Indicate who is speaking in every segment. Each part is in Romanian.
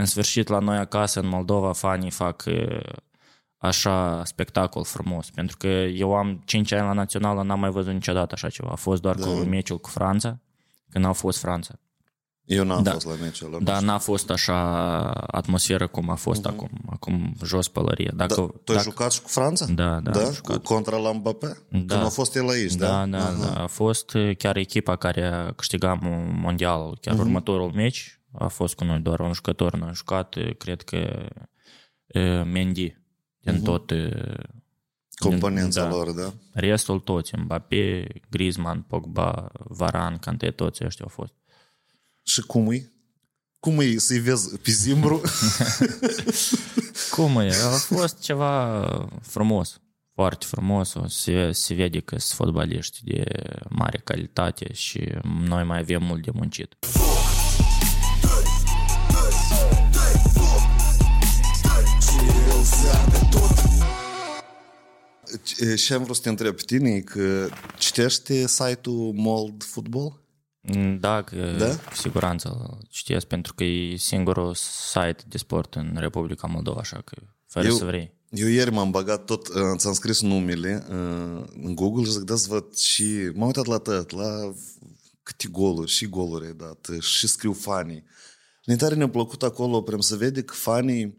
Speaker 1: în sfârșit la noi acasă în Moldova fanii fac așa spectacol frumos. Pentru că eu am 5 ani la națională, n-am mai văzut niciodată așa ceva. A fost doar da. cu meciul cu Franța, când au fost Franța.
Speaker 2: Eu n-am
Speaker 1: da.
Speaker 2: fost la meciul ăla.
Speaker 1: Da, n-a fost așa atmosferă cum a fost uh-huh. acum. Acum jos pălărie. Dacă, da,
Speaker 2: tu ai dacă... jucat și cu Franța?
Speaker 1: Da, da.
Speaker 2: da? Cu, contra la Mbappé? Da. Când a fost el aici, da?
Speaker 1: Da, da, uh-huh. da. A fost chiar echipa care a câștigat mondialul. Chiar uh-huh. următorul meci a fost cu noi. Doar un jucător n-a jucat. Cred că Mendy din uh-huh. tot
Speaker 2: componența da. lor, da?
Speaker 1: Restul toți, Mbappé, Griezmann, Pogba, Varan, Kanté, toți ăștia au fost.
Speaker 2: Și cum e? Cum e să-i vezi pe zimbru?
Speaker 1: cum e? A fost ceva frumos, foarte frumos. Se, se vede că sunt fotbaliști de mare calitate și noi mai avem mult de muncit.
Speaker 2: Și am vrut să te întreb pe tine că citești site-ul Mold Football?
Speaker 1: Da, că da? cu siguranță citesc, pentru că e singurul site de sport în Republica Moldova, așa că fără eu, să vrei.
Speaker 2: Eu ieri m-am bagat tot, uh, ți-am scris numele uh, în Google și zic, da văd și m-am uitat la tot, la câte goluri și goluri ai dat și scriu fanii. Ne tare ne-a plăcut acolo, vrem să vede că fanii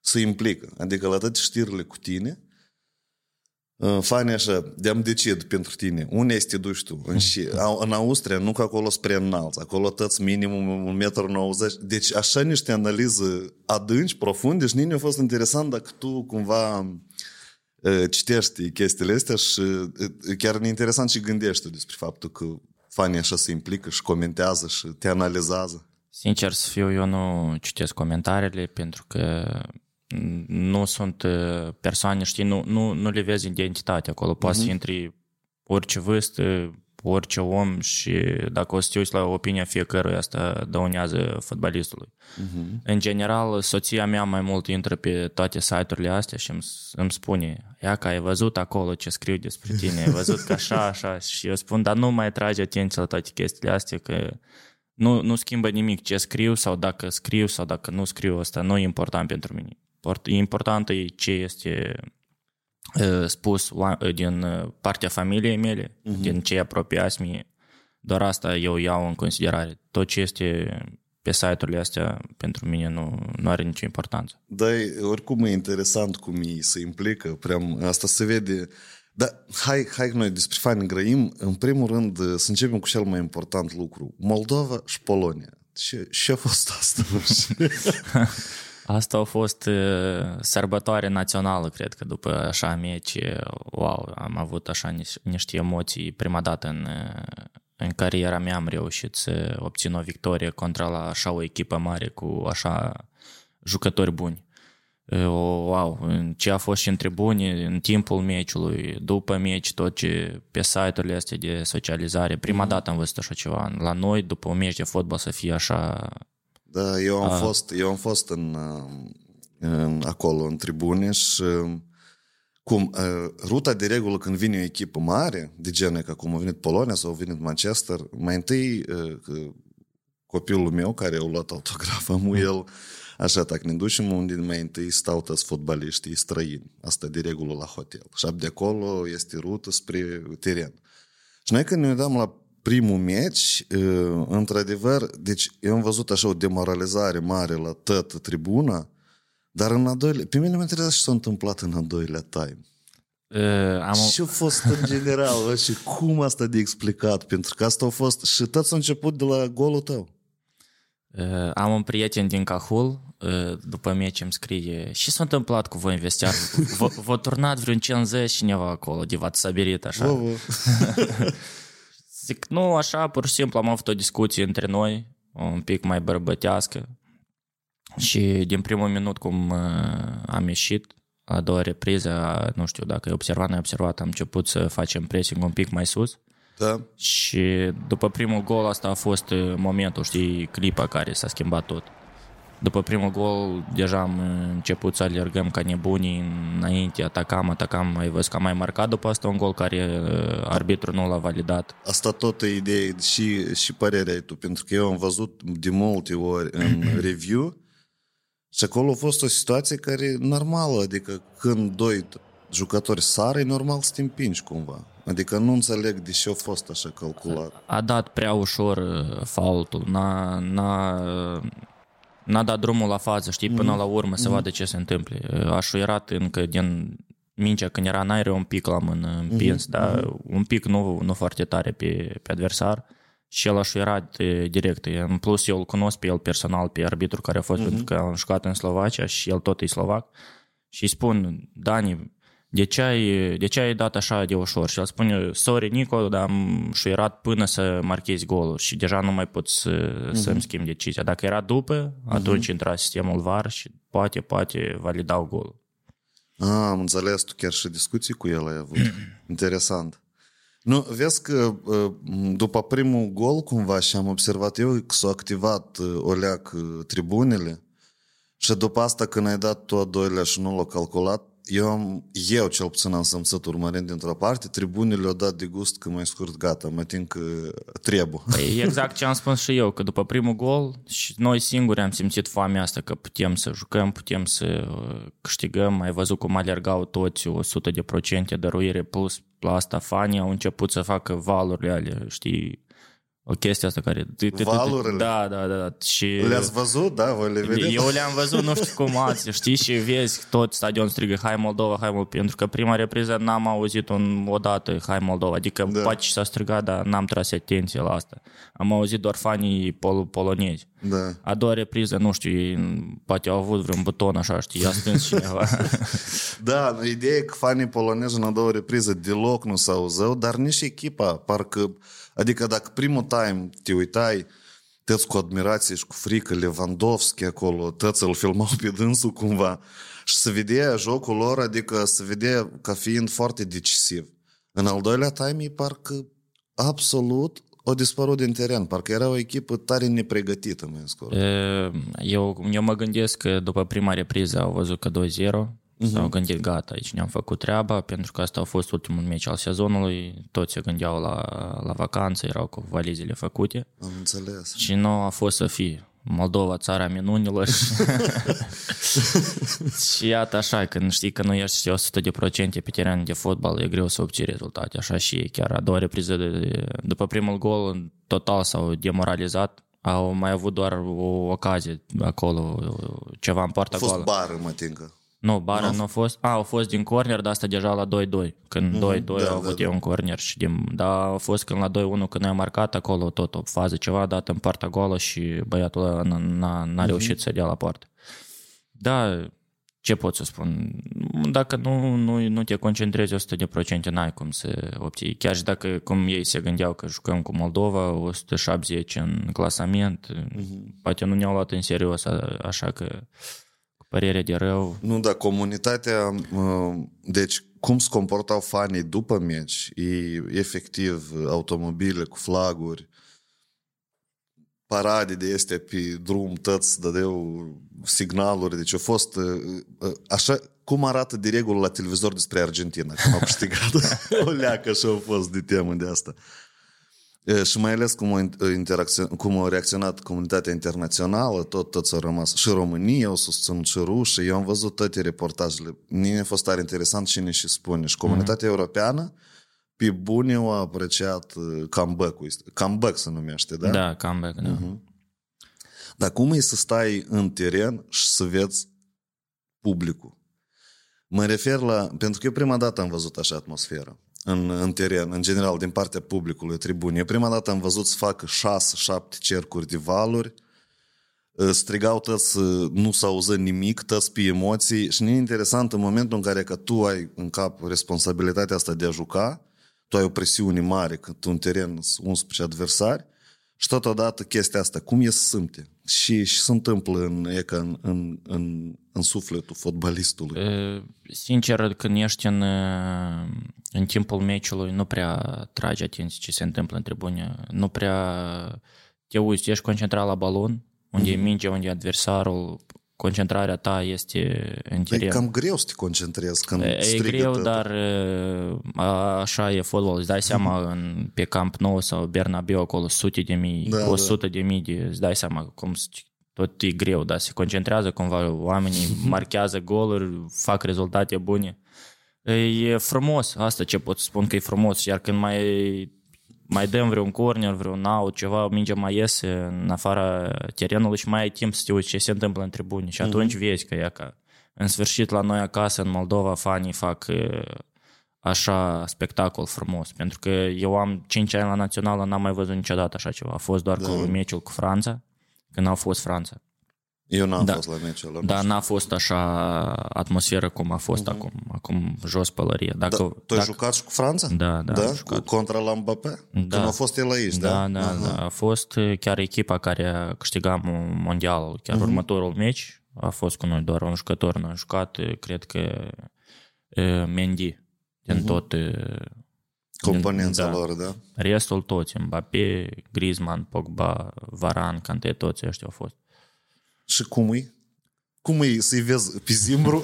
Speaker 2: se implică, adică la toate știrile cu tine, fani așa, de-am decid pentru tine, unde este duci tu? În, și, în Austria, nu că acolo spre înalți, acolo tăți minimum 1,90 m. Deci așa niște analize adânci, profunde și nici a fost interesant dacă tu cumva citești chestiile astea și chiar e interesant și gândești despre faptul că fanii așa se implică și comentează și te analizează.
Speaker 1: Sincer să fiu, eu nu citesc comentariile pentru că nu sunt uh, persoane, știi, nu, nu, nu le vezi identitatea acolo. Poate uh-huh. să mhm. intri orice vârstă, orice om și dacă o să te uiți la opinia fiecăruia, asta dăunează fotbalistului. Uh-huh. În general, soția mea mai mult intră pe toate site-urile astea și îmi, îmi spune, ia că ai văzut acolo ce scriu despre tine, ai văzut că așa, așa și eu spun, dar nu mai trage atenție la toate chestiile astea, că nu, nu schimbă nimic ce scriu sau dacă scriu sau dacă nu scriu, asta nu e important pentru mine. Important e ce este spus din partea familiei mele, uh-huh. din cei apropiați mie. Doar asta eu iau în considerare. Tot ce este pe site-urile astea pentru mine nu, nu are nicio importanță.
Speaker 2: Da, oricum e interesant cum ei se implică, prea, asta se vede. Dar hai, hai noi despre fani grăim. În primul rând, să începem cu cel mai important lucru. Moldova și Polonia. Ce, ce a fost asta?
Speaker 1: Asta a fost sărbătoare națională, cred că după așa meci, wow, am avut așa niște emoții prima dată în, în cariera mea am reușit să obțin o victorie contra la așa o echipă mare cu așa jucători buni. Wow, ce a fost și în tribune, în timpul meciului, după meci, tot ce pe site-urile astea de socializare. Prima mm-hmm. dată am văzut așa ceva. La noi, după un meci de fotbal, să fie așa
Speaker 2: da, eu am, A... fost, eu am fost în, în, acolo, în tribune și cum, ruta de regulă când vine o echipă mare, de genul ca cum a venit Polonia sau a venit Manchester, mai întâi copilul meu care a luat autograf, am mm. el așa, dacă ne ducem unde mai întâi stau toți fotbaliștii străini, asta de regulă la hotel. Și de acolo este rută spre teren. Și noi când ne uitam la primul meci, într-adevăr, deci eu am văzut așa o demoralizare mare la toată tribuna, dar în a doilea, pe mine mă interesează ce s-a întâmplat în a doilea time. Uh, am... Ce a fost în general și cum asta de explicat? Pentru că asta a fost și tot s-a început de la golul tău.
Speaker 1: Uh, am un prieten din Cahul, uh, după meci îmi scrie ce s-a întâmplat cu voi în vestiar? V-a turnat vreun 50 cineva acolo, de v-ați saberit așa. Zic, nu, așa, pur și simplu am avut o discuție între noi, un pic mai bărbătească. Și din primul minut cum uh, am ieșit, la doua repriză, nu știu dacă e observat, nu observat, am început să facem pressing un pic mai sus.
Speaker 2: Da.
Speaker 1: Și după primul gol asta a fost uh, momentul, știi, clipa care s-a schimbat tot. După primul gol, deja am început să alergăm ca nebunii înainte, atacam, atacam, ai văzut că am mai marcat după asta un gol care uh, arbitrul nu l-a validat.
Speaker 2: Asta tot e idee și, și părerea tu, pentru că eu am văzut de multe ori în review Și acolo a fost o situație care e normală, adică când doi jucători sar, e normal să te împingi cumva. Adică nu înțeleg de ce a fost așa calculat.
Speaker 1: A dat prea ușor uh, faultul, n-a, n-a, n-a dat drumul la fază, știi, până mm. la urmă să mm. vadă ce se întâmplă. A șuierat încă din mingea când era în aer un pic la mână împins, mm-hmm. dar mm-hmm. un pic nu, nu foarte tare pe, pe adversar și el a șuierat direct. În plus, eu îl cunosc pe el personal, pe arbitru care a fost, mm-hmm. pentru că am jucat în Slovacia și el tot e slovac. Și îi spun, Dani, de ce, ai, de ce ai dat așa de ușor? Și el spune, sorry Nico, dar am șuierat până să marchezi golul și deja nu mai pot să, uh-huh. să-mi schimb decizia. Dacă era după, atunci uh-huh. intra sistemul VAR și poate, poate validau golul.
Speaker 2: Ah, am înțeles, tu chiar și discuții cu el ai avut. Interesant. Nu, vezi că ă, după primul gol, cumva, și am observat eu că s-au activat ă, o leac tribunele și după asta când ai dat tu a doilea și nu l-au calculat, eu, am, eu cel puțin am simțit urmărind dintr-o parte, tribunile au dat de gust că mai scurt gata, mă tin că trebuie.
Speaker 1: Păi exact ce am spus și eu, că după primul gol și noi singuri am simțit foamea asta că putem să jucăm, putem să uh, câștigăm. Ai văzut cum alergau toți 100 de procente dăruire plus la asta fanii au început să facă valurile alea, știi, o chestie asta care...
Speaker 2: Valurile?
Speaker 1: Da, da, da. Și...
Speaker 2: Le-ați văzut, da? Voi le vedeți?
Speaker 1: Eu le-am văzut, nu știu cum ați, știi, și vezi tot stadion strigă Hai Moldova, Hai Moldova, pentru că prima repriză n-am auzit un, odată Hai Moldova, adică da. poate și s-a strigat, dar n-am tras atenție la asta. Am auzit doar fanii pol- polonezi.
Speaker 2: Da.
Speaker 1: A doua repriză, nu știu, poate au avut vreun buton așa, știi, a stâns cineva.
Speaker 2: da, ideea e că fanii polonezi în a doua repriză deloc nu s-au auzit, dar nici echipa, parcă Adică dacă primul time te uitai tăți cu admirație și cu frică Lewandowski acolo, tăți îl filmau pe dânsul cumva și se vedea jocul lor, adică se vedea ca fiind foarte decisiv. În al doilea time, parcă absolut o dispărut din teren, parcă era o echipă tare nepregătită, mai scurt.
Speaker 1: Eu, eu mă gândesc că după prima repriză au văzut că 2-0 Uh-huh. S-au gândit, gata, aici ne-am făcut treaba, pentru că asta a fost ultimul meci al sezonului, toți se gândeau la, la vacanță, erau cu valizele făcute.
Speaker 2: Am înțeles.
Speaker 1: Și nu a fost să fie. Moldova, țara minunilor. și iată așa, când știi că nu ești 100% pe teren de fotbal, e greu să obții rezultate. Așa și chiar a doua repriză, de, după primul gol, total s-au demoralizat. Au mai avut doar o ocazie acolo, ceva în poarta
Speaker 2: goală. A fost bară, mă tincă.
Speaker 1: Nu, Bara nu a fost. A, au fost din corner, dar asta deja la 2-2. Când mm-hmm, 2-2 da, au avut da, eu da. un corner și din, da, a fost când la 2-1 când noi am marcat acolo tot o fază ceva, dat în partea goală și băiatul ăla n-a, n-a mm-hmm. reușit să dea la poartă. Da, ce pot să spun? Dacă nu, nu, nu te concentrezi 100%, n-ai cum să obții. Chiar și dacă, cum ei se gândeau că jucăm cu Moldova, 170 în clasament, mm-hmm. poate nu ne-au luat în serios, așa că părere de rău.
Speaker 2: Nu, dar comunitatea, deci cum se comportau fanii după meci, e efectiv automobile cu flaguri, parade de este pe drum, tăți dădeau signaluri, deci a fost așa, cum arată de regulă la televizor despre Argentina, când au câștigat o leacă și au fost de temă de asta. Și mai ales cum a, cum a reacționat comunitatea internațională, tot, toți au rămas. Și România au susținut și rușii. Eu am văzut toate reportajele. Mie a fost tare interesant și ne și spune. Și comunitatea mm-hmm. europeană, pe bune, au apreciat comeback-ul. Comeback se numește, da?
Speaker 1: Da, comeback, da. Mm-hmm.
Speaker 2: Dar cum e să stai în teren și să vezi publicul? Mă refer la... Pentru că eu prima dată am văzut așa atmosferă în, în teren, în general, din partea publicului tribun. Eu prima dată am văzut să facă șase, șapte cercuri de valuri, strigau tăți, nu s-a auzit nimic, tăți pe emoții și nu e interesant în momentul în care că tu ai în cap responsabilitatea asta de a juca, tu ai o presiune mare, că tu în teren sunt 11 adversari și totodată chestia asta, cum e să simte? Și, și se întâmplă în, e ca în, în, în, în sufletul fotbalistului?
Speaker 1: Sincer, când ești în, în timpul meciului, nu prea tragi atenție ce se întâmplă în tribune, nu prea te uiți, ești concentrat la balon, unde mm-hmm. e mingea, unde e adversarul, concentrarea ta este în teren.
Speaker 2: E cam greu să te concentrezi când
Speaker 1: E greu, tot. dar așa e fotbal. Îți dai seama mm-hmm. în, pe Camp Nou sau Bernabeu acolo sute de mii, da, 100 da. de mii de, îți dai seama cum tot e greu, dar se concentrează cumva, oamenii marchează goluri, fac rezultate bune. E frumos, asta ce pot spun că e frumos, iar când mai mai dăm vreun corner, vreun out, ceva, mingea mai iese în afara terenului și mai ai timp să te uiți ce se întâmplă în tribune. Și atunci mm-hmm. vezi că, ia că în sfârșit la noi acasă, în Moldova, fanii fac așa spectacol frumos. Pentru că eu am 5 ani la națională, n-am mai văzut niciodată așa ceva. A fost doar da. cu meciul cu Franța, când au fost Franța.
Speaker 2: Eu n-am da. fost la meciul ăla.
Speaker 1: Da, n-a fost așa atmosferă cum a fost uh-huh. acum. Acum jos pălărie. Dacă, da,
Speaker 2: tu ai jucat și cu Franța?
Speaker 1: Da, da.
Speaker 2: da? Cu, contra la Mbappé? Da. Când a fost el aici, da?
Speaker 1: Da, da, uh-huh. da. A fost chiar echipa care a câștigat mondialul. Chiar uh-huh. următorul meci a fost cu noi. Doar un jucător n-a jucat, cred că Mendy din uh-huh. tot
Speaker 2: componența da. lor, da?
Speaker 1: Restul toți, Mbappé, Griezmann, Pogba, Varan, Kanté, toți ăștia au fost.
Speaker 2: Și cum e? Cum e să-i vezi pe zimbru?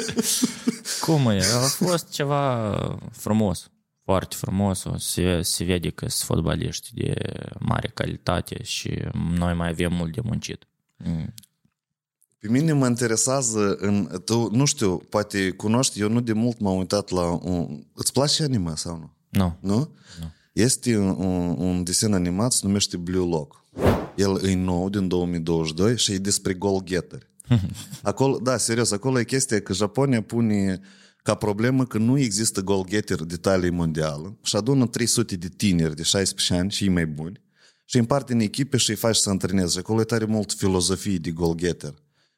Speaker 1: cum e? A fost ceva frumos, foarte frumos. Se, se vede că sunt fotbaliști de mare calitate și noi mai avem mult de muncit. Mm.
Speaker 2: Pe mine mă interesează, în, tu, nu știu, poate cunoști, eu nu de mult m-am uitat la un... Îți place anime sau nu?
Speaker 1: Nu.
Speaker 2: Nu?
Speaker 1: nu.
Speaker 2: Este un, un desen animat, se numește Blue Lock. El e nou din 2022 și e despre goal-getter. Acolo, da, serios, acolo e chestia că Japonia pune ca problemă că nu există goal-getter de talie mondială și adună 300 de tineri de 16 ani și ei mai buni și împarte în echipe și îi faci să antreneze. Acolo e tare mult filozofie de goal-getter.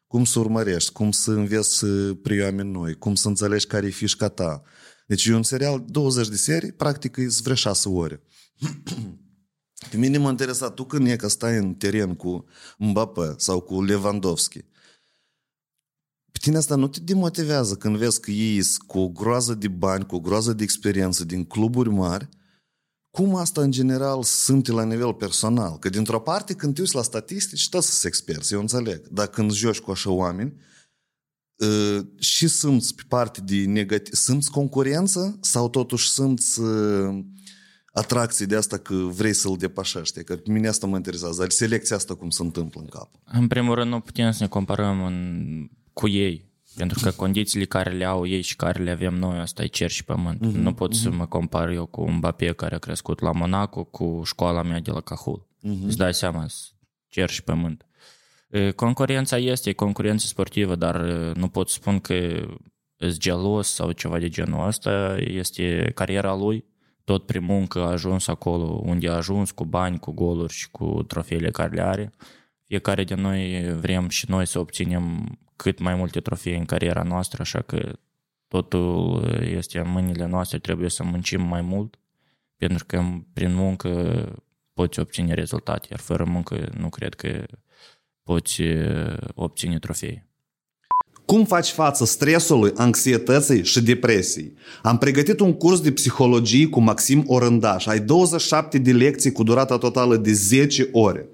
Speaker 2: Cum să urmărești, cum să înveți prioame noi, cum să înțelegi care e fișca ta. Deci e un serial, 20 de serii, practic e vreo 6 ore. Pe mine m-a interesat, tu când e că stai în teren cu Mbappé sau cu Lewandowski, pe tine asta nu te demotivează când vezi că ei sunt cu o groază de bani, cu o groază de experiență din cluburi mari, cum asta în general sunt la nivel personal? Că dintr-o parte când te uiți la statistici, tot să experți, eu înțeleg. Dar când joci cu așa oameni, ă, și simți pe parte de negativ, simți concurență sau totuși simți ă, atracție de asta că vrei să-l depășești. Că pe mine asta mă interesează. Dar selecția asta cum se întâmplă în cap?
Speaker 1: În primul rând nu putem să ne comparăm în, cu ei. Pentru că condițiile care le au ei și care le avem noi, asta e cer și pământ. Uh-huh, nu pot uh-huh. să mă compar eu cu Mbappé care a crescut la Monaco cu școala mea de la Cahul. Uh-huh. Îți dai seama, cer și pământ. Concurența este concurență sportivă, dar nu pot spun că sunt gelos sau ceva de genul ăsta. Este cariera lui tot prin muncă a ajuns acolo unde a ajuns, cu bani, cu goluri și cu trofeele care le are. Fiecare de noi vrem și noi să obținem cât mai multe trofee în cariera noastră, așa că totul este în mâinile noastre, trebuie să muncim mai mult, pentru că prin muncă poți obține rezultate, iar fără muncă nu cred că poți obține trofei.
Speaker 2: Cum faci față stresului, anxietății și depresiei? Am pregătit un curs de psihologie cu Maxim Orândaș. Ai 27 de lecții cu durata totală de 10 ore.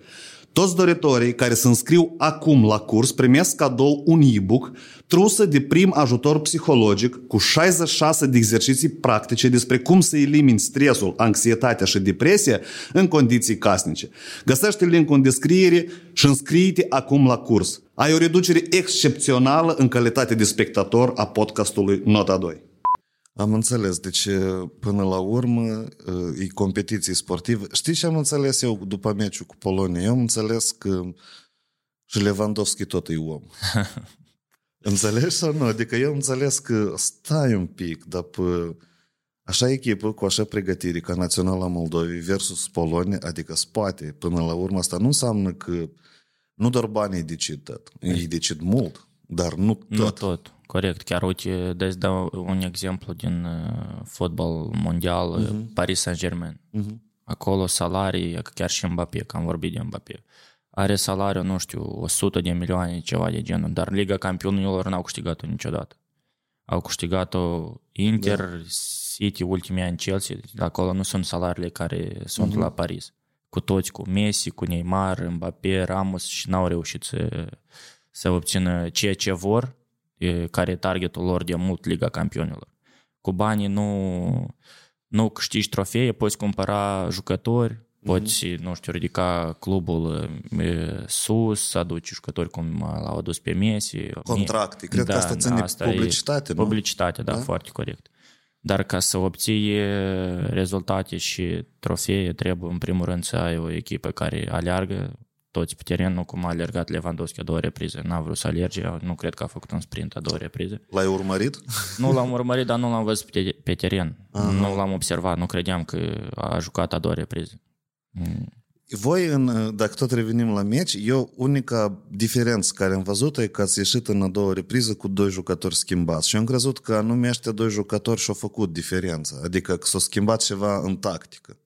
Speaker 2: Toți doritorii care se înscriu acum la curs primesc cadou un e-book trusă de prim ajutor psihologic cu 66 de exerciții practice despre cum să elimini stresul, anxietatea și depresia în condiții casnice. Găsește linkul în descriere și înscrie-te acum la curs. Ai o reducere excepțională în calitate de spectator a podcastului Nota 2. Am înțeles. Deci, până la urmă, e competiție sportivă. Știi ce am înțeles eu după meciul cu Polonia? Eu am înțeles că și Lewandowski tot e om. Înțelegi sau nu? Adică eu am înțeles că stai un pic, dar pe așa echipă, cu așa pregătire ca Naționala Moldovei versus Polonia, adică spate, până la urmă, asta nu înseamnă că nu doar banii decid tot. Ei decid mult, dar nu tot.
Speaker 1: Nu tot. Corect, chiar uite, de dau un exemplu din uh, fotbal mondial, uh-huh. Paris Saint-Germain. Uh-huh. Acolo salarii, chiar și Mbappé, că am vorbit de Mbappé, are salariu, nu știu, 100 de milioane, ceva de genul, dar Liga Campionilor n-au câștigat-o niciodată. Au câștigat-o Inter, da. City, ultimii ani Chelsea, acolo nu sunt salariile care sunt uh-huh. la Paris. Cu toți, cu Messi, cu Neymar, Mbappé, Ramos și n-au reușit să, să obțină ceea ce vor, care e targetul lor de mult Liga Campionilor. Cu banii nu, nu câștigi trofee, poți cumpăra jucători, Poți, mm-hmm. nu știu, ridica clubul e, sus, să aduci jucători cum l-au adus pe Messi.
Speaker 2: Contracte. Cred da, că asta ține asta publicitate, nu?
Speaker 1: Publicitate, da, da, foarte corect. Dar ca să obții rezultate și trofee, trebuie în primul rând să ai o echipă care aleargă toți pe teren, nu cum a alergat Lewandowski a doua repriză. N-a vrut să alerge, nu cred că a făcut un sprint a doua repriză.
Speaker 2: L-ai urmărit?
Speaker 1: Nu l-am urmărit, dar nu l-am văzut pe teren. Aha. Nu l-am observat, nu credeam că a jucat a doua repriză.
Speaker 2: Mm. Voi, în, dacă tot revenim la meci, eu unica diferență care am văzut e că ați ieșit în a doua repriză cu doi jucători schimbați și am crezut că anume ăștia doi jucători și-au făcut diferența, adică că s-a schimbat ceva în tactică.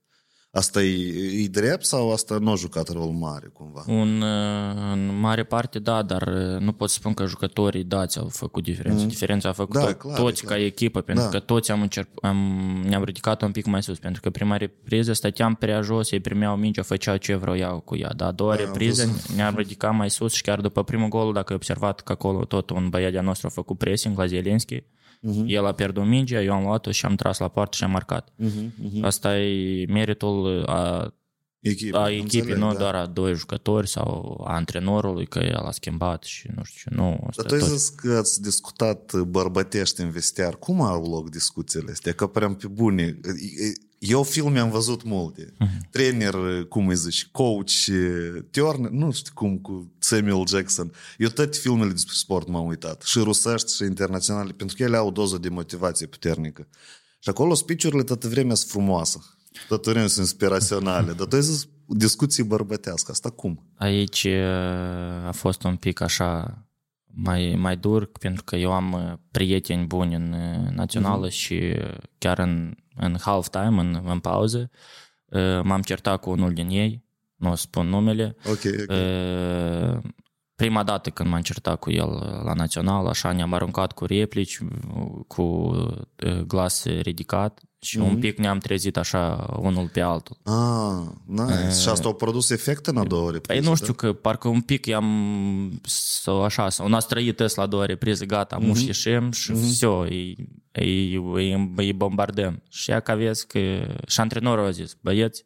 Speaker 2: Asta e, e drept sau asta nu a jucat rol mare cumva?
Speaker 1: Un, uh, în mare parte da, dar uh, nu pot spun că jucătorii dați au făcut diferență. Mm. Diferența a făcut da, clar, toți clar. ca echipă, pentru da. că toți am încerc, am, ne-am ridicat un pic mai sus, pentru că prima repriză stăteam prea jos, ei primeau mingea, făceau ce vreau cu ea, dar a doua da, repriză ne-am ridicat mai sus și chiar după primul gol, dacă ai observat că acolo tot un băiat de nostru a făcut pressing la Zelenski, Uh-huh. El a pierdut mingea, eu am luat-o și am tras la poartă și am marcat. Uh-huh. Uh-huh. Asta e meritul a, Echipă, a echipei, nu da. doar a doi jucători sau a antrenorului, că el a schimbat și nu știu ce, nu.
Speaker 2: Dar tu ai zis că ați discutat bărbătești în vestiar. Cum au loc discuțiile astea? Că prea pe bune. Eu filme am văzut multe. Uh-huh. Trainer, cum îi zici, coach, Turner, nu știu cum, cu Samuel Jackson. Eu toate filmele despre sport m-am uitat. Și rusești, și internaționale, pentru că ele au o doză de motivație puternică. Și acolo speech-urile toată vremea sunt frumoase. Toată vremea sunt inspiraționale. Dar tu ai zis discuții bărbătească. Asta cum?
Speaker 1: Aici a fost un pic așa mai, mai dur, pentru că eu am prieteni buni în națională uh-huh. și chiar în în half-time, în, în pauză. Uh, m-am certat cu unul din ei, nu o spun numele.
Speaker 2: Okay, okay.
Speaker 1: Prima dată când m-am certat cu el la național, așa ne-am aruncat cu replici, cu uh, glas ridicat și mm-hmm. un pic ne-am trezit așa unul pe altul.
Speaker 2: Ah, nice. E... Și asta a produs efect în a doua repriză?
Speaker 1: Păi nu știu, da? că parcă un pic i-am sau așa, sau n-a străit la a doua repriză, gata, mm-hmm. muși ieșim și mm-hmm. все, îi, îi, îi, îi bombardăm. Și ea că vezi că și antrenorul a zis, băieți,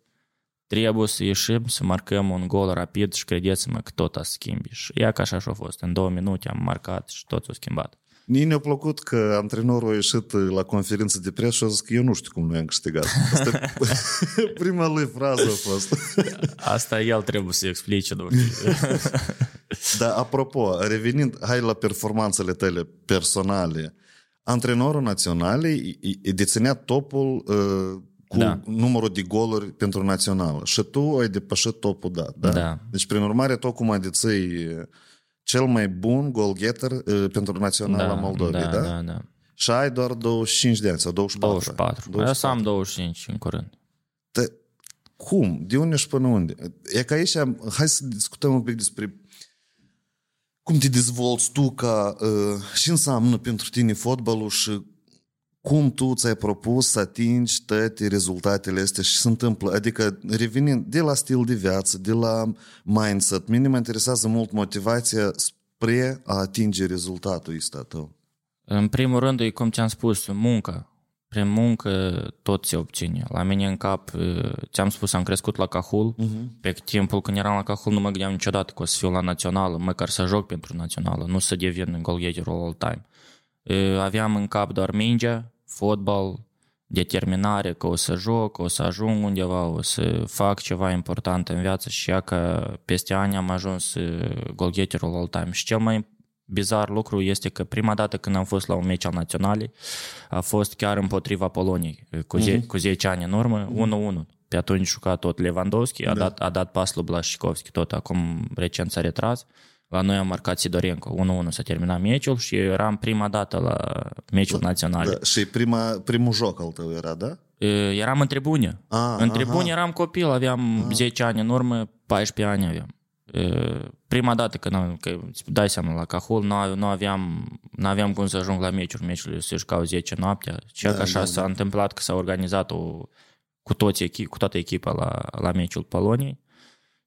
Speaker 1: trebuie să ieșim, să marcăm un gol rapid și credeți-mă că tot a schimbi. Și ea că așa și-a fost. În două minute am marcat și tot s-a schimbat.
Speaker 2: Nici ne-a plăcut că antrenorul a ieșit la conferință de presă și a zis că eu nu știu cum noi am câștigat. Asta prima lui frază a fost.
Speaker 1: Asta el trebuie să explice, nu
Speaker 2: Dar apropo, revenind, hai la performanțele tale personale, antrenorul național îi deținea topul uh, cu da. numărul de goluri pentru națională. Și tu ai depășit topul dat, da?
Speaker 1: da.
Speaker 2: Deci, prin urmare, tu cum ai deții cel mai bun goalgetter uh, pentru naționala da, Moldovei, da,
Speaker 1: da? Da, da.
Speaker 2: Și ai doar 25 de ani sau 24?
Speaker 1: 24. 24. Eu să am 25 în curând.
Speaker 2: Te, cum? De unde și până unde? E că aici, hai să discutăm un pic despre cum te dezvolți tu ca uh, și înseamnă pentru tine fotbalul și cum tu ți-ai propus să atingi toate rezultatele astea și se întâmplă. Adică revenind de la stil de viață, de la mindset, mine mă interesează mult motivația spre a atinge rezultatul ăsta tău.
Speaker 1: În primul rând, e cum ți-am spus, muncă. Prin muncă tot se obține. La mine în cap, ți-am spus, am crescut la Cahul. Uh-huh. Pe timpul când eram la Cahul nu mă gândeam niciodată că o să fiu la națională, măcar să joc pentru națională, nu să devin goalgetterul all time. Aveam în cap doar mingea, fotbal, determinare că o să joc, o să ajung undeva, o să fac ceva important în viață și ea că peste ani am ajuns goalgetterul all time. Și cel mai bizar lucru este că prima dată când am fost la un meci al naționalei a fost chiar împotriva Poloniei, cu, ze- uh-huh. cu 10 ani în urmă, uh-huh. 1-1. Pe atunci juca tot Lewandowski, da. a, dat, a dat pas lui Blașikovski, tot acum recent s-a retras. La noi am marcat Sidorenko, 1-1 s-a terminat meciul și eram prima dată la meciul da, național. Da.
Speaker 2: Și prima, primul joc al tău era, da?
Speaker 1: Eram în tribune. A, în tribune eram copil, aveam a. 10 ani în urmă, 14 ani aveam. Prima dată când, că dai seama, la Cahul nu, nu, aveam, nu aveam cum să ajung la meciuri, meciurile se jucau 10 noaptea. Și da, așa da, s-a da. întâmplat că s-a organizat o, cu, toți, cu toată echipa la, la meciul Poloniei.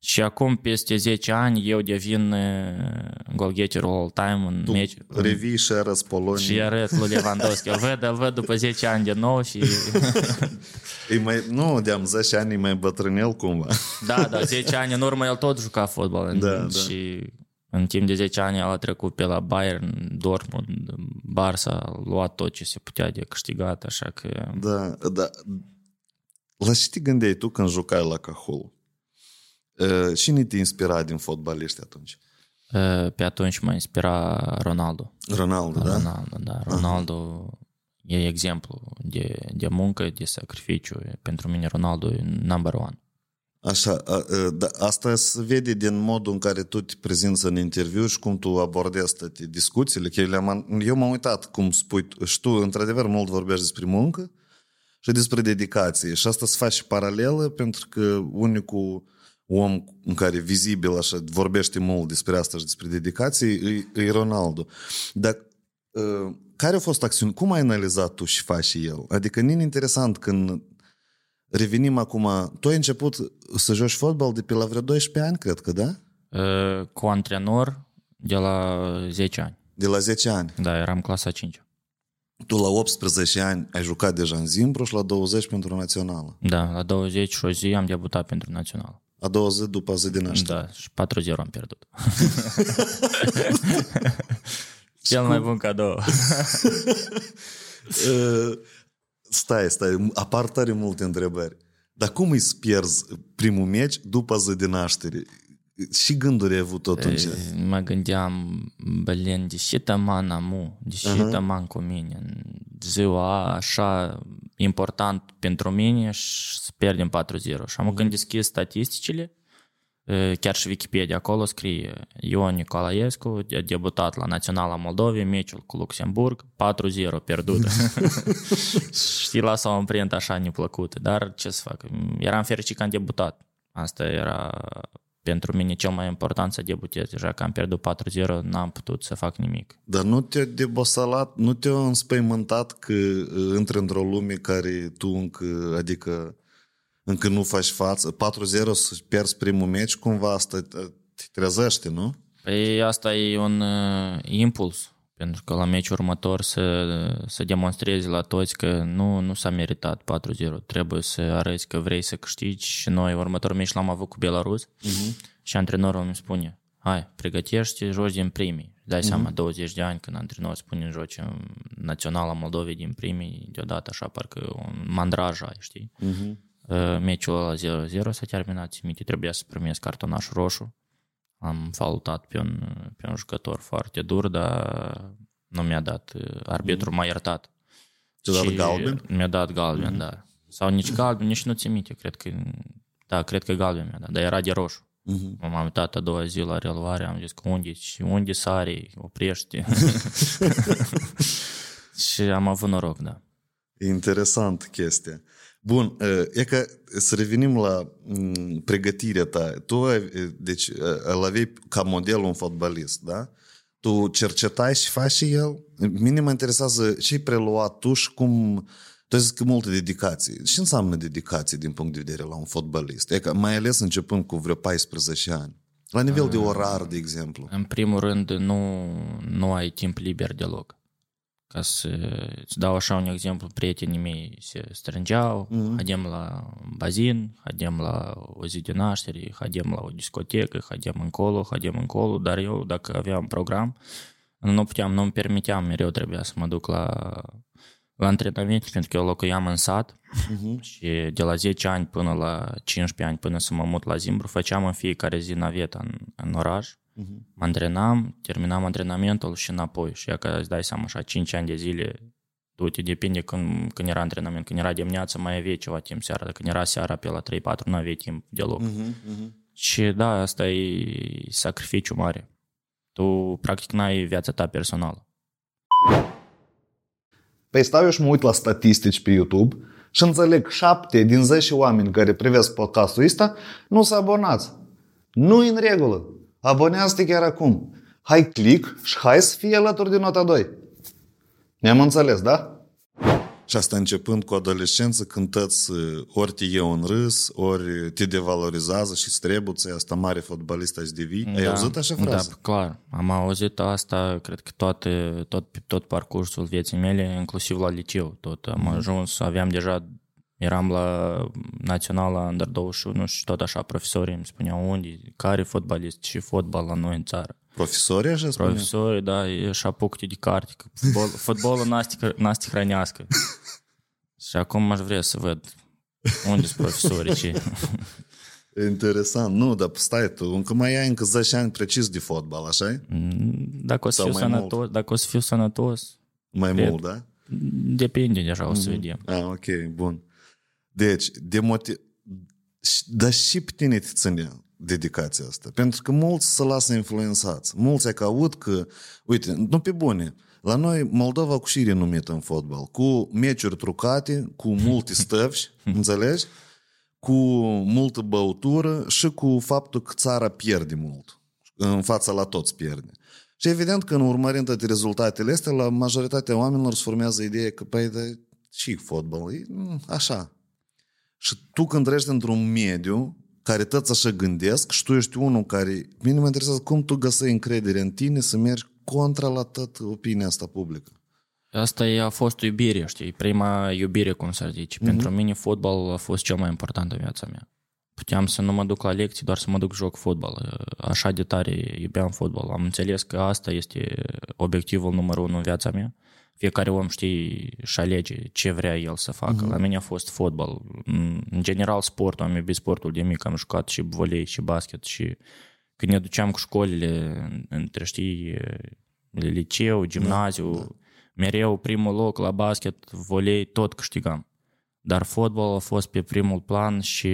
Speaker 1: Și acum, peste 10 ani, eu devin uh, goalgetterul all-time în
Speaker 2: Tu
Speaker 1: meci.
Speaker 2: revii și arăți Polonia.
Speaker 1: Și arăt lui Lewandowski. Îl văd, îl văd după 10 ani de nou și...
Speaker 2: E mai, nu, de-am 10 ani e mai bătrânel cumva.
Speaker 1: Da, da, 10 ani în urmă el tot juca fotbal.
Speaker 2: Da, da.
Speaker 1: și în timp de 10 ani el a trecut pe la Bayern, Dortmund, Barça, a luat tot ce se putea de câștigat, așa că...
Speaker 2: Da, da. La ce te gândeai tu când jucai la Cahul? Uh, Cine te inspira din fotbaliști atunci?
Speaker 1: uh, Pe atunci mă inspira Ronaldo.
Speaker 2: Ronaldo, da?
Speaker 1: Ronaldo, da. Ronaldo e exemplu de, de muncă, de sacrificiu. Pentru mine Ronaldo e number one.
Speaker 2: Așa, a, a, da, asta se vede din modul în care tu te prezinți în interviu și cum tu abordezi toate discuțiile. Că eu, le-am, eu m-am uitat cum spui tu, și tu, într-adevăr, mult vorbești despre muncă și despre dedicație. Și asta se face paralelă pentru că unicul om în care vizibil așa vorbește mult despre asta și despre dedicație e, e Ronaldo. Dar uh, care au fost acțiuni? Cum ai analizat tu și faci și el? Adică e interesant când revenim acum, tu ai început să joci fotbal de pe la vreo 12 ani, cred că, da?
Speaker 1: Uh, Cu antrenor de la 10 ani.
Speaker 2: De la 10 ani.
Speaker 1: Da, eram clasa 5.
Speaker 2: Tu la 18 ani ai jucat deja în Zimbru și la 20 pentru națională.
Speaker 1: Da, la 20 și o zi am debutat pentru național.
Speaker 2: A 20 după zi de naștere.
Speaker 1: Da, și 4-0 am pierdut. Cel mai bun cadou.
Speaker 2: Uh, stai, stai, apar tare multe întrebări. Dar cum îi să pierzi primul meci după zi de naștere? Și gânduri ai avut atunci?
Speaker 1: Mă gândeam, blin, de ce tăman amu, de ce
Speaker 2: Aha.
Speaker 1: tăman cu mine în ziua așa important pentru mine și să pierdem 4-0. Și am când deschis statisticile, e, chiar și Wikipedia acolo scrie Ion Nicolaescu a debutat la Naționala Moldovei, meciul cu Luxemburg, 4-0 pierdut. și lasă o amprentă așa neplăcută, dar ce să fac, eram fericit că am debutat. Asta era pentru mine cel mai important să debutez. Deja că am pierdut 4-0, n-am putut să fac nimic.
Speaker 2: Dar nu te-a debosalat, nu te-a înspăimântat că uh, intri într-o lume care tu încă, adică încă nu faci față. 4-0 să pierzi primul meci, cumva asta te te trezește, nu?
Speaker 1: Păi asta e un uh, impuls, pentru că la meciul următor să, să demonstrezi la toți că nu, nu s-a meritat 4-0. Trebuie să arăți că vrei să câștigi și noi următorul meci l-am avut cu Belarus uh-huh. și antrenorul îmi spune hai, pregătește, joci din primii. Dai uh-huh. seama, 20 de ani când antrenor spune joci în Naționala Moldovei din primii, deodată așa parcă un mandraj ai, știi?
Speaker 2: Uh-huh.
Speaker 1: Uh, Meciul ăla 0-0 s-a terminat, țin minte, trebuia să primesc cartonaș roșu. Am faultat pe un, pe un jucător foarte dur, dar nu mi-a dat, uh, arbitrul m-a iertat.
Speaker 2: Ți-a dat
Speaker 1: Și
Speaker 2: galben?
Speaker 1: Mi-a dat galben, da. Sau nici galben, nici nu țin minte, cred că, da, cred că galben mi-a dat, dar era de roșu.
Speaker 2: Uh-huh.
Speaker 1: M-am uitat a doua zi la reluare, am zis că unde, și unde sari, oprește. și am avut noroc, da.
Speaker 2: E interesant chestia. Bun, e că să revenim la m, pregătirea ta. Tu, ai- deci, îl aveai ca model un fotbalist, da? Tu cercetai și faci și el? Mine mă interesează ce ai preluat tu și cum... Tu ai zis că multă dedicație. Ce înseamnă dedicație din punct de vedere la un fotbalist? E că mai ales începând cu vreo 14 ani. La nivel de orar, de exemplu.
Speaker 1: În primul rând, nu, nu ai timp liber deloc. Ca să îți dau așa un exemplu, prietenii mei se strângeau, mm-hmm. hadem la bazin, hadem la o zi de naștere, hadem la o discotecă, hadem încolo, hadem încolo, dar eu, dacă aveam program, nu puteam, nu-mi permiteam, mereu trebuia să mă duc la, la antrenament, pentru că eu locuiam în sat
Speaker 2: Uh-huh.
Speaker 1: și de la 10 ani până la 15 ani, până să mă mut la Zimbru, făceam în fiecare zi naveta în, în oraș.
Speaker 2: Uh-huh.
Speaker 1: Mă antrenam, terminam antrenamentul și înapoi. Și că îți dai seama, așa, 5 ani de zile, du-te, depinde când, când era antrenament. Când era dimineața, mai aveai ceva timp seara. Dacă când era seara pe la 3-4, nu aveai timp deloc.
Speaker 2: Uh-huh. Uh-huh.
Speaker 1: Și da, asta e sacrificiu mare. Tu, practic, n-ai viața ta personală.
Speaker 3: Păi stau eu și mă uit la statistici pe YouTube și înțeleg 7 din 10 oameni care privesc podcastul ăsta nu s-au abonați. nu în regulă. Abonează-te chiar acum. Hai click și hai să fie alături de nota 2. Ne-am înțeles, da?
Speaker 2: Și asta începând cu adolescență, când tăți ori te iau în râs, ori te devalorizează și strebuță, asta mare fotbalist azi devii. Ai
Speaker 1: Da,
Speaker 2: auzit așa frază?
Speaker 1: Da, clar. Am auzit asta, cred că toate, tot, pe tot parcursul vieții mele, inclusiv la liceu. Tot am ajuns, aveam deja, eram la naționala Under 21 și tot așa profesorii îmi spuneau unde, care fotbalist și fotbal la noi în țară.
Speaker 2: Profesorii așa spune?
Speaker 1: Profesorii, da, și apuc-te de carte, că fotbal, fotbalul n-a să te- n-a să te hrănească. și acum aș vrea să văd unde sunt profesorii, ce...
Speaker 2: Interesant. Nu, dar stai tu, încă mai ai încă 10 ani precis de fotbal, așa
Speaker 1: Dacă o să
Speaker 2: Sau
Speaker 1: fiu
Speaker 2: mai
Speaker 1: sănătos, dacă o să fiu sănătos,
Speaker 2: Mai
Speaker 1: Cred.
Speaker 2: mult, da?
Speaker 1: depinde deja, o să vedem.
Speaker 2: Ah, ok, bun. Deci, de motiv... Dar și pe tine te ține dedicația asta. Pentru că mulți se lasă influențați. Mulți ai că aud că, uite, nu pe bune, la noi Moldova cu și renumită în fotbal, cu meciuri trucate, cu multe stăvși, înțelegi? Cu multă băutură și cu faptul că țara pierde mult. În fața la toți pierde. Și evident că în urmărind toate rezultatele astea, la majoritatea oamenilor se formează ideea că, păi, de și fotbal, e mm, așa. Și tu când treci într-un mediu care toți așa gândesc și tu ești unul care... Mine mă interesează cum tu găsești încredere în tine să mergi contra la tot opinia asta publică.
Speaker 1: Asta e, a fost iubire, știi, prima iubire, cum să zice. Pentru mine fotbal a fost cel mai important în viața mea. Puteam să nu mă duc la lecții, doar să mă duc joc fotbal. Așa de tare iubeam fotbal. Am înțeles că asta este obiectivul numărul unu în viața mea. Fiecare om știe și alege ce vrea el să facă. La mine a fost fotbal. În general sportul, am iubit sportul de mic, am jucat și volei și basket și când ne duceam cu școlile între, știi, liceu, gimnaziu, da, da. mereu primul loc la basket, volei, tot câștigam. Dar fotbal a fost pe primul plan și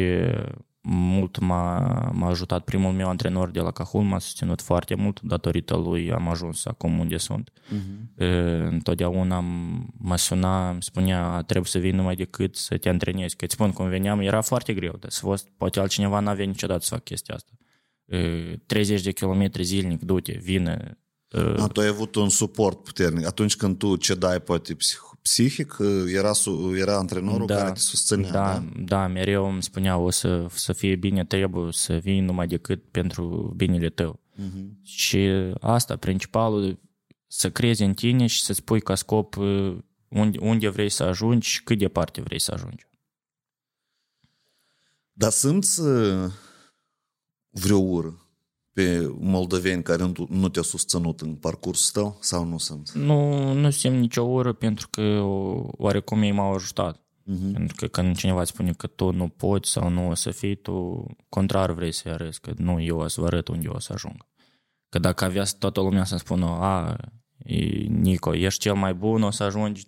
Speaker 1: mult m-a, m-a ajutat primul meu antrenor de la Cahul, m-a susținut foarte mult, datorită lui am ajuns acum unde sunt. Uh-huh. Întotdeauna mă suna, îmi spunea, trebuie să vii numai decât să te antrenezi. Că îți spun, cum veneam, era foarte greu, dar să fost, poate altcineva n-avea niciodată să fac chestia asta. 30 de kilometri zilnic, du-te, vine,
Speaker 2: A, tu ai avut un suport puternic. Atunci când tu cedai poate psih- psihic, era, su- era antrenorul care te susținea.
Speaker 1: da,
Speaker 2: Da?
Speaker 1: da, mereu îmi spunea o să, să fie bine, trebuie să vii numai decât pentru binele tău. Uh-huh. Și asta, principalul, să crezi în tine și să spui ca scop uh, unde, unde vrei să ajungi și cât departe vrei să ajungi.
Speaker 2: Dar simți uh, vreo ură pe moldoveni care nu- nu te-au susținut în parcursul tău sau nu simți?
Speaker 1: Nu, nu simt nicio ură pentru că o- oarecum ei m-au ajutat. Uh-huh. Pentru că când cineva îți spune că tu nu poți sau nu o să fii, tu contrar vrei să-i arăți că nu, eu o să vă arăt unde eu o să ajung. Că dacă avea toată lumea să spună, a, e, Nico, ești cel mai bun, o să ajungi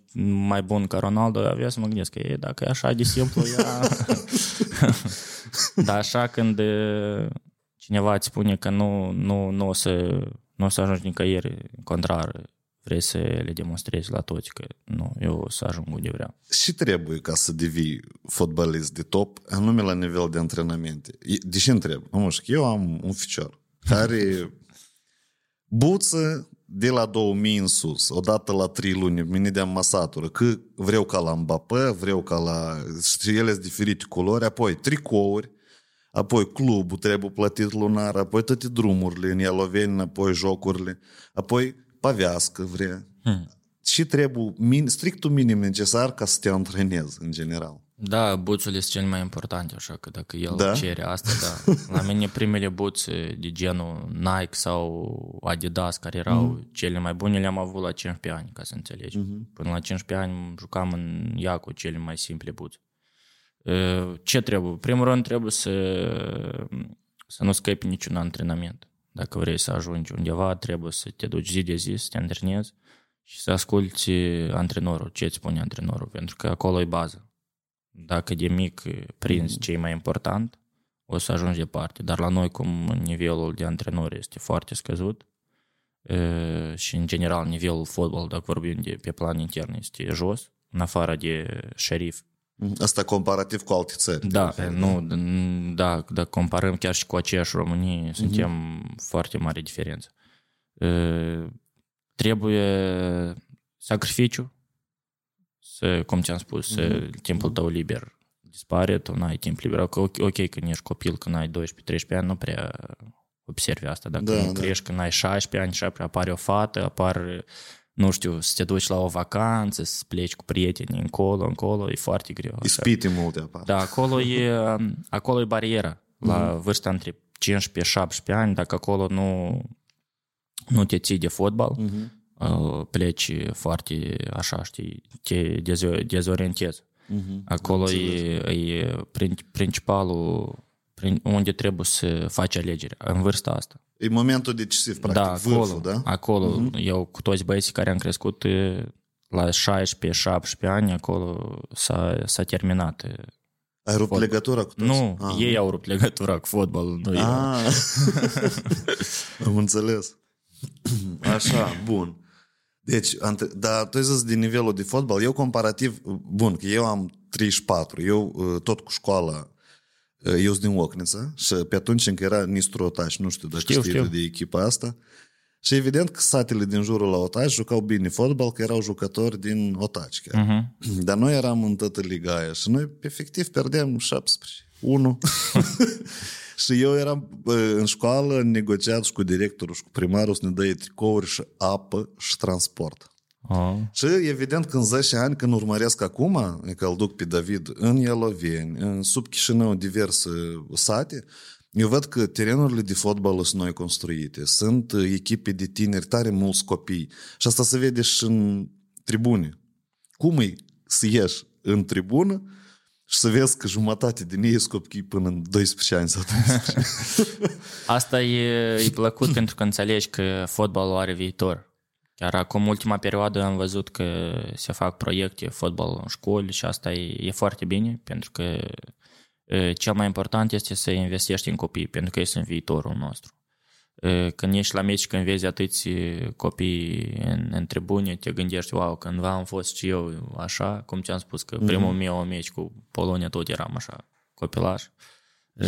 Speaker 1: mai bun ca Ronaldo, avea să mă gândesc că e, dacă e așa de simplu, ea... Dar așa când e, cineva îți spune că nu, nu, nu, o să, nu o să ajungi nicăieri, contrar, vrei să le demonstrezi la toți că nu, eu o să ajung unde vreau.
Speaker 2: Și trebuie ca să devii fotbalist de top, anume la nivel de antrenamente. E- De ce întreb? Am că eu am un ficior care buță de la 2000 în sus, odată la 3 luni, mine de masatură, că vreau ca la Mbappé, vreau ca la... Și ele sunt diferite culori, apoi tricouri, apoi clubul trebuie plătit lunar, apoi toate drumurile în Ialoveni, apoi jocurile, apoi pavească vrea. Hmm. Și trebuie min, strictul minim necesar ca să te antrenezi în general.
Speaker 1: Da, buțurile sunt cel mai important, așa că dacă el
Speaker 2: Da?
Speaker 1: da? cere asta, da. La mine primele buțe de genul Nike sau Adidas, care erau mm. cele mai bune, le-am avut la 15 ani, ca să înțelegi. Mm-hmm. Până la 15 ani jucam în ea cu cele mai simple buțe. Uh, Ce trebuie? Primul rând trebuie să, să nu scapi niciun antrenament. Dacă vrei să ajungi undeva, trebuie să te duci zi de zi, să te antrenezi și să asculti antrenorul, ce îți spune antrenorul, pentru că acolo e bază. Dacă de mic prinzi ce e mai important, o să ajungi departe. Dar la noi, cum nivelul de antrenori este foarte scăzut e, și, în general, nivelul fotbal, dacă vorbim de pe plan intern, este jos, în afară de șerif.
Speaker 2: Asta comparativ cu alte țări.
Speaker 1: Da, nu, da, dacă comparăm chiar și cu aceeași Românie, suntem foarte mare diferență. E, Trebuie sacrificiu, să, cum ți-am spus, mm-hmm. timpul tău liber dispare, tu n-ai timp liber. Ok, ok când ești copil, când ai 12-13 ani, nu prea observi asta. Dacă da, da. crești când ai 16 ani și apare o fată, apar nu știu, să te duci la o vacanță, să pleci cu prieteni încolo, încolo, e foarte greu.
Speaker 2: Ispite multe apar.
Speaker 1: Da, acolo e, acolo e bariera. La mm. vârsta între 15-17 ani, dacă acolo nu, nu te ții de fotbal, mm-hmm. pleci foarte așa, știi, te dezorientezi. Mm-hmm. Acolo e, e principalul unde trebuie să faci alegeri, în vârsta asta.
Speaker 2: E momentul decisiv, practic, da, acolo, vârful, da?
Speaker 1: Acolo, uh-huh. eu cu toți băieții care am crescut la 16-17 ani, acolo s-a, s-a terminat.
Speaker 2: Ai rupt fotbal. legătura cu toți?
Speaker 1: Nu, ah, ei nu. au rupt legătura cu fotbalul, nu ah.
Speaker 2: Am înțeles. Așa, bun. Deci, dar tu ai zis de nivelul de fotbal, eu comparativ, bun, că eu am 34, eu tot cu școala eu sunt din Ocnița și pe atunci încă era Nistru Otaș, nu știu dacă știu, știți știu. de echipa asta. Și evident că satele din jurul la Otaș jucau bine fotbal, că erau jucători din Otaș chiar. Uh-huh. Dar noi eram în toată liga aia și noi efectiv pierdeam 17 1 și eu eram în școală negociat și cu directorul și cu primarul să ne dă tricouri și apă și transport. Oh. Și evident când 10 ani, când urmăresc acum, că îl duc pe David în Ieloveni, în sub Chișinău, diverse sate, eu văd că terenurile de fotbal sunt noi construite, sunt echipe de tineri, tare mulți copii. Și asta se vede și în tribune. Cum e să ieși în tribună și să vezi că jumătate din ei sunt copii până în 12 ani sau 13.
Speaker 1: Asta e, e plăcut pentru că înțelegi că fotbalul are viitor. Chiar acum, ultima perioadă, am văzut că se fac proiecte fotbal în școli și asta e, e foarte bine, pentru că cel mai important este să investești în copii, pentru că ei sunt viitorul nostru. Când ești la meci, când vezi atâți copii în, în tribune, te gândești, wow, cândva am fost și eu așa, cum ți-am spus că primul mm-hmm. meu meci cu Polonia tot eram așa, copilaș.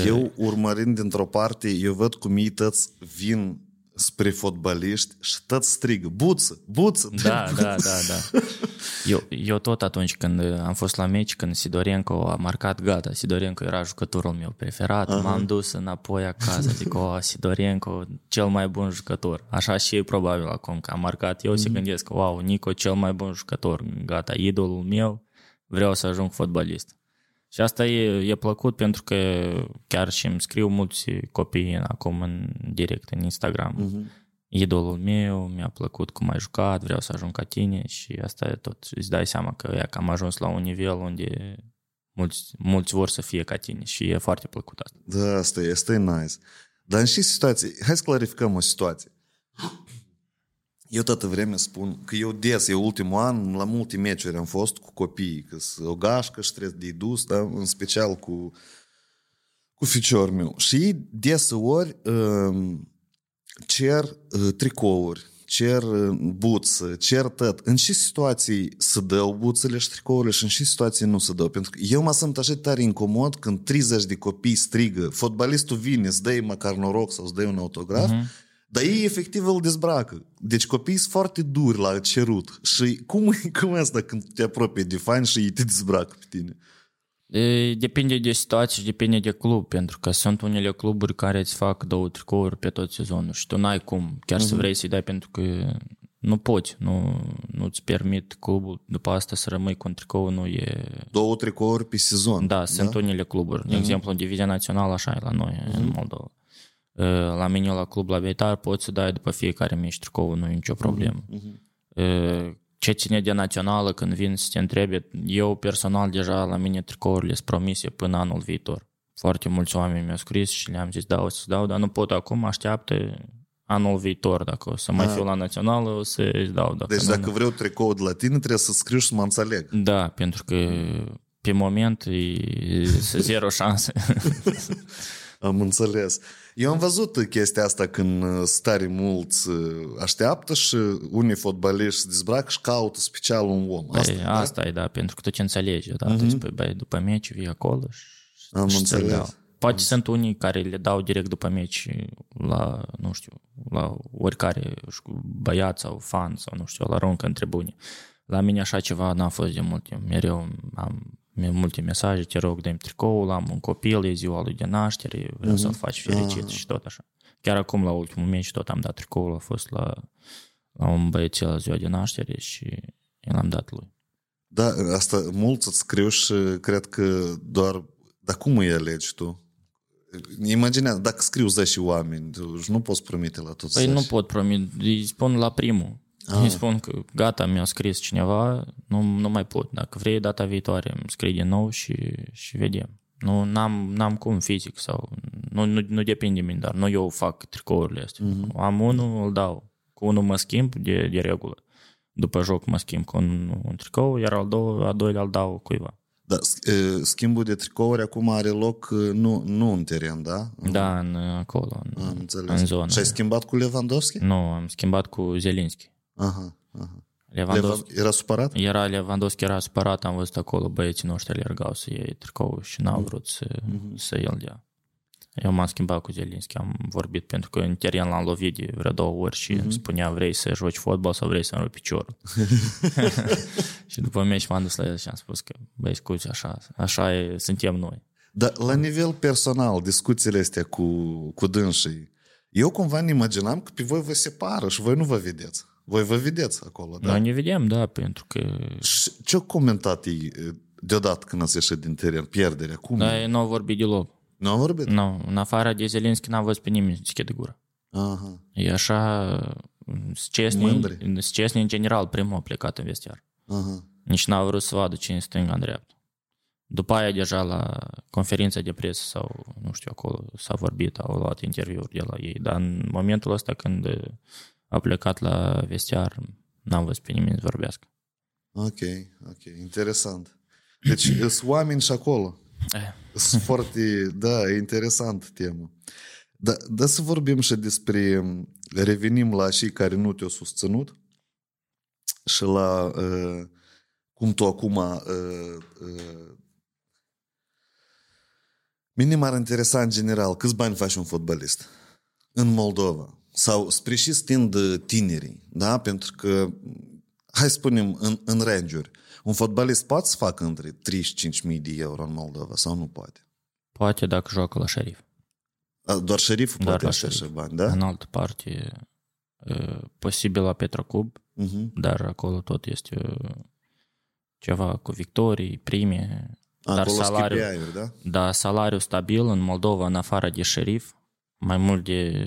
Speaker 2: Eu, urmărind dintr-o parte, eu văd cum ei tăți vin spre fotbaliști și tot strigă, buță, buță.
Speaker 1: Da, buță. da, da, da. Eu, eu tot atunci când am fost la meci, când Sidorenko a marcat, gata, Sidorenko era jucătorul meu preferat, uh-huh. m-am dus înapoi acasă, zic, o, Sidorenko, cel mai bun jucător. Așa și e probabil acum că am marcat, eu uh-huh. se mhm. gândesc, wow, Nico, cel mai bun jucător, gata, idolul meu, vreau să ajung fotbalist. Și asta e, e plăcut pentru că chiar și îmi scriu mulți copii acum în direct în Instagram. Uh-huh. Idolul meu, mi-a plăcut cum ai jucat, vreau să ajung ca tine și asta e tot. Îți dai seama că, ia, că am ajuns la un nivel unde mulți, mulți vor să fie ca tine și e foarte plăcut asta.
Speaker 2: Da, asta e, asta e nice. Dar în și situații, hai să clarificăm o situație. Eu toată vremea spun că eu des, eu ultimul an, la multe meciuri am fost cu copiii, că o gașcă și trebuie de dus, da? în special cu, cu ficiorul meu. Și deseori uh, cer uh, tricouri, cer uh, buță, cer tot. În ce situații se dau buțele și tricourile și în ce situații nu se dau? Pentru că eu mă simt așa tare incomod când 30 de copii strigă, fotbalistul vine, îți dă măcar noroc sau îți dă un autograf, uh-huh dar ei efectiv îl dezbracă. Deci copiii sunt foarte duri la cerut. Și cum, cum e asta când te apropii de fani și ei te dezbracă pe tine?
Speaker 1: Depinde de situație și depinde de club, pentru că sunt unele cluburi care îți fac două tricouri pe tot sezonul și tu n-ai cum chiar uh-huh. să mhm. vrei să-i dai pentru că nu poți, nu, nu-ți permit clubul după asta să rămâi cu un tricou, nu e...
Speaker 2: Două tricouri pe sezon.
Speaker 1: Da, da? sunt unele cluburi. De uh-huh. exemplu, în divizia națională așa e la noi, uh-huh. în Moldova. La mine la club la Beitar poți să dai după fiecare meci tricou, nu e nicio problemă. Uh-huh. Ce ține de națională când vin să te întrebe, eu personal deja la mine tricourile sunt promise până anul viitor. Foarte mulți oameni mi-au scris și le-am zis da, o să dau, dar nu pot acum, așteaptă anul viitor, dacă o să mai A. fiu la națională, o să-ți dau.
Speaker 2: Dacă deci dacă nu... vreau tricou de la tine, trebuie să scriu și să mă înțeleg.
Speaker 1: Da, pentru că pe moment e zero șanse.
Speaker 2: Am înțeles. Eu am văzut chestia asta când uh, stare mulți uh, așteaptă și unii fotbaliști se dezbracă și caută special un om.
Speaker 1: Asta, păi, asta da? e, da, pentru că tu ce înțelegi, da? Uh-huh. Deci, băi, după meci vii acolo și,
Speaker 2: am și înțeles.
Speaker 1: Poate am sunt unii care le dau direct după meci la, nu știu, la oricare băiat sau fan sau nu știu, la aruncă în tribune. La mine așa ceva n-a fost de mult timp. Mereu am multe mesaje, te rog, dă-mi tricoul, am un copil, e ziua lui de naștere, vreau să-l faci fericit și tot așa. Chiar acum, la ultimul meci, tot am dat tricoul, a fost la, la un băiețel la ziua de naștere și el am dat lui.
Speaker 2: Da, asta mulți îți scriu și cred că doar... Dar cum îi alegi tu? Imaginează, dacă scriu 10 oameni, nu poți promite la toți
Speaker 1: Păi
Speaker 2: 10.
Speaker 1: nu pot promite, îi spun la primul.
Speaker 2: Ah.
Speaker 1: Îi spun că gata, mi-a scris cineva, nu, nu mai pot. Dacă vrei, data viitoare îmi scrii din nou și, și vedem. Nu n-am, n-am cum fizic sau nu, nu, nu depinde de mine, dar nu eu fac tricourile astea. Mm-hmm. Am unul, îl dau. Cu unul mă schimb de, de regulă. După joc mă schimb cu un, un tricou, iar al, doua, al doilea îl dau cuiva.
Speaker 2: Da, schimbul de tricouri acum are loc nu, nu în teren, da?
Speaker 1: Da, în, acolo, în,
Speaker 2: Am înțeles.
Speaker 1: în zonă.
Speaker 2: Și ai schimbat cu Lewandowski?
Speaker 1: Nu, am schimbat cu Zelinski.
Speaker 2: Aha, aha.
Speaker 1: Lewandowski,
Speaker 2: Era supărat?
Speaker 1: era Lewandowski era supărat, am văzut acolo băieții noștri alergau să iei tricou și n-au vrut să,
Speaker 2: Mhm.
Speaker 1: să îl dea. Eu m-am schimbat cu Zelinski, am vorbit pentru că în teren l-am lovit de vreo două ori și
Speaker 2: Mhm.
Speaker 1: îmi spunea vrei să joci fotbal sau vrei să-mi rupi piciorul. și după meci m-am dus la el și am spus că băi, scuze, așa, așa e, suntem noi.
Speaker 2: Dar la nivel personal, discuțiile astea cu, cu dânsii, eu cumva ne imaginam că pe voi vă separă și voi nu vă vedeți. Voi vă vedeți acolo, da?
Speaker 1: Noi ne vedem, da, pentru că
Speaker 2: Și ce-au comentat ei deodată când ați ieșit din teren? Pierderea? Cum?
Speaker 1: da, nu au vorbit deloc.
Speaker 2: Nu au vorbit?
Speaker 1: Nu, în afară de Zelinski n-am văzut pe nimeni să deschide gura.
Speaker 2: Aha.
Speaker 1: E așa, scesni,
Speaker 2: Mândri.
Speaker 1: scesni în general, primul a plecat în vestiar.
Speaker 2: Aha.
Speaker 1: Nici n-a vrut să vadă cine stânga în dreapta. După aia deja la conferința de presă sau, nu știu, acolo s-a vorbit, au luat interviuri de la ei, dar în momentul ăsta când a plecat la vestiar, n-am văzut pe nimeni să vorbească.
Speaker 2: Ok, ok. Interesant. Deci sunt oameni și acolo.
Speaker 1: Eh,
Speaker 2: Sunt foarte, da, e interesant temă. Da, da să vorbim și despre, revenim la cei care nu te-au susținut și la uh, cum tu acum uh, uh, Mine m-ar interesa în general câți bani faci un fotbalist în Moldova sau spre și stind tinerii, da? Pentru că, hai să spunem, în, în range un fotbalist poate să facă între 35.000 de euro în Moldova sau nu poate?
Speaker 1: poate dacă joacă la șerif.
Speaker 2: A, Doar șeriful
Speaker 1: Doar
Speaker 2: poate
Speaker 1: la
Speaker 2: așa
Speaker 1: șerif.
Speaker 2: și bani, da?
Speaker 1: În altă parte, e, posibil la Petrocub,
Speaker 2: Uh-huh.
Speaker 1: dar acolo tot este e, ceva cu victorii, prime, dar
Speaker 2: Acolo
Speaker 1: salariul,
Speaker 2: salariu. da?
Speaker 1: Da, salariul stabil în Moldova, în afară de șerif, mai mult de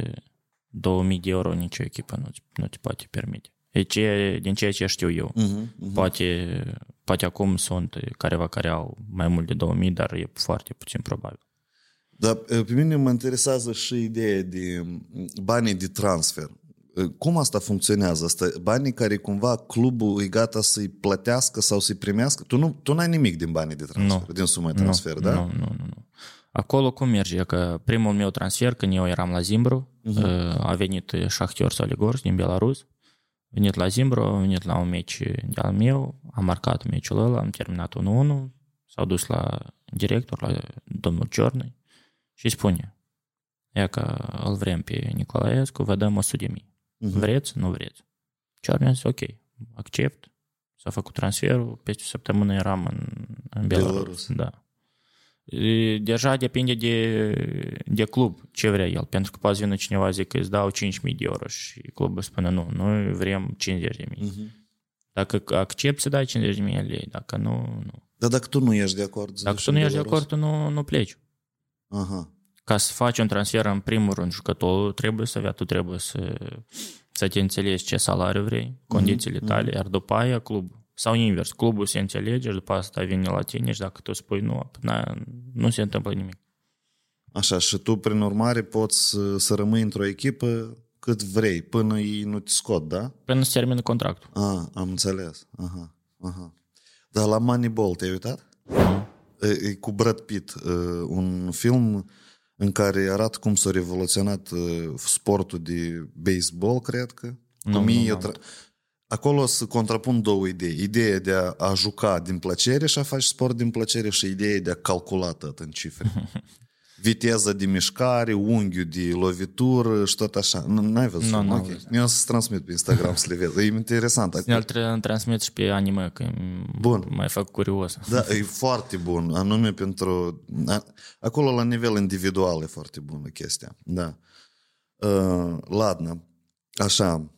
Speaker 1: 2000 de euro nicio echipă nu, nu te poate permite. Deci, e din ceea ce știu eu.
Speaker 2: Uh-huh. Uh-huh.
Speaker 1: Poate, poate acum sunt careva care au mai mult de 2000, dar e foarte puțin probabil.
Speaker 2: Dar pe mine mă interesează și ideea de banii de transfer. Cum asta funcționează? Asta, banii care cumva clubul e gata să-i plătească sau să-i primească? Tu nu tu n-ai nimic din banii de transfer,
Speaker 1: Nu.
Speaker 2: din suma de transfer,
Speaker 1: nu,
Speaker 2: da?
Speaker 1: Nu, nu, nu, nu. Acolo cum merge? Că primul meu transfer, când eu eram la Zimbru, uh-huh. a venit Shahtior Soligorsk din Belarus, a venit la Zimbru, a venit la un meci de-al meu, a marcat meciul ăla, am terminat 1-1, s-au dus la director, la domnul Ciornăi și spune, ia că îl vrem pe Nicolaescu, vă dăm 100 de mii.
Speaker 2: Mhm.
Speaker 1: Vreți? Nu vreți. Ciornăi a zis, ok, accept. S-a făcut transferul, peste o săptămână eram în, în Belarus.
Speaker 2: Belarus.
Speaker 1: Da. E, Deja depinde de, de club ce vrea el, pentru că poate vine cineva zic că îți dau 5.000 de euro și clubul spune nu, noi vrem 50 de mii.
Speaker 2: Mhm.
Speaker 1: Dacă accepti să dai 50 de mii lei, dacă nu, nu.
Speaker 2: Dar dacă tu nu ești de acord?
Speaker 1: Dacă
Speaker 2: zici,
Speaker 1: tu nu
Speaker 2: în
Speaker 1: ești de
Speaker 2: Belarus?
Speaker 1: acord, tu nu, nu pleci.
Speaker 2: Aha.
Speaker 1: Ca să faci un transfer, în primul rând, jucătorul trebuie să avea, tu trebuie să, să te înțelegi ce salariu vrei, condițiile tale, iar după aia clubul. Sau invers, clubul se înțelege și după asta vine la tine și dacă tu spui nu, na, nu se întâmplă nimic.
Speaker 2: Așa, și tu, prin urmare, poți să, să rămâi într-o echipă cât vrei, până ei nu te scot, da?
Speaker 1: Până se termină contractul.
Speaker 2: Ah, am înțeles. Aha, aha. Dar la Moneyball te-ai uitat? E, e cu Brad Pitt, e, un film în care arată cum s-a revoluționat e, sportul de baseball, cred că.
Speaker 1: Nu,
Speaker 2: Cum ei
Speaker 1: nu,
Speaker 2: o tra- Acolo se contrapun două idei. Ideea de a, a juca din plăcere și a face sport din plăcere și ideea de a calcula tot în cifre. viteză de mișcare, unghiul de lovitură și tot așa. Nu, n-ai văzut?
Speaker 1: Nu, n-am
Speaker 2: ok.
Speaker 1: văzut.
Speaker 2: Eu o să-ți transmit pe Instagram să le vezi. E interesant.
Speaker 1: El trebuie transmit și pe anime, că
Speaker 2: Bun.
Speaker 1: mai fac curios.
Speaker 2: Da, e foarte bun, anume pentru... a- Acolo, la nivel individual, e foarte bună chestia. Da. Uh, ladna. Așa,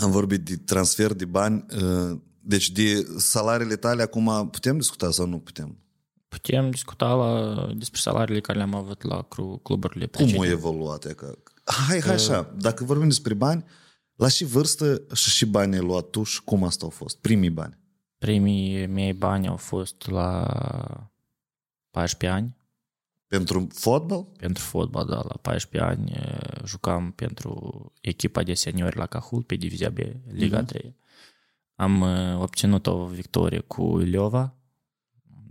Speaker 2: am vorbit de transfer de bani. Uh, deci de salariile tale acum putem discuta sau nu putem?
Speaker 1: Putem discuta la, despre salariile care le-am avut la cru- cluburile
Speaker 2: Cum
Speaker 1: precedente.
Speaker 2: a evoluat? e Că... Hai, hai așa, dacă vorbim despre bani, la și vârstă și și bani ai luat tu și cum asta au fost? Primii bani.
Speaker 1: Primii mei bani au fost la 14 ani
Speaker 2: Pentru fotbal?
Speaker 1: pentru fotbal, da, la 14 ani eh, jucam pentru echipa de seniori la Cahul pe Divizia B, Liga 3. Am eh, obținut o victorie cu Leova,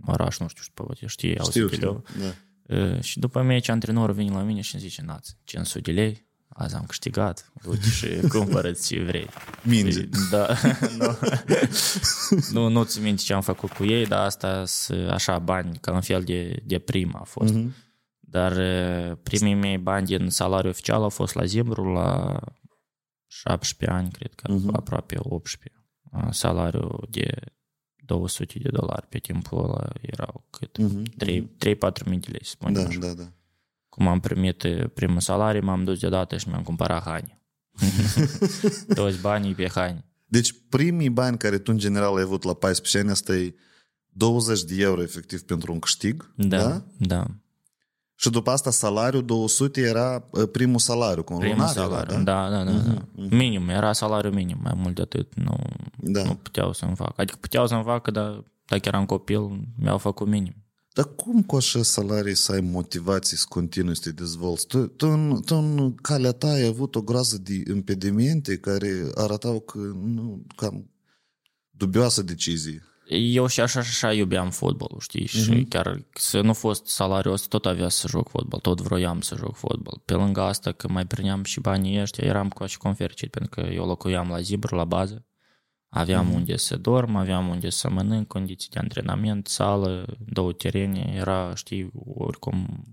Speaker 1: oraș, nu știu, poate știi, au
Speaker 2: Știu,
Speaker 1: de
Speaker 2: știu.
Speaker 1: Leova.
Speaker 2: Da.
Speaker 1: Eh, Și după meci, antrenorul vine la mine și îmi zice, nați, 500 de lei, azi am câștigat, du-te și cumpără-ți ce vrei.
Speaker 2: Minge.
Speaker 1: Da, nu. nu, nu ți minte ce am făcut cu ei, dar asta sunt așa bani, ca un fel de, de prim a fost.
Speaker 2: Mhm.
Speaker 1: Dar eh, primii mei bani din salariu oficial au fost la Zimbru la 17 ani, cred că,
Speaker 2: Mhm.
Speaker 1: aproape 18. Uh, Salariul de 200 de dolari pe timpul ăla erau cât?
Speaker 2: Mhm.
Speaker 1: 3-4 mii de lei, să spunem
Speaker 2: Da,
Speaker 1: așa.
Speaker 2: da, da.
Speaker 1: Cum am primit eh, primul salariu, m-am dus deodată și mi-am cumpărat haine. Toți banii pe haine.
Speaker 2: Deci primii bani care tu în general ai avut la 14 ani, asta e 20 de euro efectiv pentru un câștig.
Speaker 1: Da, da. da.
Speaker 2: Și după asta salariul 200 era uh, primul salariu, cu un
Speaker 1: Primul
Speaker 2: lunar
Speaker 1: salariu,
Speaker 2: era, da?
Speaker 1: da, da, da, da. Minim, era salariu minim, mai mult de atât nu,
Speaker 2: Da.
Speaker 1: nu puteau să-mi facă. Adică puteau să-mi facă, dar dacă eram copil, mi-au făcut minim.
Speaker 2: Dar cum cu așa salarii să ai motivație să continui să te dezvolți? Tu, tu, în, tu în calea ta ai avut o groază de impedimente care arătau că nu, cam dubioasă decizie.
Speaker 1: Eu și așa și așa iubeam fotbalul, știi? Și chiar să nu fost salariul ăsta, tot avea să joc fotbal, tot vroiam să joc fotbal. Pe lângă asta, că mai prineam și banii ăștia, eram ca și confercit, pentru că eu locuiam la Zibru, la bază. Aveam unde să dorm, aveam unde să mănânc, condiții de antrenament, sală, două terene, era, știi, oricum,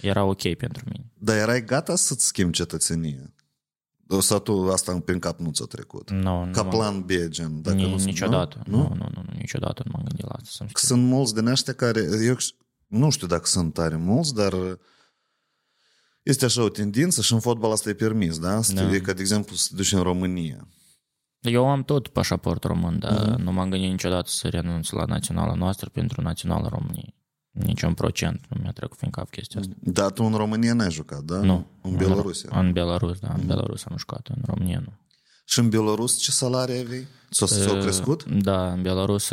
Speaker 1: era ok pentru mine.
Speaker 2: Dar erai gata să-ți schimbi cetățenia? Sau tu asta prin cap nu ți-a trecut?
Speaker 1: Nu,
Speaker 2: Ca
Speaker 1: nu,
Speaker 2: plan B, gen? Dacă
Speaker 1: Ni,
Speaker 2: nu, sunt-
Speaker 1: niciodată.
Speaker 2: Nu?
Speaker 1: Nu? Nu, nu, nu, nu, niciodată nu m-am gândit la asta. Să-mi
Speaker 2: Că
Speaker 1: schimb.
Speaker 2: sunt mulți din ăștia care, eu nu știu dacă sunt tare mulți, dar este așa o tendință și în fotbal asta e permis, da? Să
Speaker 1: Da.
Speaker 2: te, ca de exemplu să te duci în România.
Speaker 1: Eu am tot pașaport român, dar
Speaker 2: Mhm.
Speaker 1: nu m-am gândit niciodată să renunț la naționala noastră pentru naționala României. Niciun procent nu mi-a trecut prin cap chestia asta.
Speaker 2: Dar tu în România n-ai jucat, da?
Speaker 1: Nu.
Speaker 2: În Belarusia.
Speaker 1: În Belarus, da, în
Speaker 2: Mhm.
Speaker 1: Belarus am jucat, în România nu.
Speaker 2: Și în Belarus ce salarii aveai? S-au, s-au crescut?
Speaker 1: Da, în Belarus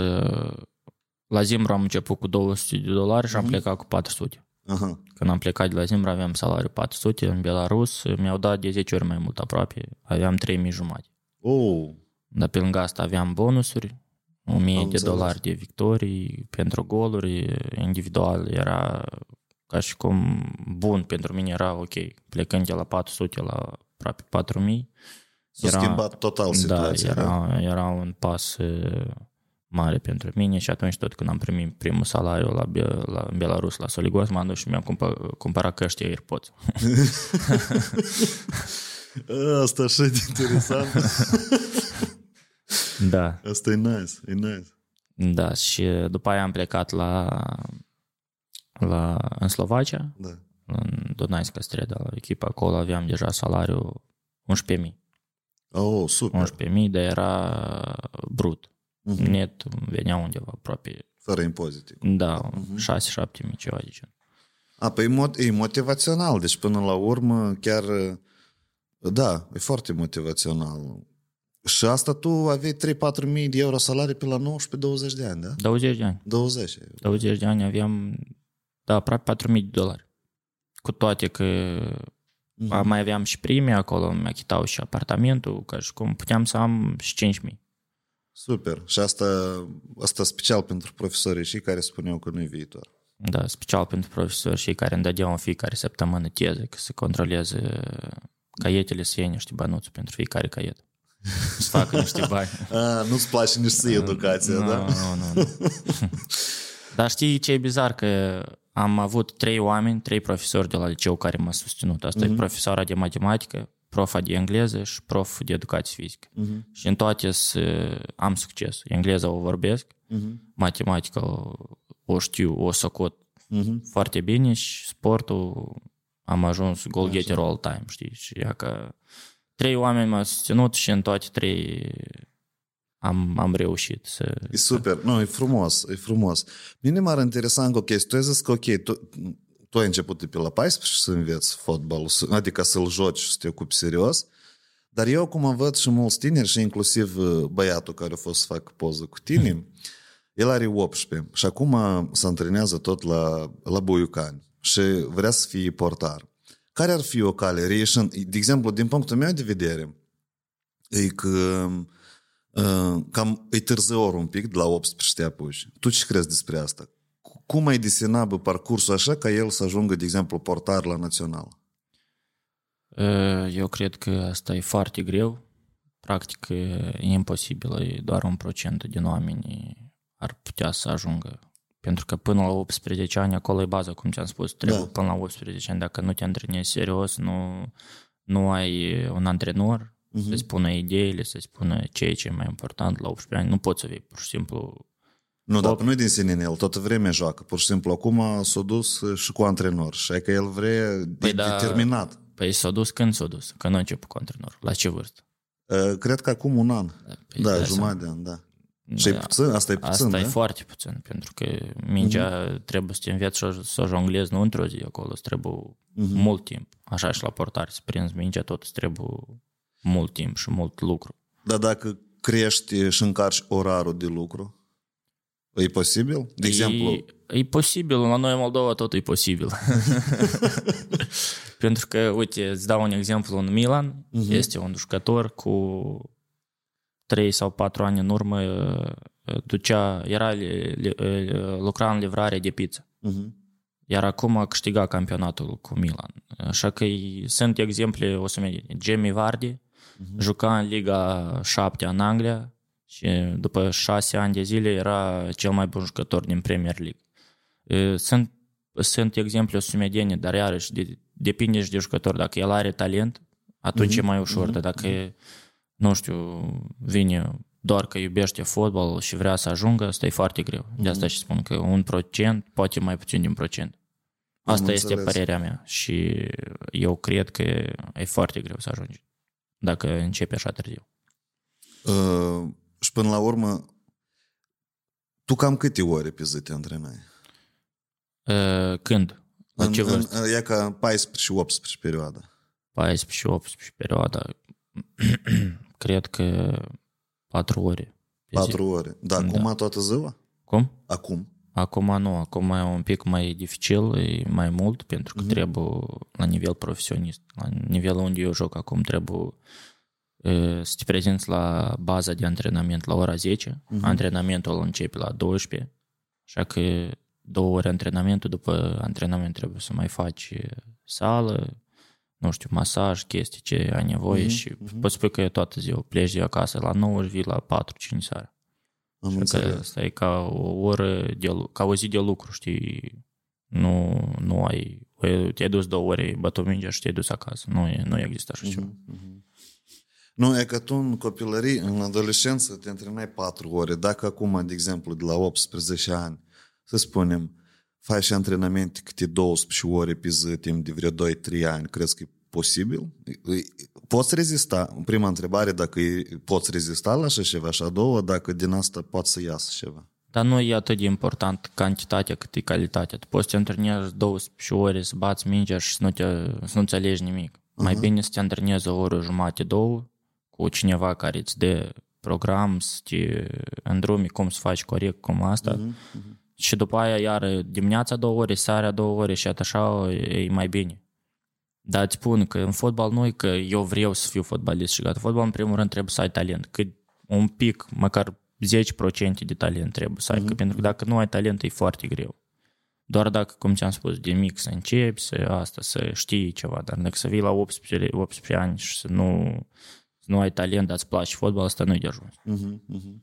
Speaker 1: la Zimbru am început cu 200 de dolari
Speaker 2: Mhm.
Speaker 1: și am plecat cu 400.
Speaker 2: Aha.
Speaker 1: Când am plecat de la Zimbru aveam salariu 400, în Belarus mi-au dat de 10 ori mai mult aproape, aveam 3000 jumate.
Speaker 2: Oh,
Speaker 1: Dar pe lângă asta aveam bonusuri, 1000
Speaker 2: Am
Speaker 1: de
Speaker 2: înțeles.
Speaker 1: dolari de victorii pentru goluri individual. Era ca și cum bun pentru mine era ok. Plecând de la 400 la aproape 4000.
Speaker 2: s-a
Speaker 1: Era-
Speaker 2: schimbat total
Speaker 1: Da,
Speaker 2: situația. Da,
Speaker 1: era, era un pas eh, mare pentru mine și atunci tot când am primit primul salariu la, Be- la în Belarus, la Soligos, m-am dus și mi-am cumpă- cumpărat căști AirPods.
Speaker 2: Asta așa de interesant.
Speaker 1: da.
Speaker 2: Asta e nice, e nice.
Speaker 1: Da, și după aia am plecat la, la în Slovacia,
Speaker 2: Da.
Speaker 1: în Dunajska Streda, la echipa acolo aveam deja salariu 11.000.
Speaker 2: Oh, super.
Speaker 1: 11.000, dar era brut.
Speaker 2: Mhm.
Speaker 1: Net venea undeva aproape,
Speaker 2: Fără impozite.
Speaker 1: da,
Speaker 2: Mhm.
Speaker 1: 6-7 mii ceva de genul.
Speaker 2: A, păi e mot- e motivațional, deci până la urmă chiar, da, e foarte motivațional. Și asta tu aveai 3-4 mii de euro salarii pe la 19-20 de ani, da?
Speaker 1: 20 de ani.
Speaker 2: 20.
Speaker 1: 20 de ani aveam, da, aproape 4.000 de dolari. Cu toate că
Speaker 2: Mhm.
Speaker 1: mai aveam și prime acolo, mi achitau și apartamentul, ca și cum puteam să am și 5.000.
Speaker 2: Super. Și asta, asta special pentru profesorii și care spuneau că nu-i viitor.
Speaker 1: Da, special pentru profesori și care îmi dădeau în fiecare săptămână teze, că să controleze caietele să iei niște bănuți pentru fiecare caiet. Să facă niște bani.
Speaker 2: A, nu-ți place nici să educația,
Speaker 1: nu,
Speaker 2: da?
Speaker 1: Nu, nu, nu. Dar știi ce e bizar? Că am avut trei oameni, trei profesori de la liceu care m-au susținut. Asta mm-hmm. e profesoara de matematică, profa de engleză și prof de educație fizică. Mm-hmm. Și în toate am succes. Engleza o vorbesc, mm-hmm. matematica o, o știu, o socot mm-hmm. foarte bine și sportul am ajuns goal getter all time, știi? Și ea că trei oameni m-au susținut și în toate trei am, am reușit să...
Speaker 2: E super, nu, e frumos, e frumos. Mine m-ar interesa încă o chestie. Tu ai zis că, ok, tu, tu ai început de pe la 14 să înveți fotbalul, adică să-l joci și să te ocupi serios, dar eu acum văd și mulți tineri și inclusiv uh, băiatul care a fost să facă poză cu tine, el are 18 și acum se antrenează tot la, la Buiucani și vrea să fie portar. Care ar fi o cale reieșind? De exemplu, din punctul meu de vedere, e că uh, cam e târziu ori un pic, de la 18 te apuci. Tu ce crezi despre asta? Cum ai desena bă, parcursul așa ca el să ajungă, de exemplu, portar la național?
Speaker 1: Eu cred că asta e foarte greu. Practic e imposibil, e doar un procent din oameni ar putea să ajungă. Pentru că până la 18 ani, acolo e baza, cum ți-am spus, trebuie da. până la 18 ani. Dacă nu te antrenezi serios, nu, nu ai un antrenor uh-huh. să-ți spună ideile, să-ți spună ce e ce mai important la 18 ani, nu poți să vii pur și simplu
Speaker 2: nu, dar nu din sine în el, toată vremea joacă. Pur și simplu, acum s-a dus și cu antrenor. Și că el vrea păi da, determinat.
Speaker 1: Păi s-a dus când s-a dus? Când a început cu antrenor? La ce vârstă?
Speaker 2: Uh, cred că acum un an. Da, păi da jumătate de an, da. Da. Și e puțin? Asta e puțin,
Speaker 1: Asta
Speaker 2: da?
Speaker 1: e foarte puțin, pentru că mingea uh-huh. trebuie să te înveți să o jonglezi nu într-o zi acolo, îți trebuie uh-huh. mult timp. Așa și la portare, să prinzi mingea, tot îți trebuie mult timp și mult lucru.
Speaker 2: Dar dacă crești și încarci orarul de lucru, E posibil? De exemplu?
Speaker 1: E, e posibil, la noi în Moldova tot e posibil. Pentru că, uite, îți dau un exemplu, în Milan uh-huh. este un jucător cu 3 sau 4 ani în urmă ducea, era, lucra în livrare de pizza. Uh-huh. Iar acum a câștigat campionatul cu Milan. Așa că sunt exemple o să Jamie Vardy uh-huh. juca în Liga 7 în Anglia, și după șase ani de zile era cel mai bun jucător din Premier League. Sunt, sunt exemple sumedene, dar iarăși de, depinde și de jucător. Dacă el are talent, atunci mm-hmm. e mai ușor, mm-hmm. dar dacă, mm-hmm. Nu știu, vine doar că iubește fotbal și vrea să ajungă, asta e foarte greu. De asta mm-hmm. și spun că un procent, poate mai puțin din procent. Asta Am este înțeles. părerea mea și eu cred că e foarte greu să ajungi dacă începi așa târziu.
Speaker 2: Uh, și până la urmă, tu cam câte ore pe zi te antrenai?
Speaker 1: Uh, când? La ce în,
Speaker 2: în, e ca 14 și 18 perioada.
Speaker 1: 14 și 18 perioada. Cred că 4 ore.
Speaker 2: 4 ore. Da, acum da. toată ziua?
Speaker 1: Cum?
Speaker 2: Acum.
Speaker 1: Acum nu, acum e un pic mai dificil, e mai mult, pentru că mm-hmm. trebuie la nivel profesionist, la nivelul unde eu joc acum trebuie să te prezinți la baza de antrenament la ora 10, uh-huh. Mhm. antrenamentul începe la 12, așa că două ore antrenamentul, după antrenament trebuie să mai faci sală, nu știu, masaj, chestii ce ai nevoie uh-huh. și uh-huh. poți spune că e toată ziua, pleci de acasă la 9 și vii la 4-5 seara. Am înțeles. asta e ca o oră, de, ca o zi de lucru, știi, nu, nu ai, te-ai dus două ore, bătut mingea și te-ai dus acasă, nu, nu există așa uh-huh. ceva. Uh-huh.
Speaker 2: Nu, e că tu în copilărie, în adolescență, te antrenai patru ore. Dacă acum, de exemplu, de la 18 ani, să spunem, faci antrenamente câte 12 ore pe zi, timp de vreo 2-3 ani, crezi că e posibil? Poți rezista? Prima întrebare, dacă poți rezista la așa ceva și a doua, dacă din asta poți să iasă ceva.
Speaker 1: Dar nu e atât de important cantitatea cât e calitatea. Tu poți să te antrenezi 12 ore, să bați mingea și să nu, te, să nu înțelegi nimic. Uh-huh. Mai bine să te antrenezi o oră jumate, două, cu cineva care îți dă program, să te îndrumi cum să faci corect, cum asta. Uh-huh, uh-huh. Și după aia iar dimineața două ore, seara două ore și așa e mai bine. Dar îți spun că în fotbal nu e că eu vreau să fiu fotbalist și gata. Fotbal în primul rând trebuie să ai talent. Cât un pic, măcar 10% de talent trebuie să ai. Uh-huh. Că pentru că dacă nu ai talent e foarte greu. Doar dacă, cum ți-am spus, de mic să începi, să asta, să știi ceva, dar dacă să vii la 18, 18 ani și să nu nu ai talent, dar îți place fotbal, asta nu-i de ajuns.
Speaker 2: Uh-huh, uh-huh.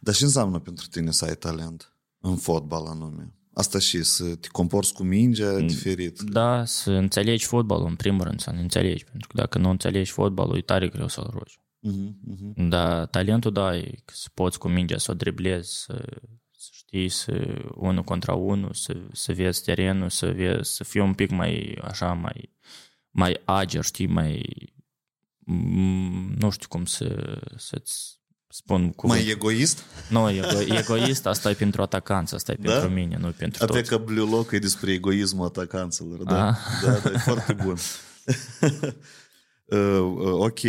Speaker 2: Dar ce înseamnă pentru tine să ai talent în fotbal anume? Asta și să te comporți cu mingea diferit.
Speaker 1: Da, să înțelegi fotbalul, în primul rând, să înțelegi. Pentru că dacă nu înțelegi fotbalul, e tare greu să-l rogi.
Speaker 2: Uh-huh, uh-huh.
Speaker 1: Dar talentul, da, e că să poți cu mingea să o driblezi, să, să știi, să unul contra unul, să, să vezi terenul, să, vezi, să fii un pic mai, așa, mai, mai ager, știi, mai, m- nu știu cum să, să-ți spun cum.
Speaker 2: Mai egoist?
Speaker 1: Nu, ego, egoist, asta e pentru atacanță, asta e
Speaker 2: Da?
Speaker 1: pentru mine, nu pentru
Speaker 2: Até
Speaker 1: toți.
Speaker 2: că Blue Lock e despre egoismul atacanților. Da,
Speaker 1: Ah.
Speaker 2: da, da, e foarte bun. uh, uh, ok.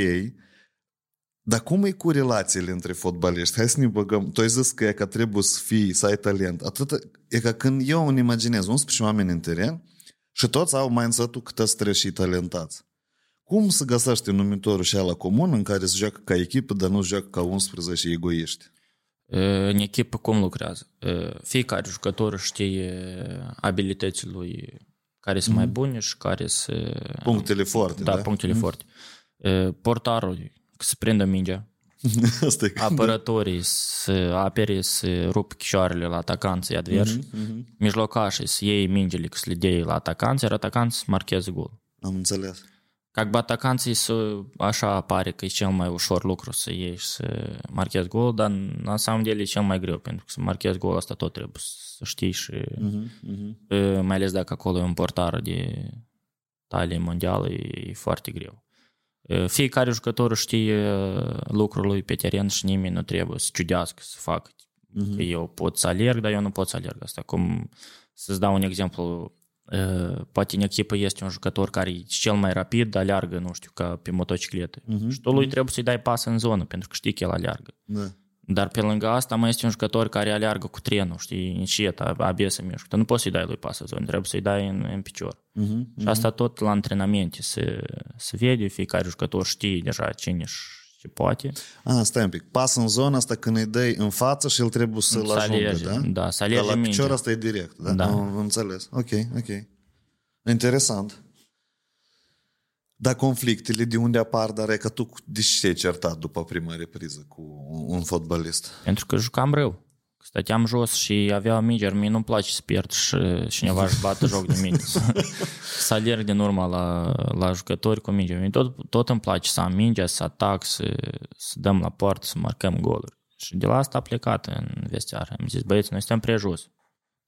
Speaker 2: Dar cum e cu relațiile între fotbaliști? Hai să ne băgăm. Tu ai zis că e că trebuie să fii, să ai talent. Atât, e ca când eu îmi imaginez 11 oameni în teren și toți au mindset-ul că toți trebuie și talentați. Cum să găsești numitorul și la comun în care se joacă ca echipă, dar nu se joacă ca 11 egoiști?
Speaker 1: În echipă cum lucrează? Fiecare jucător știe abilitățile lui care sunt mai bune și care sunt...
Speaker 2: Punctele forte,
Speaker 1: Da,
Speaker 2: da?
Speaker 1: punctele forte. Portarul să prindă mingea,
Speaker 2: Asta e
Speaker 1: apărătorii să apere, să rup chișoarele la atacanții adversi, mijlocașii să iei mingele, să le dea la atacanți, iar atacanții să marcheze gol.
Speaker 2: Am înțeles.
Speaker 1: Как бы atacanții să așa apare că e cel mai ușor lucru să iei și să marchezi gol, dar na samом деле e cel mai greu, pentru că să marchezi gol asta tot trebuie să știi și
Speaker 2: Uh-huh, uh-huh.
Speaker 1: e, mai ales dacă acolo e un portar de talie mondială, e foarte greu. E, Fiecare jucător știe lucrul lui pe teren și nimeni nu trebuie să ciudească, să facă. Că eu pot să alerg, dar eu nu pot să alerg. Asta cum să-ți dau un exemplu, e, poate în echipă este un jucător care e cel mai rapid, dar aleargă, nu știu, ca pe motocicletă. Și tu lui trebuie să-i dai pas în zonă, pentru că știi că el aleargă.
Speaker 2: Da.
Speaker 1: Dar pe lângă asta mai este un jucător care aleargă cu trenul, știi, încet, abia să mișcă. Tu nu poți să-i dai lui pas în zonă, trebuie să-i dai în, în picior.
Speaker 2: Uh-huh.
Speaker 1: Și asta tot la antrenamente se, se vede, fiecare jucător știe deja cine și poate.
Speaker 2: Ah, stai un pic. Pas în zona asta când îi dai în față și el trebuie să-l
Speaker 1: Să
Speaker 2: ajungă,
Speaker 1: alege,
Speaker 2: da?
Speaker 1: da, să
Speaker 2: Dar
Speaker 1: alege
Speaker 2: la
Speaker 1: mingea.
Speaker 2: picior asta e direct, da?
Speaker 1: Da.
Speaker 2: Am înțeles. Ok, ok. Interesant. Dar conflictele de unde apar, dar e că tu de ce te-ai certat după prima repriză cu un fotbalist?
Speaker 1: Pentru că jucam rău. Stăteam jos și avea mingeri, mie nu-mi place să pierd și cineva își bată joc de mine. Să- să alerg din urma la, la jucători cu mingea. Mie tot, tot îmi place să am mingea, să atac, să, să dăm la poartă, să marcăm goluri. Și de la asta a plecat în vestiar. Am zis, băieți, noi suntem prejos.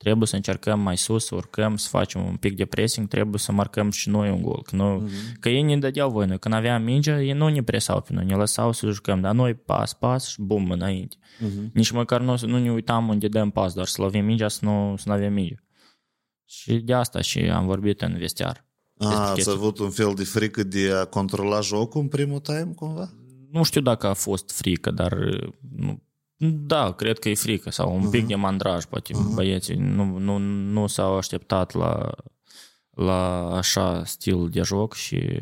Speaker 1: Trebuie să încercăm mai sus, să urcăm, să facem un pic de pressing, trebuie să marcăm și noi un gol. Că, nu, mm-hmm. că ei ne dădeau voi. Noi când aveam mingea, ei nu ne presau pe noi, ne lăsau să jucăm, dar noi pas, pas și bum, înainte.
Speaker 2: Uh-huh.
Speaker 1: Nici măcar nu, nu ne uitam unde dăm pas, doar să lovim mingea, să nu, să nu avem mingea. Și de asta și am vorbit în vestiar.
Speaker 2: Ah, ați
Speaker 1: chestia.
Speaker 2: avut un fel de frică de a controla jocul în primul time, cumva?
Speaker 1: Nu știu dacă a fost frică, dar nu, da, cred că e frică sau un pic de mandraj, poate băieții nu, nu, nu s-au așteptat la, la așa stil de joc și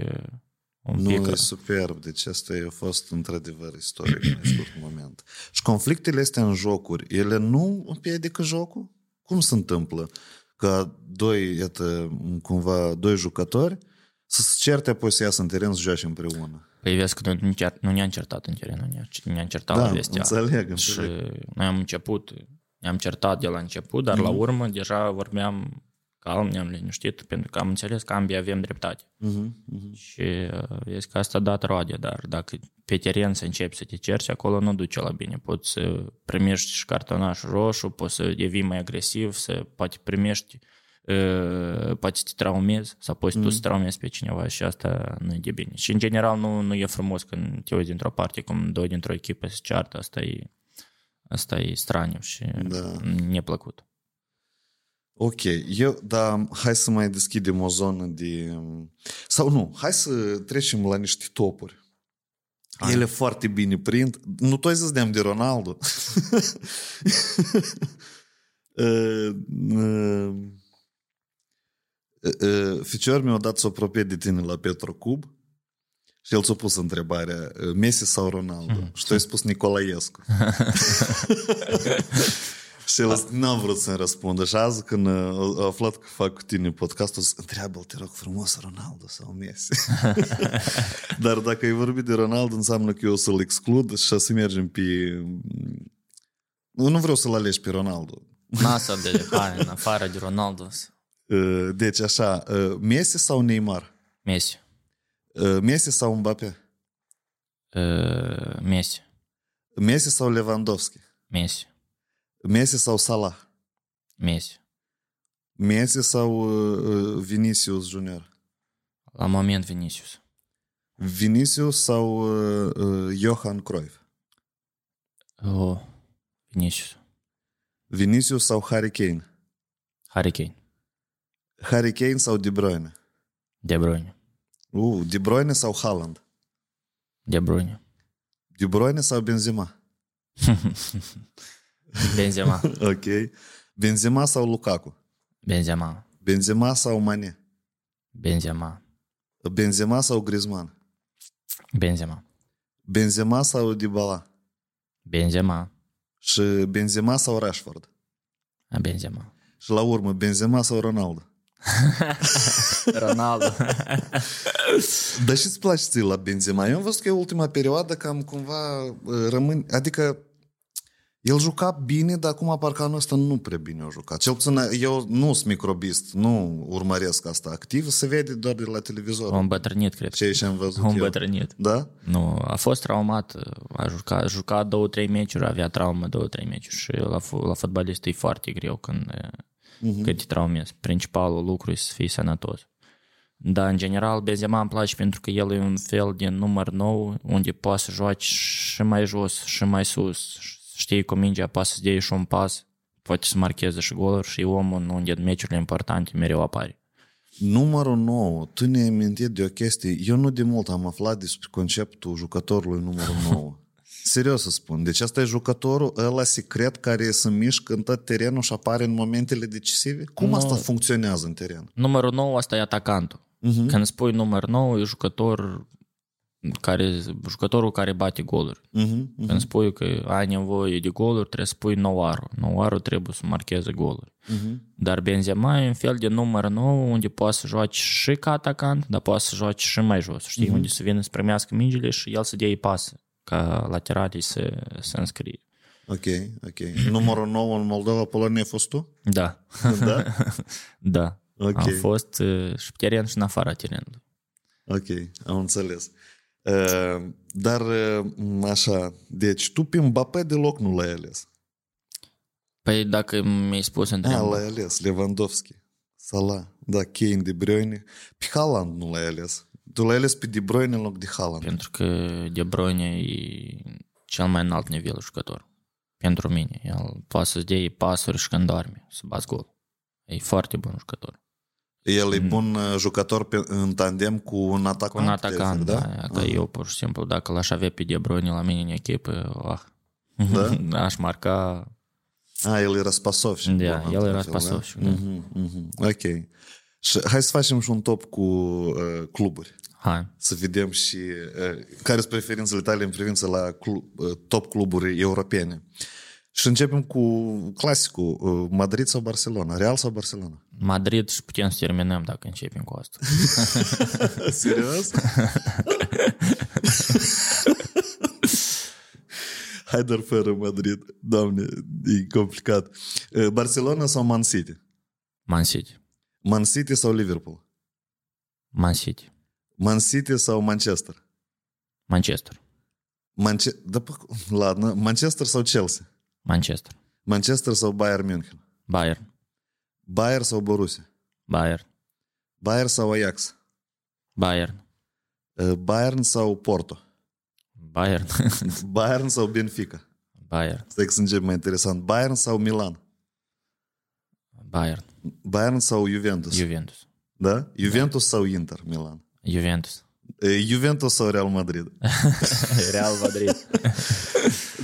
Speaker 1: un
Speaker 2: Nu,
Speaker 1: pic...
Speaker 2: e superb. Deci asta a fost într-adevăr istoric în scurt moment. Și conflictele astea în jocuri, ele nu împiedică jocul? Cum se întâmplă? Ca doi, iată, cumva, doi jucători să se certe, apoi să iasă în teren să joace împreună.
Speaker 1: Păi vezi că nu, cer- nu ne-am certat în teren, nu ne-am, ne-am certat
Speaker 2: Da,
Speaker 1: la vestiar.
Speaker 2: înțeleg,
Speaker 1: Și
Speaker 2: înțeleg.
Speaker 1: noi am început, ne-am certat de la început, dar la urmă deja vorbeam calm, ne-am liniștit, pentru că am înțeles că ambii avem dreptate.
Speaker 2: Uh-huh, uh-huh.
Speaker 1: Și uh, vezi că asta a dat roade, dar dacă pe teren să începi să te cerci, acolo nu duce la bine. Poți să primești și cartonaș roșu, poți să devii mai agresiv, să poate primești uh, poate să te traumezi sau poți tu să traumezi pe cineva și asta nu e de bine. Și în general nu, nu e frumos când te uiți dintr-o parte cum doi dintr-o echipă se ceartă, asta e, asta e straniu și
Speaker 2: Da.
Speaker 1: neplăcut.
Speaker 2: Ok, eu, dar hai să mai deschidem o zonă de... Sau nu, hai să trecem la niște topuri. Hai. Ele foarte bine prind. Nu tu ai zis de Ronaldo. Uh, uh, uh, Ficior mi-a dat să o apropie de tine la Petro Cub și el ți-a pus întrebarea uh, Messi sau Ronaldo?
Speaker 1: Mhm.
Speaker 2: Și tu ai spus Nicolaescu. Și el n-am vrut să-mi răspundă. Și azi când uh, a aflat că fac cu tine podcastul, zic, întreabă-l, te rog frumos, Ronaldo sau Messi. Dar dacă ai vorbit de Ronaldo, înseamnă că eu o să-l exclud și să mergem pe... Nu, nu vreau să-l alegi pe Ronaldo.
Speaker 1: Nasă de hai, în afară de Ronaldo.
Speaker 2: Uh, Deci așa, uh, Messi sau Neymar?
Speaker 1: Messi.
Speaker 2: Uh, Messi sau Mbappé?
Speaker 1: Uh, Messi.
Speaker 2: Messi sau Lewandowski?
Speaker 1: Messi.
Speaker 2: Messi sau Salah?
Speaker 1: Messi.
Speaker 2: Messi sau uh, uh, Vinicius Junior?
Speaker 1: La moment Vinicius.
Speaker 2: Vinicius sau uh, uh, Johan Cruyff?
Speaker 1: Oh, Vinicius.
Speaker 2: Vinicius sau Harry Kane?
Speaker 1: Harry Kane.
Speaker 2: Harry Kane sau De Bruyne?
Speaker 1: De Bruyne.
Speaker 2: Uh, De Bruyne sau Haaland?
Speaker 1: De Bruyne.
Speaker 2: De Bruyne sau Benzema?
Speaker 1: Benzema.
Speaker 2: Ok. Benzema sau Lukaku?
Speaker 1: Benzema.
Speaker 2: Benzema sau Mane?
Speaker 1: Benzema.
Speaker 2: Benzema sau Griezmann?
Speaker 1: Benzema.
Speaker 2: Benzema sau Dybala?
Speaker 1: Benzema.
Speaker 2: Și Benzema sau Rashford?
Speaker 1: Benzema.
Speaker 2: Și la urmă, Benzema sau Ronaldo?
Speaker 1: Ronaldo.
Speaker 2: Dar și îți place ție la Benzema? Eu am văzut că e ultima perioadă cam cumva uh, rămân... Adică el juca bine, dar acum parcă anul ăsta nu prea bine a jucat. Cel puțin eu nu sunt microbist, nu urmăresc asta activ, se vede doar de la televizor.
Speaker 1: A îmbătrânit, cred.
Speaker 2: Ce și am văzut
Speaker 1: A
Speaker 2: eu.
Speaker 1: îmbătrânit.
Speaker 2: Da?
Speaker 1: Nu, a fost traumat, a jucat, a jucat două, trei meciuri, avea traumă două, trei meciuri și la, fu- la fotbalist e foarte greu când, uh-huh. când te traumezi. Principalul lucru e să fii sănătos. Dar, în general, Benzema îmi place pentru că el e un fel de număr nou unde poate să joace și mai jos și mai sus. Știi cu mingea, poate să-ți dea și un pas, poate să marcheze și goluri și e omul unde în meciurile importante mereu apare.
Speaker 2: Numărul 9, tu ne-ai amintit de o chestie. Eu nu de mult am aflat despre conceptul jucătorului numărul 9. Serios să spun. Deci asta e jucătorul ăla secret care se mișcă în tot terenul și apare în momentele decisive? Cum
Speaker 1: Nu.
Speaker 2: asta funcționează în teren?
Speaker 1: Numărul 9 asta e atacantul.
Speaker 2: Mhm.
Speaker 1: Când spui număr 9, e jucător care, jucătorul care bate goluri.
Speaker 2: Mhm, mhm,
Speaker 1: Când spui că ai nevoie de goluri, trebuie să spui Noaru. Noaru trebuie să marcheze goluri.
Speaker 2: mhm.
Speaker 1: Dar Benzema e un fel de număr 9 unde poate să joace și ca atacant, dar poate să joace și mai jos. Știi, unde să vină să primească mingile și el să dea pasă ca lateralii să, să înscrie.
Speaker 2: Ok, ok. Numărul 9 în Moldova, Polonia, ai fost tu?
Speaker 1: Da,
Speaker 2: Da?
Speaker 1: da.
Speaker 2: Ok.
Speaker 1: Am fost uh, și pe teren și în afara terenului.
Speaker 2: Ok, am înțeles. Uh, dar uh, așa, deci tu pe Mbappé deloc nu l-ai ales.
Speaker 1: Păi dacă mi-ai spus între
Speaker 2: A, l-ai ales, Lewandowski, Salah, da, Kane, De Bruyne. Pe Haaland nu l-ai ales. Tu l-ai ales pe De Bruyne în loc de Haaland.
Speaker 1: Pentru că De Bruyne e cel mai înalt nivel jucător. Pentru mine. El poate să-ți dea pasuri și când doarme, să bați gol. E foarte bun jucător.
Speaker 2: El e bun uh, jucător pe, în tandem cu un atacant.
Speaker 1: Cu un atacant,
Speaker 2: de
Speaker 1: da.
Speaker 2: exemplu,
Speaker 1: da? Că eu, pur și simplu, dacă l-aș avea pe De Bruyne la mine în echipă, ah,
Speaker 2: Da?
Speaker 1: aș marca...
Speaker 2: A, el era spasov și
Speaker 1: Da,
Speaker 2: bun,
Speaker 1: el
Speaker 2: într-un
Speaker 1: era
Speaker 2: fel,
Speaker 1: spasovșic,
Speaker 2: da?
Speaker 1: da.
Speaker 2: Mhm, mhm. Ok. Și hai să facem și un top cu uh, cluburi.
Speaker 1: Hai.
Speaker 2: Să vedem și uh, care sunt preferințele tale în privință la clu- uh, top cluburi europene. Și începem cu clasicul. uh, Madrid sau Barcelona? Real sau Barcelona?
Speaker 1: Madrid și putem să terminăm dacă începem cu asta.
Speaker 2: Serios? Hai doar fără Madrid. Doamne, e complicat. Uh, Barcelona sau Man City?
Speaker 1: Man City.
Speaker 2: Man City sau Liverpool?
Speaker 1: Man City.
Speaker 2: Man City sau Manchester?
Speaker 1: Manchester.
Speaker 2: Manche- da, pă- ladno. Manchester sau Chelsea?
Speaker 1: Manchester.
Speaker 2: Manchester sau Bayern München?
Speaker 1: Bayern.
Speaker 2: Bayern sau Borussia?
Speaker 1: Bayern.
Speaker 2: Bayern sau Ajax?
Speaker 1: Bayern.
Speaker 2: Uh, Bayern sau Porto?
Speaker 1: Bayern.
Speaker 2: Bayern sau Benfica?
Speaker 1: Bayern.
Speaker 2: Stai că să încep mai interesant. Bayern sau Milan?
Speaker 1: Bayern.
Speaker 2: Bayern sau Juventus?
Speaker 1: Juventus.
Speaker 2: da? Juventus sau Inter Milan?
Speaker 1: Juventus.
Speaker 2: Uh, Juventus sau Real Madrid?
Speaker 1: Real Madrid.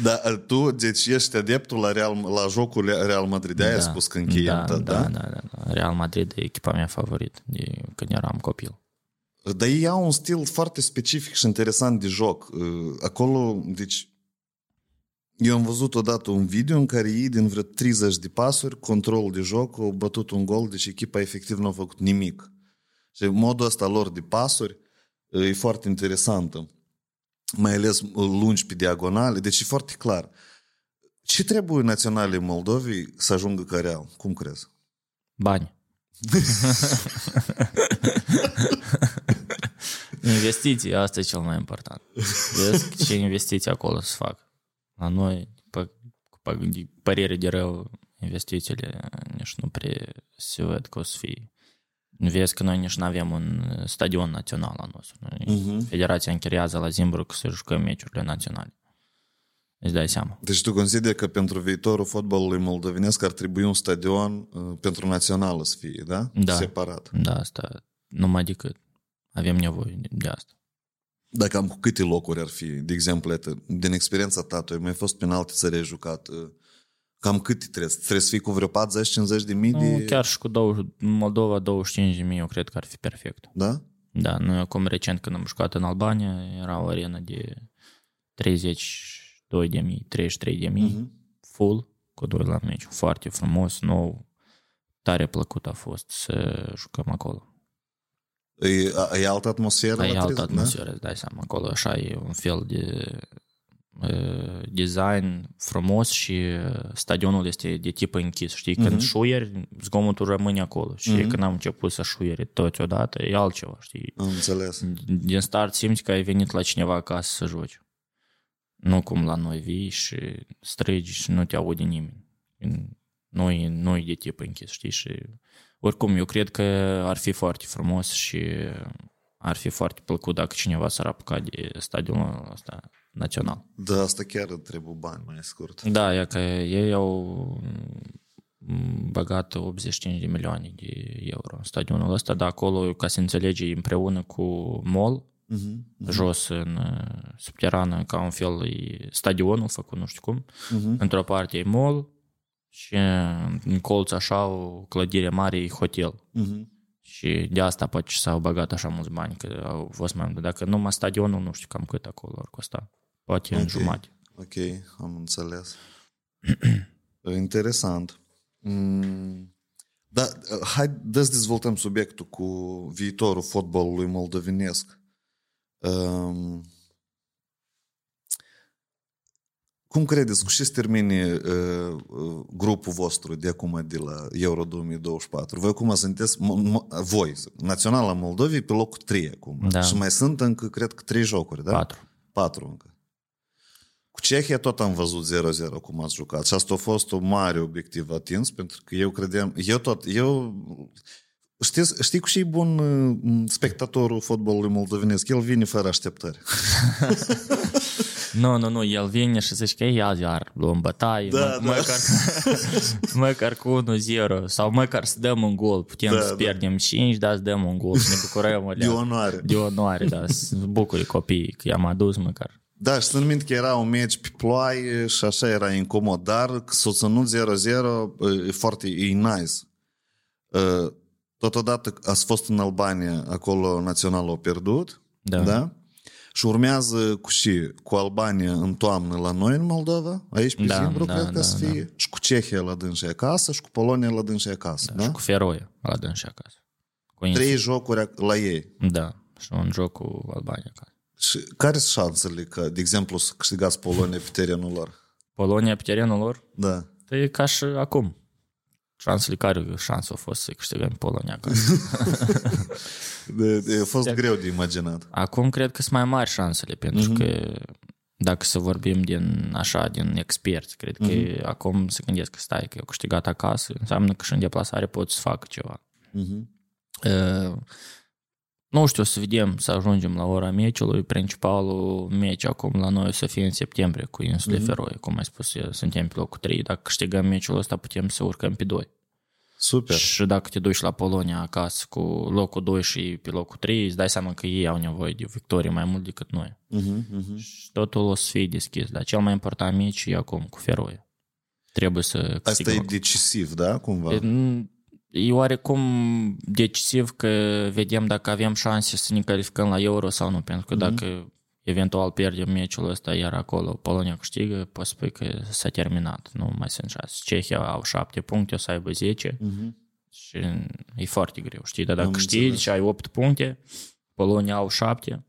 Speaker 2: Da, uh, tu, deci ești adeptul la, Real, la jocul Real Madrid. De-aia ai spus că încheiem,
Speaker 1: da,
Speaker 2: da,
Speaker 1: da, da, da, da. Real Madrid e echipa mea favorită de când eram copil.
Speaker 2: Dar ei au un stil foarte specific și interesant de joc. Uh, Acolo, deci, eu am văzut odată un video în care ei, din vreo 30 de pasuri, control de joc, au bătut un gol, deci echipa efectiv nu a făcut nimic. Și modul ăsta lor de pasuri uh, e foarte interesantă. Mai ales uh, lungi pe diagonale, deci e foarte clar. Ce trebuie naționale Moldovei să ajungă ca real? Cum crezi?
Speaker 1: Bani. investiții, asta e cel mai important. Vezi ce investiții acolo să fac. La noi, pe, pe părere de rău, investițiile nici nu prea se văd că o să fie. Vezi că noi nici nu avem un stadion național al nostru. Uh-huh. Federația închiriază la Zimbru să jucăm meciurile naționale. Îți dai seama.
Speaker 2: Deci tu consideri că pentru viitorul fotbalului moldovenesc ar trebui un stadion uh, pentru națională să fie, da?
Speaker 1: Da.
Speaker 2: Separat.
Speaker 1: Da, asta numai decât. Avem nevoie de asta.
Speaker 2: Dar cam cu câte locuri ar fi? De exemplu, din experiența ta, tu ai mai fost pe în alte țări ai jucat. Uh, cam cât trebuie? Trebuie să fii cu vreo 40-50 de mii de...
Speaker 1: Nu, chiar și cu 20, Moldova 25 de mii, eu cred că ar fi perfect.
Speaker 2: Da?
Speaker 1: Da, noi acum recent când am jucat în Albania, era o arenă de 32 de mii, 33 de mii, uh-huh. full, cu doi la meci. Foarte frumos, nou, tare plăcut a fost să jucăm acolo.
Speaker 2: E, e altă atmosferă?
Speaker 1: E altă atmosferă, îți dai seama. Acolo așa e un fel de uh, design frumos și stadionul este de tip închis. Știi, când uh-huh. șuieri, zgomotul rămâne acolo. Și uh-huh. când am început să șuieri toți odată, e altceva, știi?
Speaker 2: Am înțeles.
Speaker 1: Din start simți că ai venit la cineva acasă să joci. Nu cum la noi vii și strigi și nu te aude nimeni. Nu e, nu e de tip închis, știi? Și oricum, eu cred că ar fi foarte frumos și ar fi foarte plăcut dacă cineva s-ar apuca de stadionul ăsta național.
Speaker 2: Da, asta chiar trebuie bani, mai scurt.
Speaker 1: Da, e că ei au băgat 85 de milioane de euro în stadionul ăsta, dar acolo, ca să înțelegi, împreună cu MOL, uh-huh, uh-huh. jos în subterană, ca un fel e stadionul făcut, nu știu cum. Uh-huh. Într-o parte e MOL, și în colț așa o clădire mare e hotel. Uh-huh. Și de asta poate s-au băgat așa mulți bani, că au fost mai mult. Dacă numai stadionul, nu știu cam cât acolo ar costa. Poate okay. în jumate.
Speaker 2: Ok, am înțeles. Interesant. Mm. Da, hai să dezvoltăm subiectul cu viitorul fotbalului moldovenesc. Um, Cum credeți, cu ce se termine uh, uh, grupul vostru de acum de la Euro 2024? Voi acum sunteți, voi, Naționala Moldovei, pe locul 3 acum.
Speaker 1: Da.
Speaker 2: Și mai sunt încă, cred că, 3 jocuri, da?
Speaker 1: 4.
Speaker 2: 4 încă. Cu Cehia tot am văzut 0-0 cum ați jucat și asta a fost un mare obiectiv atins pentru că eu credeam, eu tot, eu Știți, știi cu ce e bun uh, spectatorul fotbalului moldovenesc? El vine fără așteptări.
Speaker 1: Nu, nu, nu, el vine și zice că ei azi ar luăm bătaie, da, mă, da. măcar, măcar cu 1-0 sau măcar să dăm un gol, putem da, să da. pierdem 5, dar să dăm un gol, să ne bucurăm.
Speaker 2: De onoare.
Speaker 1: De onoare, da, să bucuri copiii că i-am adus măcar.
Speaker 2: Da, și sunt minte că era un meci pe ploaie și așa era incomod, dar s-a ținut 0-0, e foarte e nice. Totodată ați fost în Albania, acolo naționalul a pierdut, da? da? Și urmează cu și cu Albania în toamnă la noi în Moldova, aici pe da, Zimbru, da, cred da, că să fie, da. și cu Cehia la dânsii acasă și cu Polonia la dânsii acasă. Da, da?
Speaker 1: Și cu Feroia la dânsii acasă.
Speaker 2: Cu Trei jocuri la ei.
Speaker 1: Da, și un joc cu Albania acasă.
Speaker 2: Și care sunt șansele că, de exemplu, să câștigați Polonia pe terenul lor?
Speaker 1: Polonia pe terenul lor?
Speaker 2: Da.
Speaker 1: Păi e ca și acum. Șansele care șansă a fost să câștigăm Polonia acasă?
Speaker 2: de, de, a fost de, greu de imaginat.
Speaker 1: Acum cred că sunt mai mari șansele, pentru mm-hmm. că dacă să vorbim din așa, din experți, cred că mm-hmm. acum se gândesc că stai, că eu câștigat acasă, înseamnă că și în deplasare pot să fac ceva. Mm-hmm. Uh, nu știu, să vedem, să ajungem la ora meciului. Principalul meci acum la noi o să fie în septembrie cu Insule mm-hmm. Feroe. Cum ai spus, suntem pe locul 3. Dacă câștigăm meciul ăsta, putem să urcăm pe 2.
Speaker 2: Super.
Speaker 1: Și dacă te duci la Polonia acasă cu locul 2 și pe locul 3, îți dai seama că ei au nevoie de victorie mai mult decât noi.
Speaker 2: Uh-huh, uh-huh.
Speaker 1: Și totul o să fie deschis. Dar cel mai important meci e acum cu Feroe. Trebuie să
Speaker 2: Asta e decisiv, da? Cumva?
Speaker 1: E, e oarecum decisiv că vedem dacă avem șanse să ne calificăm la Euro sau nu, pentru că mm-hmm. dacă eventual pierdem meciul ăsta, iar acolo Polonia câștigă, poți spui că s-a terminat, nu mai sunt șanse. Cehia au șapte puncte, o să aibă 10 mm-hmm. și e foarte greu, știi? Dar dacă Am câștigi și ai 8 puncte, Polonia au șapte,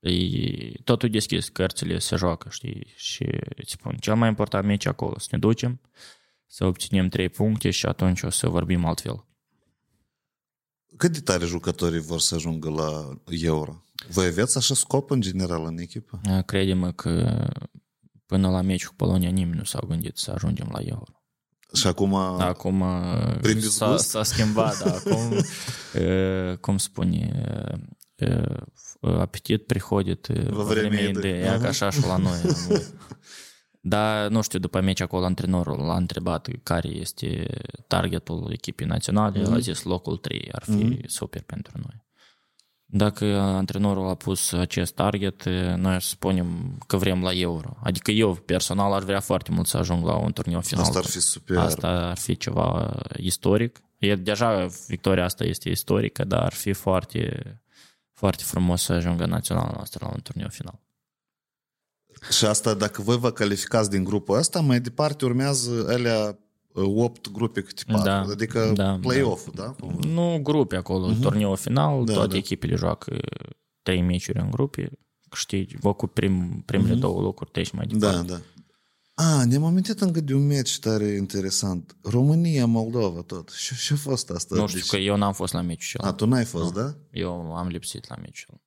Speaker 1: E, totul deschis, cărțile se joacă, știi? Și îți spun, cel mai important meci acolo, să ne ducem, să obținem trei puncte și atunci o să vorbim altfel.
Speaker 2: Cât de tare jucătorii vor să ajungă la Euro? Voi aveți așa scop în general în echipă?
Speaker 1: Credem că până la meciul cu Polonia nimeni nu s-a gândit să ajungem la Euro.
Speaker 2: Și acum...
Speaker 1: Acum
Speaker 2: Prin
Speaker 1: s-a, s-a schimbat, da, acum, cum spune, apetit приходит во время еды, ea ca așa și la noi. Dar, nu știu, după meci acolo antrenorul l-a întrebat care este targetul echipei naționale, mm-hmm. a zis locul 3, ar fi mm-hmm. super pentru noi. Dacă antrenorul a pus acest target, noi spunem că vrem la Euro. Adică eu personal ar vrea foarte mult să ajung la un turneu final.
Speaker 2: Asta ar fi super.
Speaker 1: Asta ar fi ceva istoric. E, deja victoria asta este istorică, dar ar fi foarte, foarte frumos să ajungă naționala noastră la un turneu final.
Speaker 2: Și asta, dacă voi vă calificați din grupul ăsta, mai departe urmează alea 8 grupe câte 4, da, adică da, play-off da. da?
Speaker 1: Nu grupe acolo, uh-huh. turneul final, da, toate da. echipele joacă trei meciuri în grupe, știi, cu prim, primele uh-huh. două locuri, treci mai departe.
Speaker 2: Da, da. A, ne-am amintit încă de un meci tare interesant. România-Moldova tot. Și ce a fost asta?
Speaker 1: Nu știu, deci... că eu n-am fost la meciul
Speaker 2: A, tu n-ai fost, nu. da?
Speaker 1: Eu am lipsit la meciul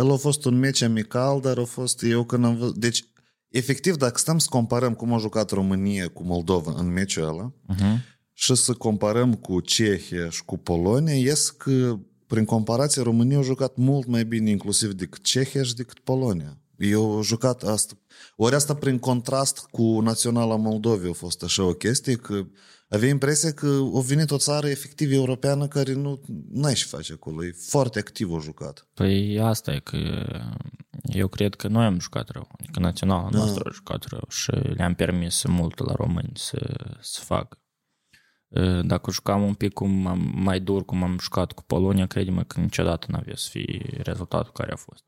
Speaker 2: El a fost un meci amical, dar a fost eu când am văzut... Deci efectiv, dacă stăm să comparăm cum a jucat România cu Moldova în meciul ăla uh-huh. și să comparăm cu Cehia și cu Polonia, ies că prin comparație România a jucat mult mai bine inclusiv decât Cehia și decât Polonia. Eu au jucat asta. Ori asta prin contrast cu Naționala Moldovei a fost așa o chestie că avea impresia că o venit o țară efectiv europeană care nu n-ai și face acolo. E foarte activ o jucat.
Speaker 1: Păi asta e că eu cred că noi am jucat rău. Adică naționala da. noastră a jucat rău și le-am permis mult la români să, să facă. Dacă jucam un pic cum am, mai dur, cum am jucat cu Polonia, credem că niciodată n-avea să fie rezultatul care a fost.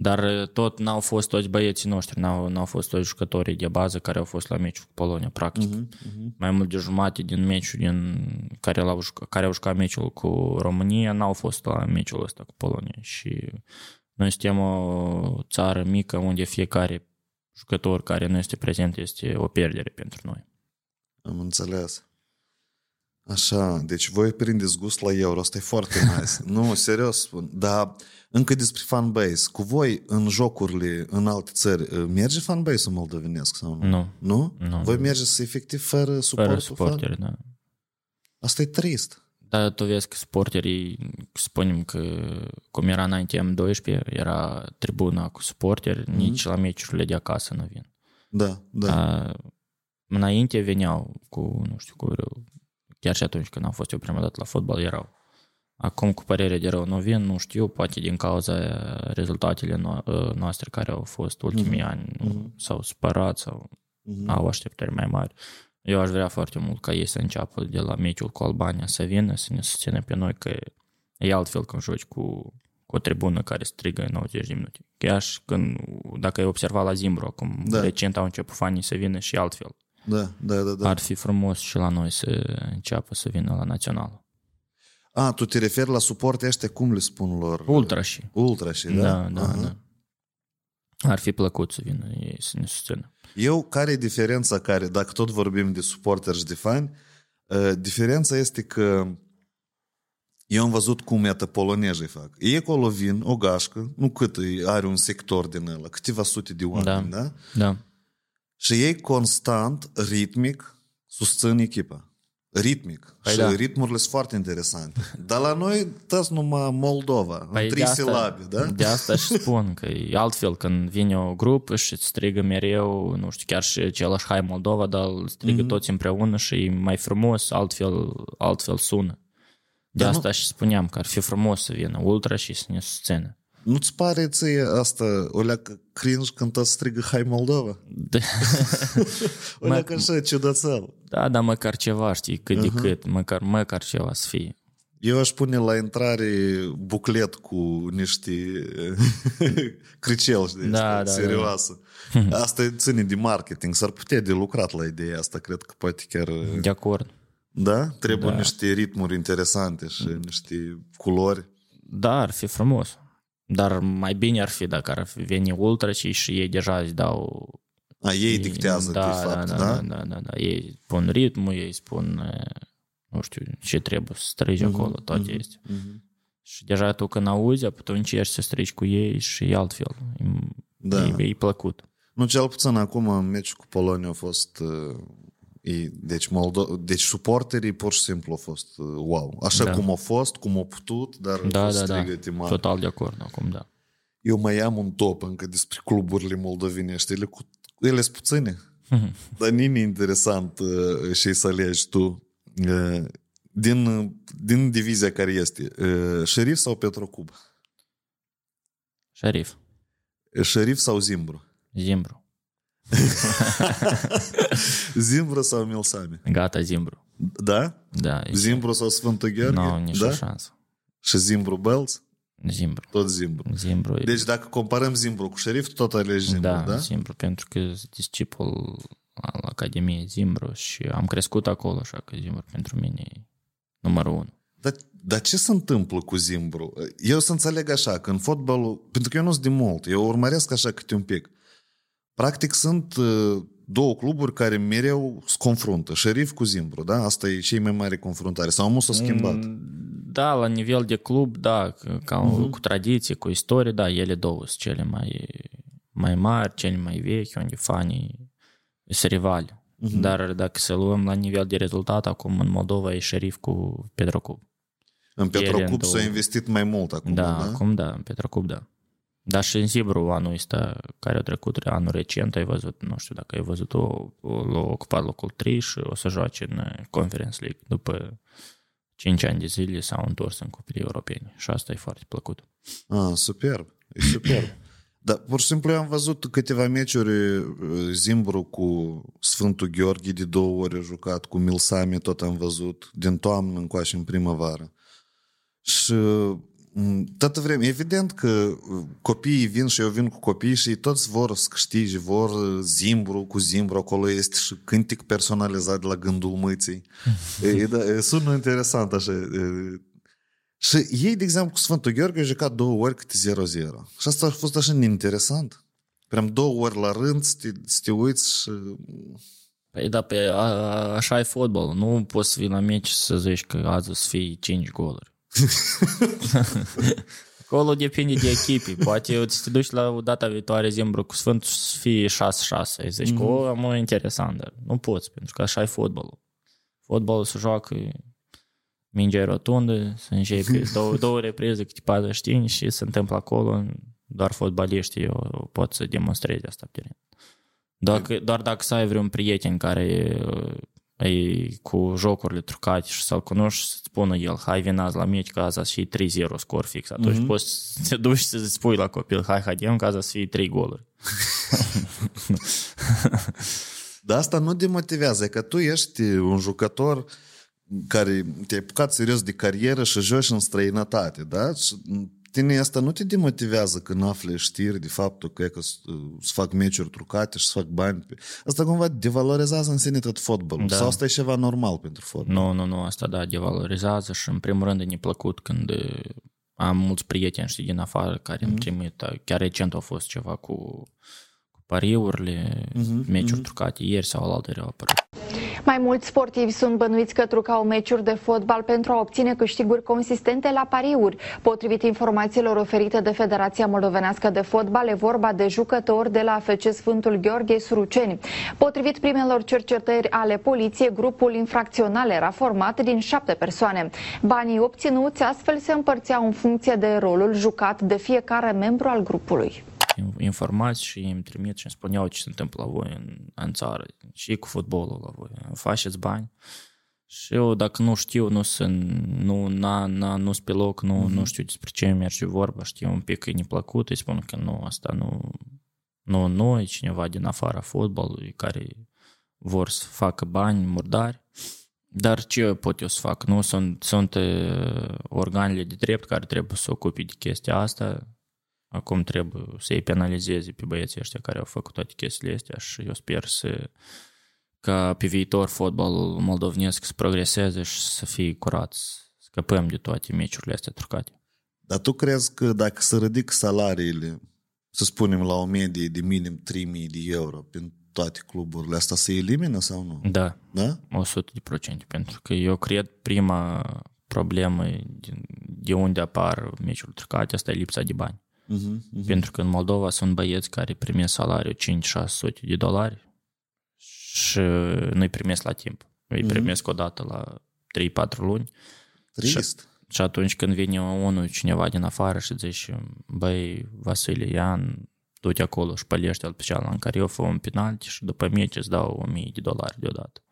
Speaker 1: Dar uh, tot n-au fost toți băieții noștri, n-au, n-au fost toți jucătorii de bază care au fost la meciul cu Polonia, practic. Uh-huh, uh-huh. Mai mult de jumate din meciul din, care, l-au, care au jucat meciul cu România n-au fost la meciul ăsta cu Polonia. Și noi suntem o țară mică unde fiecare jucător care nu este prezent este o pierdere pentru noi.
Speaker 2: Am înțeles. Așa, deci voi prindeți gust la euro, asta e foarte nice. nu, serios spun. Dar încă despre fanbase. Cu voi în jocurile în alte țări merge fanbase-ul moldovenesc sau nu?
Speaker 1: Nu.
Speaker 2: Nu?
Speaker 1: nu
Speaker 2: voi mergeți efectiv fără suportul
Speaker 1: Fără suporteri, fan? da.
Speaker 2: Asta e trist.
Speaker 1: Da, tu vezi că suporterii, spunem că cum era înainte M12, era tribuna cu suporteri, mm-hmm. nici la meciurile de acasă nu vin.
Speaker 2: Da, da. A,
Speaker 1: înainte veneau cu, nu știu, cu chiar și atunci când am fost eu prima dată la fotbal, erau. Acum, cu părere de rău, nu vin, nu știu, poate din cauza rezultatele no- noastre care au fost ultimii mm-hmm. ani, mm-hmm. s-au spărat sau mm-hmm. au așteptări mai mari. Eu aș vrea foarte mult ca ei să înceapă de la meciul cu Albania să vină, să ne susțină pe noi, că e altfel când joci cu, cu o tribună care strigă 90 de minute. Chiar și când, dacă ai observat la Zimbru, acum da. recent au început fanii să vină și altfel.
Speaker 2: Da, da, da, da.
Speaker 1: Ar fi frumos și la noi să înceapă să vină la național.
Speaker 2: A, tu te referi la suporte ăștia, cum le spun lor?
Speaker 1: Ultrași.
Speaker 2: Ultrași, da?
Speaker 1: Da, da, uh-huh. da. Ar fi plăcut să vină ei să ne susțină.
Speaker 2: Eu, care e diferența care, dacă tot vorbim de suporteri și de fani, uh, diferența este că eu am văzut cum iată polonezii fac. Ei acolo vin, o gașcă, nu cât are un sector din ăla, câteva sute de oameni, da?
Speaker 1: Da. da.
Speaker 2: Și ei constant, ritmic, susțin echipa. Ritmic. Păi și da. ritmurile sunt foarte interesante. Dar la noi tăți numai Moldova, păi în trei silabe, da?
Speaker 1: De asta și spun că e altfel când vine o grupă și îți strigă mereu, nu știu, chiar și același Hai Moldova, dar îl strigă mm-hmm. toți împreună și e mai frumos, altfel, altfel sună. De da, asta nu... și spuneam că ar fi frumos să vină ultra și să ne susțină.
Speaker 2: Nu-ți pare ție asta, o leacă cringe când tot strigă Hai Moldova? Da. o leacă așa ciudățel.
Speaker 1: Da, dar măcar ceva, știi, cât uh-huh. de cât, măcar, măcar ceva să fie.
Speaker 2: Eu aș pune la intrare buclet cu niște cricel, știi, da, da, serioasă. Da. Asta ține de marketing, s-ar putea de lucrat la ideea asta, cred că poate chiar...
Speaker 1: De acord.
Speaker 2: Da? Trebuie da. niște ritmuri interesante și niște culori.
Speaker 1: Da, ar fi frumos. Dar mai bine ar fi dacă ar veni ultra și, și ei deja îți dau...
Speaker 2: A, ei dictează,
Speaker 1: da,
Speaker 2: de fapt,
Speaker 1: da,
Speaker 2: da?
Speaker 1: da, da, da, da. Ei spun ritmul, ei spun, e, nu știu, ce trebuie să strigi
Speaker 2: Mhm,
Speaker 1: acolo, toate
Speaker 2: mhm,
Speaker 1: este.
Speaker 2: mhm.
Speaker 1: Și deja tu când auzi, atunci încerci să strigi cu ei și e altfel.
Speaker 2: Da.
Speaker 1: E, e plăcut.
Speaker 2: Nu, cel puțin acum în meciul cu Polonia a fost... uh, E, deci, Moldo- deci suporterii pur și simplu au fost uh, wow. Așa
Speaker 1: Da.
Speaker 2: cum au fost, cum au putut, dar au
Speaker 1: Da,
Speaker 2: fost
Speaker 1: da, da.
Speaker 2: strigăte mari.
Speaker 1: Total de acord acum, da.
Speaker 2: Eu mai am un top încă despre cluburile moldovenești. Ele, cu, ele sunt puține. Dar nini interesant uh, și să alegi tu. Uh, din, uh, din divizia care este, uh, Șerif sau Petrocub?
Speaker 1: Șerif,
Speaker 2: Uh, Șerif sau Zimbru?
Speaker 1: Zimbru.
Speaker 2: Zimbru sau Milsami?
Speaker 1: Gata, Zimbru.
Speaker 2: Da?
Speaker 1: Da. e-
Speaker 2: Zimbru sau Sfântul Gheorghe?
Speaker 1: Nu, nicio
Speaker 2: da?
Speaker 1: șansă.
Speaker 2: Și Zimbru Belz?
Speaker 1: Zimbru.
Speaker 2: Tot Zimbru.
Speaker 1: Zimbru. e-
Speaker 2: Deci dacă comparăm Zimbru cu Șerif, tot alegi Zimbru,
Speaker 1: da,
Speaker 2: da?
Speaker 1: Zimbru, pentru că sunt discipul al Academiei Zimbru și am crescut acolo, așa că Zimbru pentru mine e numărul unu.
Speaker 2: Dar, dar ce se întâmplă cu Zimbru? Eu să înțeleg așa, că în fotbalul, pentru că eu nu sunt de mult, eu urmăresc așa câte un pic. Practic sunt uh, două cluburi care mereu se confruntă, Șerif cu Zimbru, da? Asta e cei mai mare confruntare. Sau nu s-a schimbat?
Speaker 1: Mm, Da, la nivel de club, da, ca,
Speaker 2: Mhm.
Speaker 1: cu tradiție, cu istorie, da, ele două sunt cele mai, mai mari, cele mai vechi, unde fanii sunt rivali.
Speaker 2: Mhm.
Speaker 1: Dar dacă să luăm la nivel de rezultat, acum în Moldova e șerif cu Petrocub.
Speaker 2: În
Speaker 1: ele în
Speaker 2: Petrocub s-a
Speaker 1: două.
Speaker 2: investit mai mult acum,
Speaker 1: Da,
Speaker 2: da?
Speaker 1: acum da, în Petrocub, da. Dar și în Zibru anul ăsta, care a trecut, anul recent, ai văzut, nu știu dacă ai văzut, o, o, l-a ocupat locul 3 și o să joace în uh, Conference League. După 5 ani de zile s-au întors în cupii europeni și asta e foarte plăcut.
Speaker 2: Ah, superb, e superb. Dar pur și simplu eu am văzut câteva meciuri uh, Zimbru cu Sfântul Gheorghe de două ori a jucat, cu Milsami tot am văzut, din toamnă încoace în primăvară. Și m, toată vremea, evident că uh, copiii vin și eu vin cu copii și ei toți vor să câștige, vor uh, Zimbru cu Zimbru, acolo este și cântic personalizat de la gândul mâții. e, da, e, sună interesant așa. E, și ei, de exemplu, cu Sfântul Gheorghe au jucat două ori câte 0-0. Și asta a fost așa interesant. Pream două ori la rând să te, să te uiți și...
Speaker 1: Păi da, pe, a, a, așa e fotbal. Nu poți să vii la meci și să zici că azi o să fie 5 goluri. Acolo depinde de echipe. Poate eu să te duci la o data viitoare Zimbru cu Sfânt să fie 6-6. Îi zici că, o, mă, interesant, dar nu poți, pentru că așa e fotbalul. Fotbalul se joacă mingea e rotundă, să începe două, două reprize, câte 45 și se întâmplă acolo, doar fotbaliștii eu pot să demonstreze asta pe teren. Dacă, doar dacă să ai vreun prieten care e cu jocurile trucate și să-l cunoști să spună el, hai vin azi la meci că azi să fie 3-0 scor fix. Atunci mm-hmm. poți să te duci să spui la copil, hai haidem că azi să fie 3 goluri.
Speaker 2: Dar asta nu demotivează, că tu ești un jucător care te-ai apucat serios de carieră și joci în străinătate, da? Și tine asta nu te demotivează când afli știri de faptul că, că să fac meciuri trucate și să fac bani. Asta cumva devalorizează în sine tot fotbalul. Da. Sau asta e ceva normal pentru fotbal?
Speaker 1: Nu, nu, nu, asta da, devalorizează și în primul rând e neplăcut când am mulți prieteni, știi, din afară care mm-hmm. îmi trimit, chiar recent a fost ceva cu, cu pariurile, mm-hmm. meciuri mm-hmm. trucate, ieri sau alaltă au apărut.
Speaker 4: Mai mulți sportivi sunt bănuiți că trucau meciuri de fotbal pentru a obține câștiguri consistente la pariuri. Potrivit informațiilor oferite de Federația Moldovenească de Fotbal, e vorba de jucători de la FC Sfântul Gheorghe Suruceni. Potrivit primelor cercetări ale poliției, grupul infracțional era format din șapte persoane. Banii obținuți astfel se împărțeau în funcție de rolul jucat de fiecare membru al grupului
Speaker 1: informați și îmi trimit și îmi spuneau ce se întâmplă la voi în, în țară și cu fotbalul la voi. Faceți bani? Și eu, dacă nu știu, nu sunt, nu, na, na, nu pe loc, nu, mm-hmm. nu știu despre ce merge vorba, știu un pic că e neplăcut, îi spun că nu, asta nu, nu noi, cineva din afara fotbalului care vor să facă bani murdari. Dar ce pot eu să fac? Nu sunt, sunt organele de drept care trebuie să ocupe de chestia asta, acum trebuie să-i penalizeze pe băieții ăștia care au făcut toate chestiile astea și eu sper să ca pe viitor fotbalul moldovenesc să progreseze și să fie curat, să scăpăm de toate meciurile astea trucate.
Speaker 2: Dar tu crezi că dacă se ridic salariile, să spunem la o medie de minim 3000 de euro pentru toate cluburile, asta se elimină sau nu?
Speaker 1: Da,
Speaker 2: Da?
Speaker 1: 100 de procente, pentru că eu cred prima problemă din- de unde apar meciurile trucate, asta e lipsa de bani.
Speaker 2: Uh-huh, uh-huh.
Speaker 1: Pentru că în Moldova sunt băieți care primesc salariu 5-600 de dolari și nu-i primesc la timp. Îi primesc o dată la 3-4 luni
Speaker 2: Trist.
Speaker 1: și atunci când vine unul cineva din afară și zice băi, Vasile Ian, du-te acolo și pălește-l pe cealaltă în care eu fă un penalti și după meci îți dau 1000 de dolari deodată.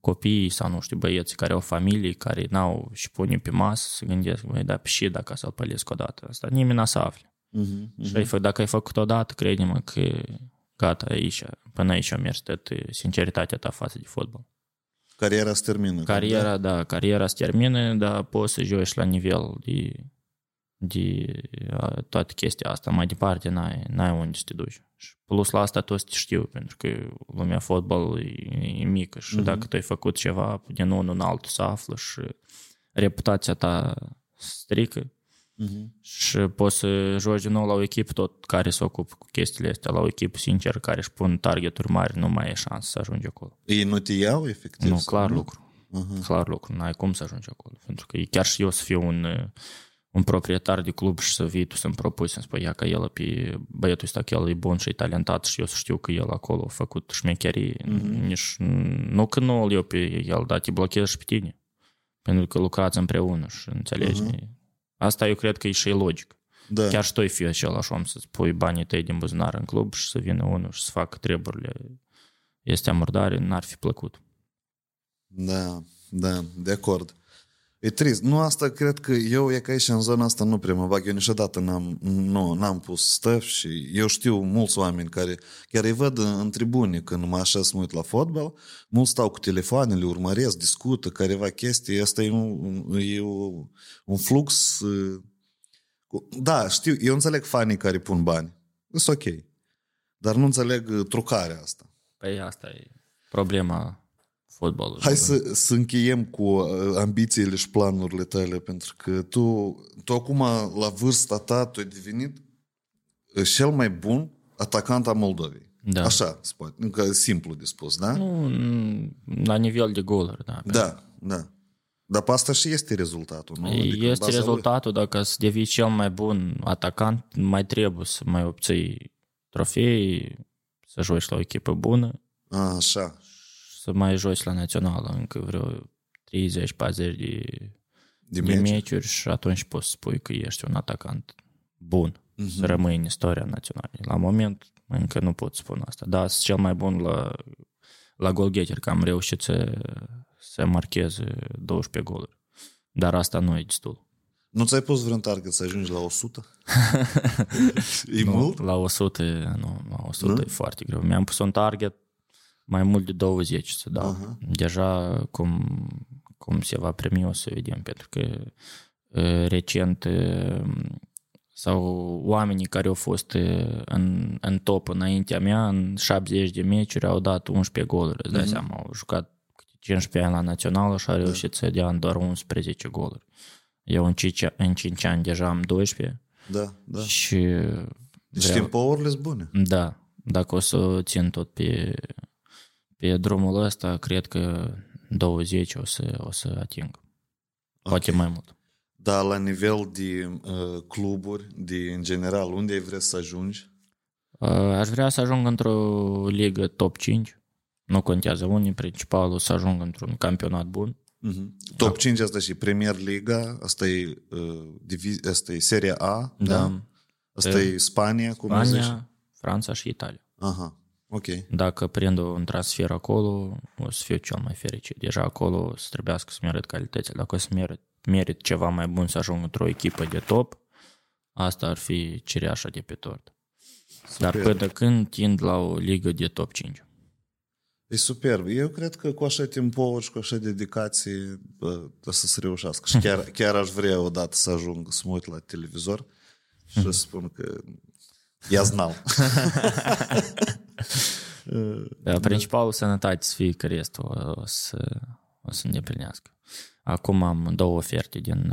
Speaker 1: Copiii sau nu știu, băieții care au familii, care n-au și pune pe masă, se gândesc, băi, da, pe și dacă să-l pălesc odată. Asta nimeni n-a să afle.
Speaker 2: Uh-huh,
Speaker 1: Și ai fă, dacă ai făcut odată, crede-mă că gata, aici, până aici a mers tot sinceritatea ta față de fotbal.
Speaker 2: Cariera se termină.
Speaker 1: Cariera, da, cariera se termină, dar poți să joci la nivel de, de a, toată chestia asta. Mai departe n-ai, n-ai unde să te duci. Și plus la asta toți te știu, pentru că lumea fotbal e, e mică și
Speaker 2: Mhm.
Speaker 1: dacă tu ai făcut ceva, din unul în altul să află și reputația ta strică
Speaker 2: Uh-huh.
Speaker 1: și poți să joci din nou la o echipă tot care se ocupă cu chestiile astea, la o echipă sincer care își pun targeturi mari, nu mai e șansă să ajungi acolo.
Speaker 2: Ei nu te iau, efectiv?
Speaker 1: Nu,
Speaker 2: sau
Speaker 1: clar lucru.
Speaker 2: Uh-huh.
Speaker 1: Clar lucru, n-ai cum să ajungi acolo. Pentru că chiar și eu să fiu un, uh, un proprietar de club și să vii tu să-mi propui să-mi spui ia că el pe băietul ăsta că el e bun și e talentat și eu să știu că el acolo a făcut șmecherii. Mm-hmm. Nici, nu că nu eu pe el, dar te blochez și pe tine. Pentru că lucrați împreună și înțelegi. Mm-hmm. Asta eu cred că e și logic.
Speaker 2: Da.
Speaker 1: Chiar și tu ai fi același om să-ți pui banii tăi din buzunar în club și să vină unul și să facă treburile. Este amurdare, n-ar fi plăcut.
Speaker 2: Da, da, de acord. E trist. Nu, asta cred că eu e că aici în zona asta nu prea mă bag. Eu niciodată n-am, nu, n-am pus stuff și eu știu mulți oameni care chiar îi văd în, în tribune când mă așa să mă uit la fotbal, mulți stau cu telefoanele, urmăresc, discută careva chestii. Asta e un, e un, un flux... uh, cu- Da, știu, eu înțeleg fanii care pun bani. Sunt ok. Dar nu înțeleg uh, trucarea asta.
Speaker 1: Păi asta e problema fotbalului.
Speaker 2: Hai să, să încheiem cu uh, ambițiile și planurile tale, pentru că tu, tu acum, la vârsta ta, tu ai devenit uh, cel mai bun atacant al Moldovei.
Speaker 1: Da.
Speaker 2: Așa, se poate. Încă simplu de spus, da?
Speaker 1: Nu, n- la nivel de goluri, da.
Speaker 2: Da, da. Dar pe asta și este rezultatul, nu? Adică în
Speaker 1: Este
Speaker 2: baza
Speaker 1: rezultatul, dacă să devii cel mai bun atacant, mai trebuie să mai obții trofei, să joci la o echipă bună,
Speaker 2: Lui. A, așa.
Speaker 1: Să mai joci la națională încă vreo 30-40 de,
Speaker 2: De
Speaker 1: de
Speaker 2: meci.
Speaker 1: meciuri și atunci poți spui că ești un atacant bun,
Speaker 2: Mhm.
Speaker 1: să rămâi în istoria națională. La moment încă nu pot spune asta. Da, sunt cel mai bun la, la goalgetter, că am reușit să, să marchez 12 goluri. Dar asta nu e destul.
Speaker 2: Nu ți-ai pus vreun target să ajungi la 100? e mult?
Speaker 1: La 100, nu, la 100
Speaker 2: Nu?
Speaker 1: e foarte greu. Mi-am pus un target mai mult de 20 să dau.
Speaker 2: Aha.
Speaker 1: Deja cum, cum se va primi o să vedem, pentru că e, recent e, sau oamenii care au fost e, în, în top înaintea mea, în 70 de meciuri, au dat 11 goluri. Îți dai
Speaker 2: Mhm.
Speaker 1: seama, au jucat câte 15 ani la națională și a reușit să dea în doar 11 goluri. Eu în 5, în 5 ani deja am 12
Speaker 2: Da, da.
Speaker 1: și
Speaker 2: Deci timpourile sunt bune.
Speaker 1: da, dacă o să țin tot pe, pe drumul ăsta, cred că 20 o să, o să ating. Poate mai mult.
Speaker 2: Dar la nivel de uh, cluburi, de în general, unde ai vrea să ajungi?
Speaker 1: Uh, Aș vrea să ajung într-o ligă top 5. Nu contează unii, principalul să ajung într-un campionat bun.
Speaker 2: Uh-huh. Top 5 asta și Premier Liga, asta e, uh, divi- asta e Seria A, da?
Speaker 1: Da.
Speaker 2: Asta e Spania, cum Spania. zici?
Speaker 1: Spania, Franța și Italia.
Speaker 2: Aha, ok.
Speaker 1: Dacă prind un transfer acolo, o să fiu cel mai fericit. Deja acolo o să trebuiască să merit calitățile. Dacă o să merit, merit ceva mai bun să ajung într-o echipă de top, asta ar fi cireașa de pe tort. Dar până când tind la o ligă de top 5.
Speaker 2: E superb. Eu cred că cu așa timpouri și cu așa dedicație bă, o să se reușească. Și chiar, chiar aș vrea odată să ajung să mă uit la televizor și să spun că ia znal.
Speaker 1: Da, principalul sănătate să fie că restul o să, o să îndeplinească. Acum am două oferte din,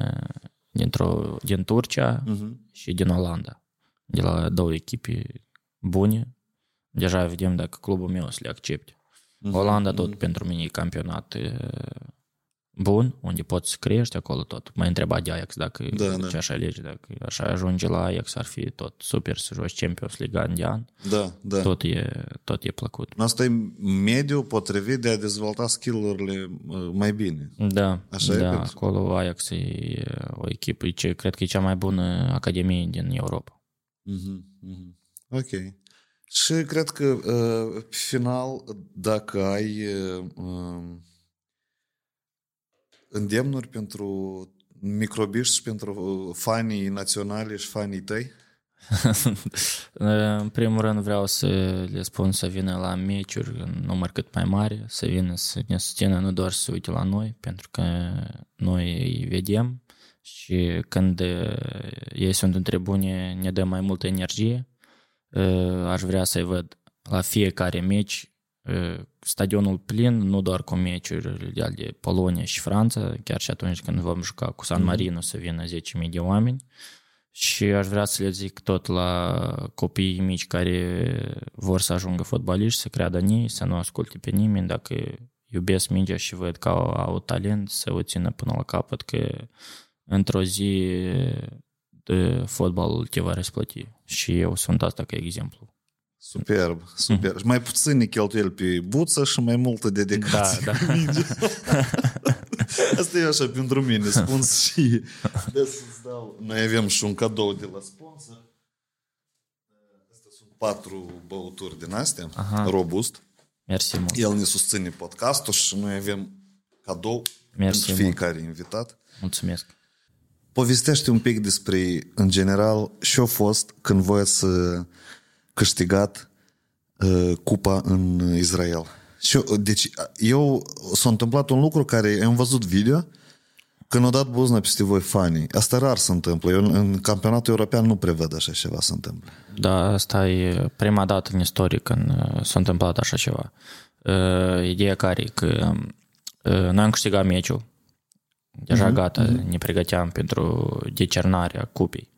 Speaker 1: dintr-o, din Turcia uh-huh. și din Olanda. De la două echipe bune. Deja vedem dacă clubul meu să le accepte. Uh-huh. Olanda tot uh-huh. pentru mine e campionat bun, unde poți să crești acolo tot. Mai întreba de Ajax dacă da, da. ce aș alege, dacă așa ajunge la Ajax ar fi tot super să joci Champions League an de an.
Speaker 2: Da, da.
Speaker 1: Tot e, tot e plăcut.
Speaker 2: Asta e mediu potrivit de a dezvolta skill-urile mai bine.
Speaker 1: Da, așa da, e acolo Ajax e o echipă, ce cred că e cea mai bună academie din Europa.
Speaker 2: Mm-hmm, mm-hmm. Ok. Și cred că uh, final, dacă ai uh, îndemnuri pentru microbiști și pentru fanii naționali și fanii tăi?
Speaker 1: în primul rând vreau să le spun să vină la meciuri în număr cât mai mare, să vină să ne susțină nu doar să uite la noi, pentru că noi îi vedem și când ei sunt în tribune ne dă mai multă energie. Aș vrea să-i văd la fiecare meci stadionul plin, nu doar cu meciuri de Polonia și Franța, chiar și atunci când vom juca cu San Marino să vină 10.000 de oameni. Și aș vrea să le zic tot la copiii mici care vor să ajungă fotbaliști, să creadă în ei, să nu asculte pe nimeni, dacă iubesc mingea și văd că au, au talent, să o țină până la capăt, că într-o zi de fotbalul te va răsplăti. Și eu sunt asta ca exemplu.
Speaker 2: Superb, superb. Și mai puțin cheltuieli pe buță și mai multă dedicație. Da, da. Asta e așa pentru mine, spons și să-ți dau. Noi avem și un cadou de la sponsor. Astea sunt patru băuturi din astea, Aha. robust.
Speaker 1: Mersi mult.
Speaker 2: El ne susține podcastul și noi avem cadou Mersi pentru fiecare mult. invitat.
Speaker 1: Mulțumesc.
Speaker 2: Povestește un pic despre, în general, ce a fost când voi ați câștigat uh, cupa în Israel. Și eu, deci eu s-a întâmplat un lucru care am văzut video când au dat buzna peste voi fanii. Asta rar se întâmplă. Eu în campionatul european nu prevăd așa ceva să întâmple.
Speaker 1: Da, asta e prima dată în istorie când uh, s-a întâmplat așa ceva. Uh, ideea care e că uh, noi am câștigat meciul. Deja mm-hmm. gata, mm-hmm. ne pregăteam pentru decernarea cupei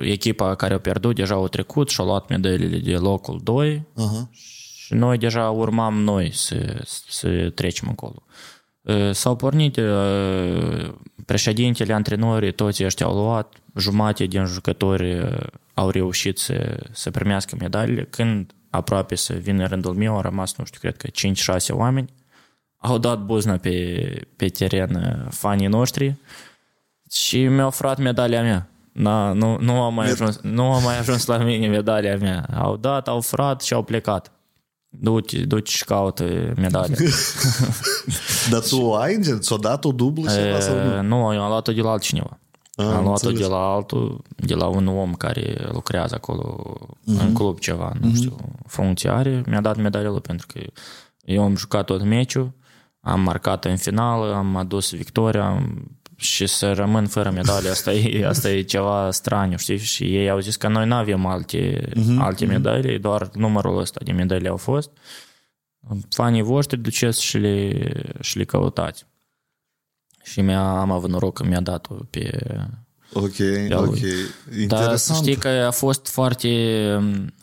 Speaker 1: echipa care a pierdut deja au trecut și au luat medaliile de locul 2 uh-huh. și noi deja urmam noi să, să trecem acolo. S-au pornit președintele, antrenorii, toți ăștia au luat, jumate din jucători au reușit să, să primească medalile. Când aproape să vină rândul meu, au rămas, nu știu, cred că 5-6 oameni. Au dat buzna pe, pe teren fanii noștri și mi-au furat medalia mea. Da, nu, nu, am mai ajuns, nu am mai ajuns la mine medalia mea. Au dat, au furat și au plecat. Du-te, du și caută medalia.
Speaker 2: Dar tu o ai? Ți-o dat o dublă ceva sau nu?
Speaker 1: Nu, eu am luat-o de la altcineva. Am, am luat-o de la altul, de la un om care lucrează acolo uh-huh. în club ceva, nu uh-huh. știu, funcție are, mi-a dat medalia lui pentru că eu am jucat tot meciul, am marcat în final, am adus victoria, am și să rămân fără medalie, asta e, asta e ceva straniu, știi? Și ei au zis că noi nu avem alte, uh-huh, alte medalii, doar numărul ăsta de medalii au fost. Fanii voștri duceți și le, și le căutați. Și mi-a, am avut noroc că mi-a dat-o pe...
Speaker 2: Ok, ok. Interesant. Dar
Speaker 1: știi că a fost foarte,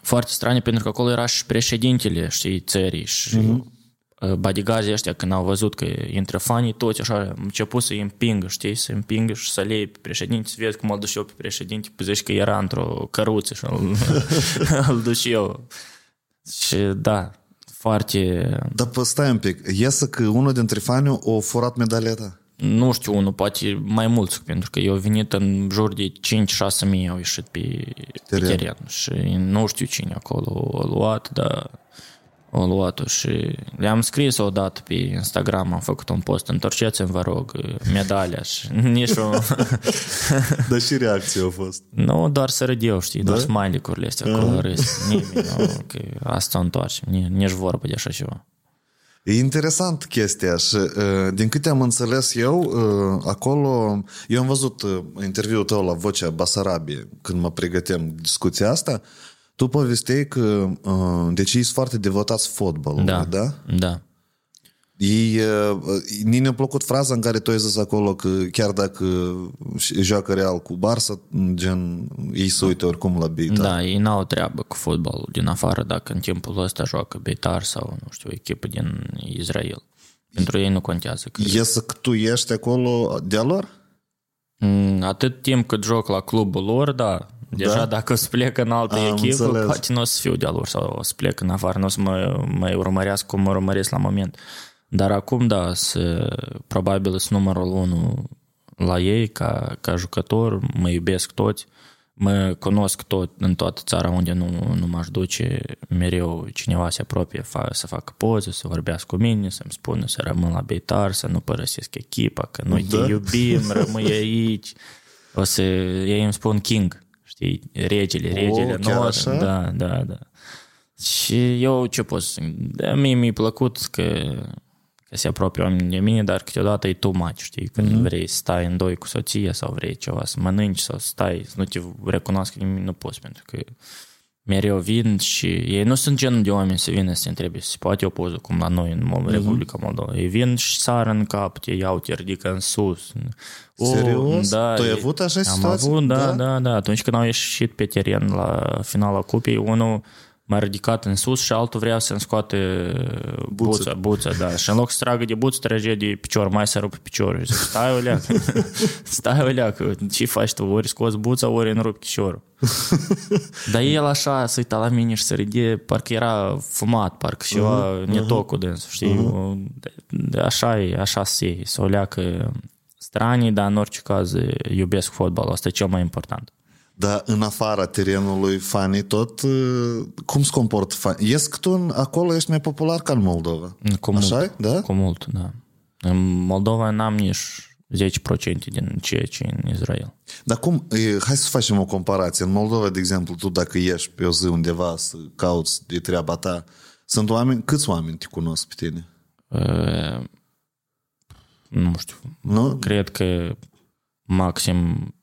Speaker 1: foarte straniu pentru că acolo era și președintele, știi, țării și uh-huh bodyguardii ăștia când au văzut că intră fanii, toți așa au început să-i împingă, știi, să împingă și să le pe președinte, să vezi cum îl duc eu pe președinte, pe zici că era într-o căruță și îl, îl duc eu. Și da, foarte...
Speaker 2: Dar pă, stai un pic, iasă că unul dintre fani a furat medalia ta?
Speaker 1: Nu știu, unul, poate mai mulți, pentru că eu venit în jur de 5-6 mii au ieșit pe, pe teren și nu știu cine acolo a luat, dar o luat-o și le-am scris odată pe Instagram, am făcut un post, întorceți-mi, vă rog, medalia și nici o...
Speaker 2: Dar și reacția a fost?
Speaker 1: Nu, doar să râd eu, știi, da? doar smiley-urile astea acolo râs. Nimeni, nu, că asta o întoarce, nici vorbă de așa ceva.
Speaker 2: E interesant chestia și din câte am înțeles eu, acolo, eu am văzut interviul tău la Vocea Basarabie când mă pregăteam discuția asta, tu povesteai că uh, deci ești foarte devotați fotbalul,
Speaker 1: da?
Speaker 2: Da.
Speaker 1: da.
Speaker 2: Ei, uh, ni ne-a plăcut fraza în care tu ai zis acolo că chiar dacă joacă Real cu Barça, gen, ei se uită oricum la Beitar.
Speaker 1: Da, ei n-au treabă cu fotbalul din afară dacă în timpul ăsta joacă Beitar sau, nu știu, o echipă din Israel. Pentru ei nu contează. Că...
Speaker 2: Iesă că tu ești acolo de-a lor?
Speaker 1: Mm, Atât timp cât joc la clubul lor, da. Deja
Speaker 2: Da?
Speaker 1: dacă o să plec în altă
Speaker 2: Am
Speaker 1: echipă,
Speaker 2: înțeles.
Speaker 1: poate nu o să fiu de-a lor sau o să plec în afară, nu o să mă, mă urmăresc cum mă urmăresc la moment. Dar acum, da, să, probabil sunt numărul unu la ei ca, ca jucător, mă iubesc toți, mă cunosc tot în toată țara unde nu, nu m-aș duce, mereu cineva se apropie fa, să facă poze, să vorbească cu mine, să-mi spună să rămân la Beitar, să nu părăsesc echipa, că noi
Speaker 2: Da?
Speaker 1: te iubim, rămâi aici. O să, ei îmi spun King, știi, regele, regele
Speaker 2: chiar
Speaker 1: nostru.
Speaker 2: așa?
Speaker 1: Da, da, da. Și eu ce pot să da, mie mi-a plăcut că, că se apropie oamenii de mine, dar câteodată e too much, știi? Când
Speaker 2: Mhm.
Speaker 1: mm-hmm. vrei să stai în doi cu soția sau vrei ceva să mănânci sau să stai, să nu te recunoască nimeni, nu poți, pentru că mereu vin și ei nu sunt genul de oameni să vină să se întrebe să se poate o poză cum la noi în Mol- Republica Moldova. Ei vin și sară în cap, te iau, te ridică în sus. O,
Speaker 2: Serios? Tu ai
Speaker 1: e-
Speaker 2: avut așa
Speaker 1: Am
Speaker 2: situații?
Speaker 1: avut, da,
Speaker 2: Da?
Speaker 1: da, da, da. Atunci când au ieșit pe teren la finala cupei, unul m-a ridicat în sus și altul vrea să-mi scoate buța, buța, da. Și în loc să tragă de buță, trage de picior, mai să rupe piciorul. Și zic, stai o leacă, stai o leacă, ce faci tu? Ori scoți buța, ori îmi rupi piciorul. Dar el așa se uita la mine și se ride, parcă era fumat, parcă ceva uh-huh, netot cu dânsul, știi? Uh-huh. Așa e, așa se iei, să o leacă stranii, dar în orice caz iubesc fotbalul, asta e cel mai important.
Speaker 2: Dar în afara terenului fanii tot, uh, cum se comportă fanii? Ies că tu în- acolo ești mai popular ca în Moldova.
Speaker 1: Cu mult,
Speaker 2: Așa e? Da?
Speaker 1: Cu mult, da. În Moldova n-am nici 10% din ceea ce e în Israel.
Speaker 2: Dar cum, e, hai să facem o comparație. În Moldova, de exemplu, tu dacă ieși pe o zi undeva să cauți de treaba ta, sunt oameni, câți oameni te cunosc pe tine?
Speaker 1: Uh, nu știu,
Speaker 2: Nu?
Speaker 1: cred că maxim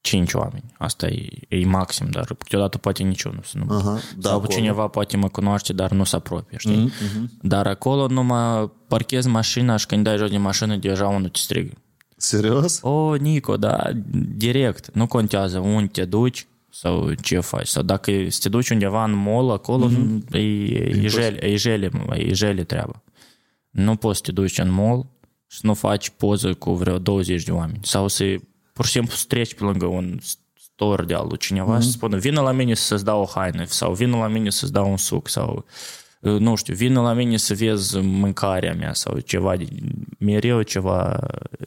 Speaker 1: 5 oameni. Asta e, e maxim, dar câteodată poate niciunul să nu
Speaker 2: Aha, da,
Speaker 1: Sau
Speaker 2: acolo.
Speaker 1: cineva poate mă cunoaște, dar nu se apropie, știi? Mm-hmm. Dar acolo numai parchez mașina și când dai jos din mașină, deja unul te strigă.
Speaker 2: Serios?
Speaker 1: O, Nico, da, direct. Nu contează unde te duci sau ce faci. Sau dacă să te duci undeva în mall, acolo mm-hmm. e, e, jele, e, jele, e jele treaba. Nu poți să te duci în mall și să nu faci poză cu vreo 20 de oameni. Sau să pur și simplu să treci pe lângă un store de al lui cineva mm-hmm. și să spună vină la mine să-ți dau o haină sau vină la mine să-ți dau un suc sau nu știu, vină la mine să vezi mâncarea mea sau ceva, mereu ceva,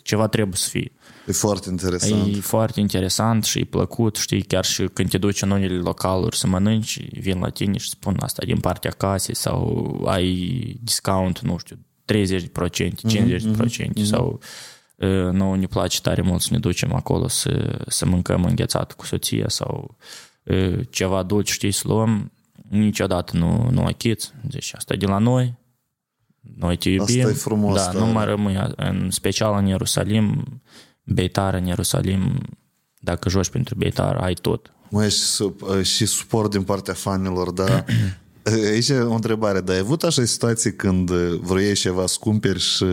Speaker 1: ceva trebuie să fie.
Speaker 2: E foarte interesant.
Speaker 1: E foarte interesant și e plăcut, știi, chiar și când te duci în unele localuri să mănânci, vin la tine și spun asta din partea casei sau ai discount, nu știu, 30%, 50% mm-hmm. sau uh, nouă ne place tare mult să ne ducem acolo să, să mâncăm înghețat cu soția sau uh, ceva dulce, știi, să luăm, niciodată nu, nu achiți, deci asta e de la noi, noi te iubim.
Speaker 2: Asta e frumos,
Speaker 1: Da,
Speaker 2: da.
Speaker 1: nu mai rămâi, în special în Ierusalim, Beitar în Ierusalim, dacă joci pentru Beitar, ai tot.
Speaker 2: Mai și, sup- și suport din partea fanilor, dar aici e o întrebare, dar ai avut așa situații când vroiai ceva să cumperi și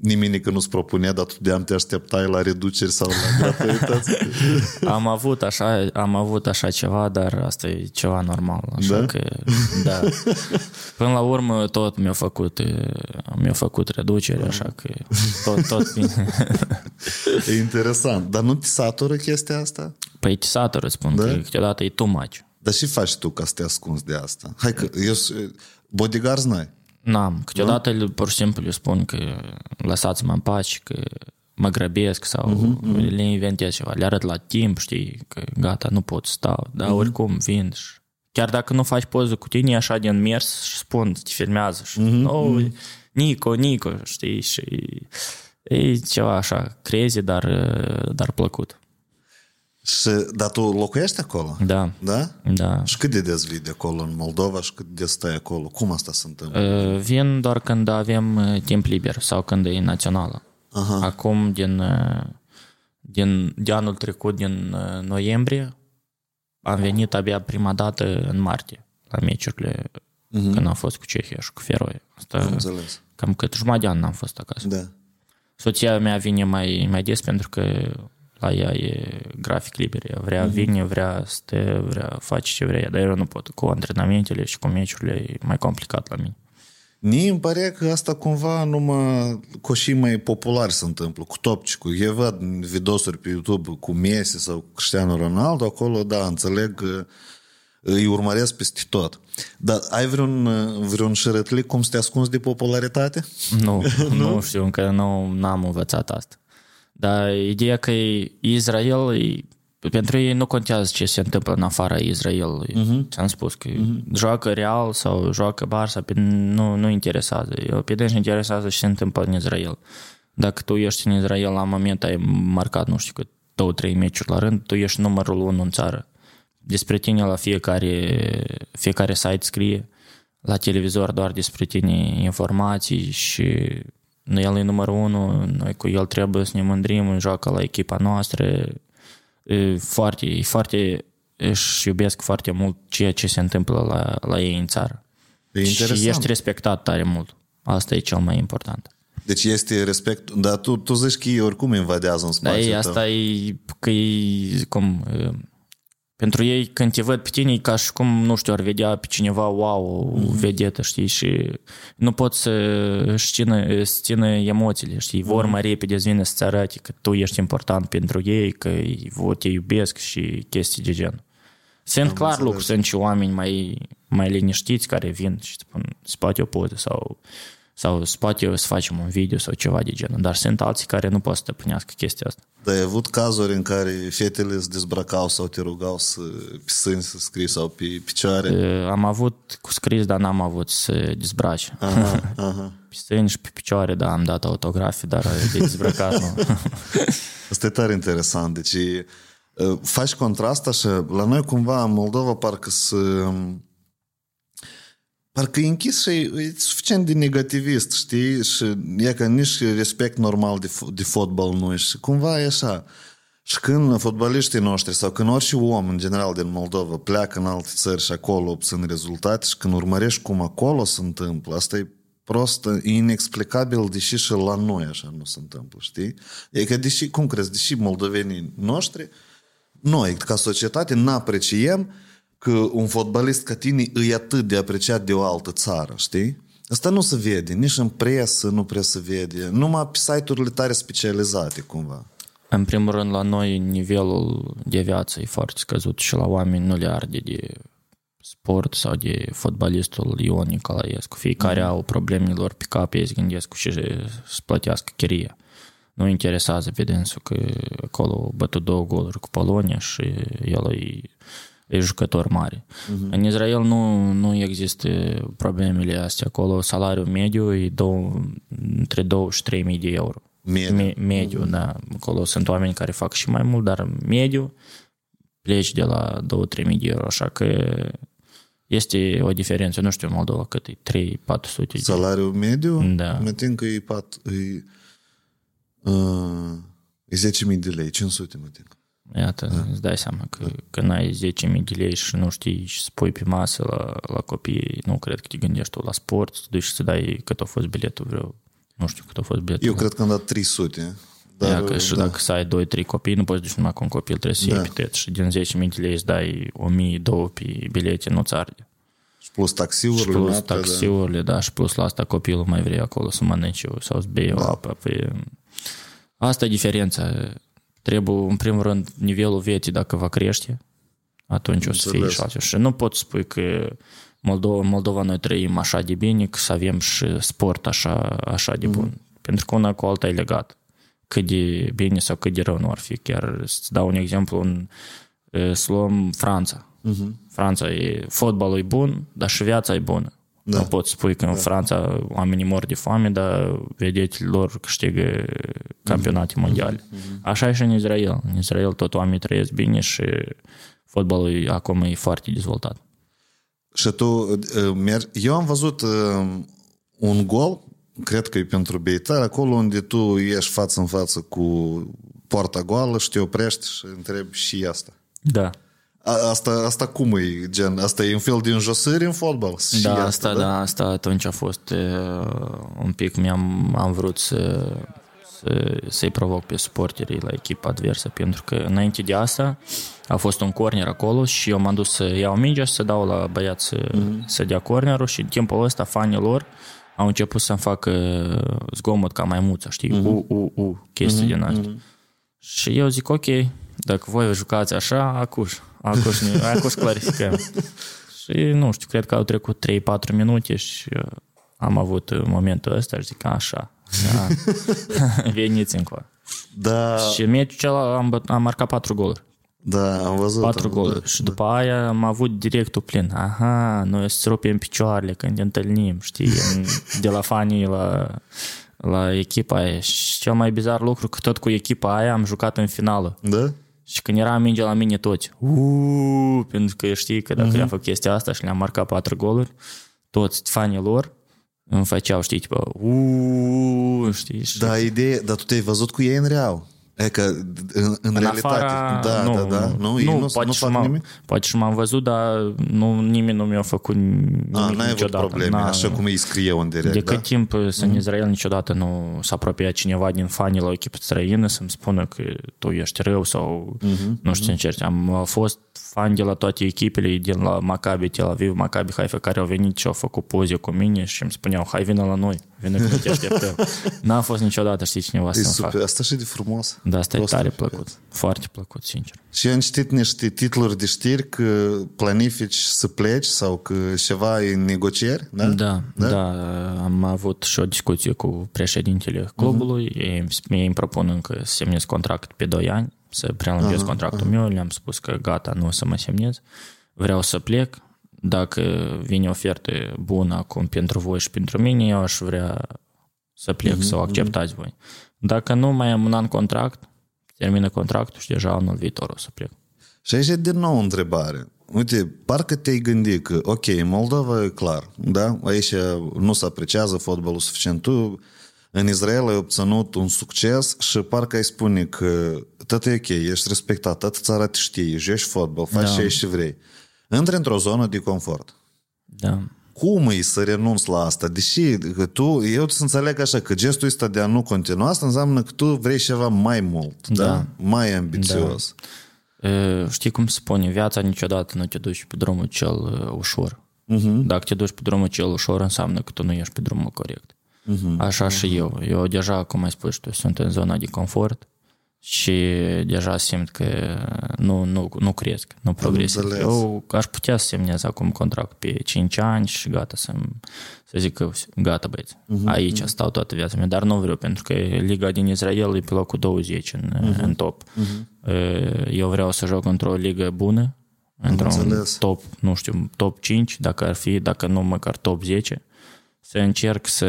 Speaker 2: nimic nu-ți propunea, dar tu de te așteptai la reduceri sau la gratuități?
Speaker 1: Am avut așa, am avut așa ceva, dar asta e ceva normal. Așa
Speaker 2: Da?
Speaker 1: că, da. Până la urmă tot mi-a făcut, mi-a făcut reducere, așa că tot, tot bine.
Speaker 2: e interesant. Dar nu te satură chestia asta?
Speaker 1: Păi te satură, spun
Speaker 2: Da?
Speaker 1: că câteodată e too much.
Speaker 2: Dar și faci tu ca să te ascunzi de asta? Hai că eu s- bodyguards n-ai.
Speaker 1: N-am. Câteodată le pur și simplu le spun că lăsați-mă în pace, că mă grăbesc sau uh-huh, le inventez ceva. Le arăt la timp, știi, că gata, nu pot să stau. Dar uh-huh. oricum vin și chiar dacă nu faci poză cu tine, e așa din mers și spun, te filmează și uh-huh, oh, Nico, Nico, știi, și e ceva așa crazy, dar, dar plăcut.
Speaker 2: Și, dar tu locuiești acolo?
Speaker 1: Da,
Speaker 2: Da?
Speaker 1: da.
Speaker 2: Și cât de des vii de acolo în Moldova și cât de stai acolo? Cum asta se întâmplă?
Speaker 1: Uh, Vin doar când avem uh, timp liber sau când e națională.
Speaker 2: Aha.
Speaker 1: Acum, din, uh, din, de anul trecut, din uh, noiembrie, am venit abia prima dată în martie la meciurile uh-huh. când am fost cu Cehia și cu Feroe. Asta,
Speaker 2: Am înțeles.
Speaker 1: cam cât jumătate de an n-am fost acasă.
Speaker 2: Da.
Speaker 1: Soția mea vine mai, mai des pentru că la ea e grafic liber. Ea vrea
Speaker 2: Mhm.
Speaker 1: vine, vrea stă, vrea face ce vrea, dar eu nu pot. Cu antrenamentele și cu meciurile e mai complicat la mine.
Speaker 2: Mie îmi pare că asta cumva numai coșii mai populari se întâmplă, cu topcicul. Eu văd videosuri pe YouTube cu Messi sau cu Cristiano Ronaldo, acolo, da, înțeleg că îi urmăresc peste tot. Dar ai vreun, vreun șărătlic cum să te ascunzi de popularitate?
Speaker 1: Nu, nu știu, încă nu am învățat asta. Dar ideea că e Israel, e, pentru ei nu contează ce se întâmplă în afara Israelului. Uh-huh. Ți-am spus că uh-huh. joacă Real sau joacă Barça, pe, nu, nu interesează. Eu, pe dânsi interesează ce se întâmplă în Israel. Dacă tu ești în Israel la moment, ai marcat, nu știu cât, două, trei meciuri la rând, tu ești numărul unu în țară. Despre tine la fiecare, fiecare site scrie la televizor doar despre tine informații și el e numărul unu, noi cu el trebuie să ne mândrim, joacă la echipa noastră, e foarte, e foarte, își iubesc foarte mult ceea ce se întâmplă la, la ei în țară.
Speaker 2: E
Speaker 1: Și
Speaker 2: interesant.
Speaker 1: ești respectat tare mult. Asta e cel mai important.
Speaker 2: Deci este respect, dar tu, tu zici că ei oricum invadează în
Speaker 1: Dar
Speaker 2: spațiul
Speaker 1: ei,
Speaker 2: tău.
Speaker 1: asta e că e, cum, e, pentru ei când te văd pe tine e ca și cum, nu știu, ar vedea pe cineva, wow, o vedetă, știi, și nu pot să își țină, să țină emoțiile, știi, vor mai repede să vină să-ți arate că tu ești important pentru ei, că vă te iubesc și chestii de gen. Sunt clar lucruri, sunt și oameni mai, mai liniștiți care vin și spun, spate o poză sau sau spate să facem un video sau ceva de genul, dar sunt alții care nu pot să stăpânească chestia asta.
Speaker 2: Dar ai avut cazuri în care fetele se dezbrăcau sau te rugau să, pe sâni să scrii sau pe picioare?
Speaker 1: Uh, Am avut cu scris, dar n-am avut să dezbrace.
Speaker 2: Aha, aha.
Speaker 1: Pe stâni și pe picioare, da, am dat autografe, dar de dezbrăcat nu.
Speaker 2: Asta e tare interesant. Deci uh, faci contrast așa. La noi cumva în Moldova parcă să... Parcă e închis și e, e suficient de negativist, știi? Și e că nici respect normal de, f- de fotbal nu e. Și cumva e așa. Și când fotbaliștii noștri sau când orice om în general din Moldova pleacă în alte țări și acolo obțin rezultate și când urmărești cum acolo se întâmplă, asta e prost, e inexplicabil, deși și la noi așa nu se întâmplă, știi? E că deși, cum crezi, deși moldovenii noștri, noi, ca societate, n-apreciem că un fotbalist ca tine e atât de apreciat de o altă țară, știi? Asta nu se vede, nici în presă nu prea se vede, numai pe site-urile tare specializate, cumva.
Speaker 1: În primul rând, la noi nivelul de viață e foarte scăzut și la oameni nu le arde de sport sau de fotbalistul Ion Nicolaescu. Fiecare au problemele lor pe cap, ei se gândesc cu ce să plătească chiria. Nu interesează pe dânsul că acolo a bătut două goluri cu Polonia și el e, e jucător mare. Uh-huh. În Israel nu, nu există problemele astea. Acolo salariul mediu e două, între 2 și 3 mii de euro.
Speaker 2: Mediu.
Speaker 1: Me, mediu, da. Acolo sunt oameni care fac și mai mult, dar mediu pleci de la 2-3 mii de euro, așa că este o diferență, nu știu în Moldova cât e, 3-400 de
Speaker 2: Salariul mediu,
Speaker 1: Da.
Speaker 2: mă tin că e, pat, e, uh, e 10.000 de lei, 500 mă tin.
Speaker 1: Iată,
Speaker 2: Da.
Speaker 1: îți dai seama că când ai 10.000 de lei și nu știi și spui pe masă la, la copii, nu cred că te gândești tu la sport, să duci și să dai cât a fost biletul vreo, nu știu cât a fost biletul.
Speaker 2: Eu cred că am dat 300.
Speaker 1: Dar,
Speaker 2: Dar,
Speaker 1: că și
Speaker 2: da.
Speaker 1: dacă să ai 2-3 copii, nu poți duci numai cu un copil, trebuie să iei
Speaker 2: Da.
Speaker 1: pe tet și din 10.000 de lei îți dai 1.000-2 pe bilete, nu-ți arde.
Speaker 2: Și plus
Speaker 1: Și
Speaker 2: taxiurile,
Speaker 1: plus
Speaker 2: noaptea, da.
Speaker 1: taxiurile, da, și plus la asta copilul mai vrea acolo să mănânce sau să bei o apă. Păi, asta e diferența. Trebuie, în primul rând, nivelul vieții, dacă va crește, atunci o să fie
Speaker 2: Înțeles.
Speaker 1: și altfel. Și nu pot spui că Moldova, Moldova noi trăim așa de bine, că să avem și sport așa, așa de bun. Pentru că una cu alta e legat. Cât de bine sau cât de rău nu ar fi. Chiar să dau un exemplu, în, e, să luăm Franța. Franța e, fotbalul e bun, dar și viața e bună. Da. Nu pot spui că în Franța oamenii mor de foame, dar vedeți lor câștigă campionate mondiale. Așa e și în Israel. În Israel tot oamenii trăiesc bine și fotbalul e- acum e foarte dezvoltat.
Speaker 2: Și tu uh, mergi... Eu am văzut uh, un gol, cred că e pentru Beitar, acolo unde tu ești față în față cu poarta goală și te oprești și întrebi și asta.
Speaker 1: Da.
Speaker 2: A- Asta, asta cum e, gen? Asta e un fel de înjosări în fotbal? Și
Speaker 1: Da, asta, da, asta atunci a fost uh, un pic, mi-am am vrut să, să, să-i provoc pe suporterii la echipa adversă, pentru că înainte de asta a fost un corner acolo și eu m-am dus să iau mingea și să dau la băiat să, mm-hmm. să dea cornerul și în timpul ăsta fanii lor au început să-mi facă zgomot ca maimuța, știi, mm-hmm. u, u, u, chestii mm-hmm. din astea. Și eu zic, ok, dacă voi jucați așa, acuș, acuș, ne- acuș clarificăm. și nu știu, cred că au trecut 3-4 minute și uh, am avut uh, momentul ăsta și zic, așa, da, veniți încă.
Speaker 2: Da,
Speaker 1: Și meciul acela am, băt- am marcat 4 goluri.
Speaker 2: da, am văzut.
Speaker 1: Patru
Speaker 2: am
Speaker 1: goluri.
Speaker 2: văzut.
Speaker 1: Și după aia am avut directul plin. Aha, noi îți rupem picioarele când ne întâlnim, știi, în- de la fanii la, la echipa aia. Și cel mai bizar lucru că tot cu echipa aia am jucat în finală.
Speaker 2: Da?
Speaker 1: Și când era minge la mine toți, uuu, pentru că știi că dacă uh-huh. le-am făcut chestia asta și le-am marcat patru goluri, toți fanii lor îmi făceau, știi, tipo, uuu, știi, și
Speaker 2: Da, idee, dar tu te-ai văzut cu ei în real. E că în, în, realitate,
Speaker 1: afara,
Speaker 2: da,
Speaker 1: nu,
Speaker 2: da, da, nu, ei nu,
Speaker 1: poate,
Speaker 2: nu
Speaker 1: și
Speaker 2: fac
Speaker 1: m-am,
Speaker 2: nimic?
Speaker 1: poate și m-am văzut, dar nu, nimeni nu mi-a făcut nimic
Speaker 2: A, n-ai avut
Speaker 1: niciodată.
Speaker 2: probleme,
Speaker 1: N-a-
Speaker 2: așa cum îi scrieu în direct,
Speaker 1: De
Speaker 2: da?
Speaker 1: cât timp sunt în Israel, niciodată nu s-a apropiat cineva din fanii la o echipă străină să-mi spună că tu ești rău sau nu știu ce încerci. Am fost fan de la toate echipele, din la Maccabi Tel Aviv, Maccabi Haifa, care au venit și au făcut poze cu mine și îmi spuneau, hai vină la noi, vină că nu te așteptăm. N-a fost niciodată, știi, cineva
Speaker 2: E
Speaker 1: să-mi
Speaker 2: super,
Speaker 1: facă.
Speaker 2: asta și de frumos.
Speaker 1: Da, asta e
Speaker 2: Prost
Speaker 1: tare
Speaker 2: ar fi.
Speaker 1: plăcut. Foarte plăcut, sincer.
Speaker 2: Și am citit niște titluri de știri că planifici să pleci sau că ceva e în negocieri, da?
Speaker 1: Da, da, da, am avut și o discuție cu președintele clubului, uh-huh. ei, ei îmi propun încă să semnez contract pe 2 ani, să prelungesc uh-huh. contractul uh-huh. meu, le-am spus că gata, nu o să mă semnez, vreau să plec, dacă vine o ofertă bună acum pentru voi și pentru mine, eu aș vrea să plec, uh-huh. să o acceptați voi. Dacă nu, mai am un an contract, termină contractul și deja anul viitor o să plec.
Speaker 2: Și aici e din nou o întrebare. Uite, parcă te-ai gândit că, ok, în Moldova e clar, da? Aici nu se apreciază fotbalul suficient. Tu în Israel ai obținut un succes și parcă ai spune că tot e ok, ești respectat, toată țara te știe, joci fotbal, faci
Speaker 1: Da.
Speaker 2: ce și vrei. Intri într-o zonă de confort.
Speaker 1: Da.
Speaker 2: Cum e să renunți la asta? Deși că tu, eu să înțeleg așa, că gestul ăsta de a nu continua, asta înseamnă că tu vrei ceva mai mult, da?
Speaker 1: Da.
Speaker 2: Mai ambițios.
Speaker 1: E, Știi cum se spune, viața niciodată nu te duci pe drumul cel uh, ușor. Uh-huh. Dacă te duci pe drumul cel ușor, înseamnă că tu nu ești pe drumul corect. Uh-huh. Așa uh-huh. și eu. Eu deja, cum ai spus tu, sunt în zona de confort și deja simt că nu, nu, nu cresc, nu progresez.
Speaker 2: înțeles.
Speaker 1: Eu aș putea să semnez acum contract pe 5 ani și gata să, să zic că gata băieți, uh-huh. aici stau toată viața mea, dar nu vreau pentru că Liga din Israel e pe locul 20 în, uh-huh. în top. Uh-huh. Eu vreau să joc într-o ligă bună, într-un
Speaker 2: înțeles.
Speaker 1: top, nu știu, top 5, dacă ar fi, dacă nu măcar top 10, să încerc să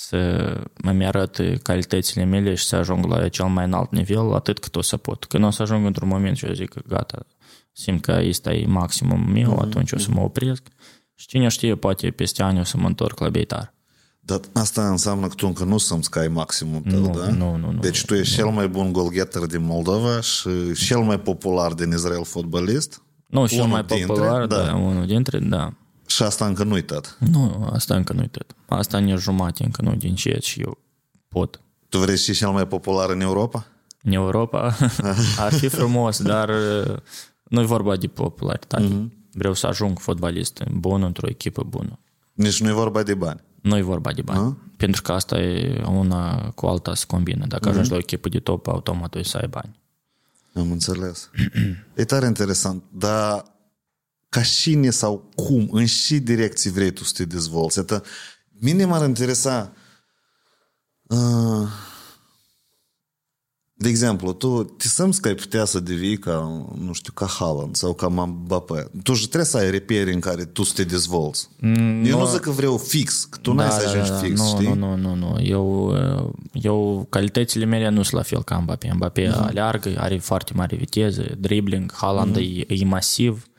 Speaker 1: să mă arăt calitățile mele și să ajung la cel mai înalt nivel, atât cât o să pot. Când o să ajung într-un moment și eu zic că gata, simt că ăsta e maximum meu,
Speaker 2: Mhm,
Speaker 1: atunci o să mă opresc și cine știe, poate peste ani o să mă întorc la Beitar.
Speaker 2: Dar asta înseamnă că tu încă nu simți că ai maximul tău,
Speaker 1: Nu,
Speaker 2: da?
Speaker 1: nu, nu, nu.
Speaker 2: Deci tu ești cel mai bun golgheter din Moldova și cel mai popular din Israel fotbalist
Speaker 1: Nu, cel
Speaker 2: Unul
Speaker 1: mai
Speaker 2: dintre,
Speaker 1: popular,
Speaker 2: da.
Speaker 1: da. unul dintre, da.
Speaker 2: Și asta încă nu-i tot.
Speaker 1: Nu, asta încă nu-i tot. Asta nici jumate încă nu din ce și eu pot.
Speaker 2: Tu vrei să fii cel mai popular în Europa?
Speaker 1: În Europa ar fi frumos, dar uh, nu e vorba de popularitate. Mm-hmm. Vreau să ajung fotbalist bun într-o echipă bună.
Speaker 2: Nici nu e vorba de bani.
Speaker 1: Nu e vorba de bani. Pentru că asta e una cu alta se combină. Dacă ajungi la o echipă de top, automat o să ai bani.
Speaker 2: Am înțeles. e tare interesant. Dar ca cine sau cum, în și direcții vrei tu să te dezvolți? Asta, mine m-ar interesa uh, de exemplu, tu te simți că ai putea să devii ca, nu știu, ca Haaland sau ca Mbappé. Tu și trebuie să ai reperi în care tu să te dezvolți. Mm, eu nu zic că vreau fix, că tu n-ai să ajungi fix,
Speaker 1: nu,
Speaker 2: știi?
Speaker 1: nu, nu, nu, nu. Eu, eu, calitățile mele nu sunt la fel ca Mbappé. Mbappé uh-huh. aleargă, are foarte mare viteză, dribbling, Haaland uh-huh. e, e masiv, e,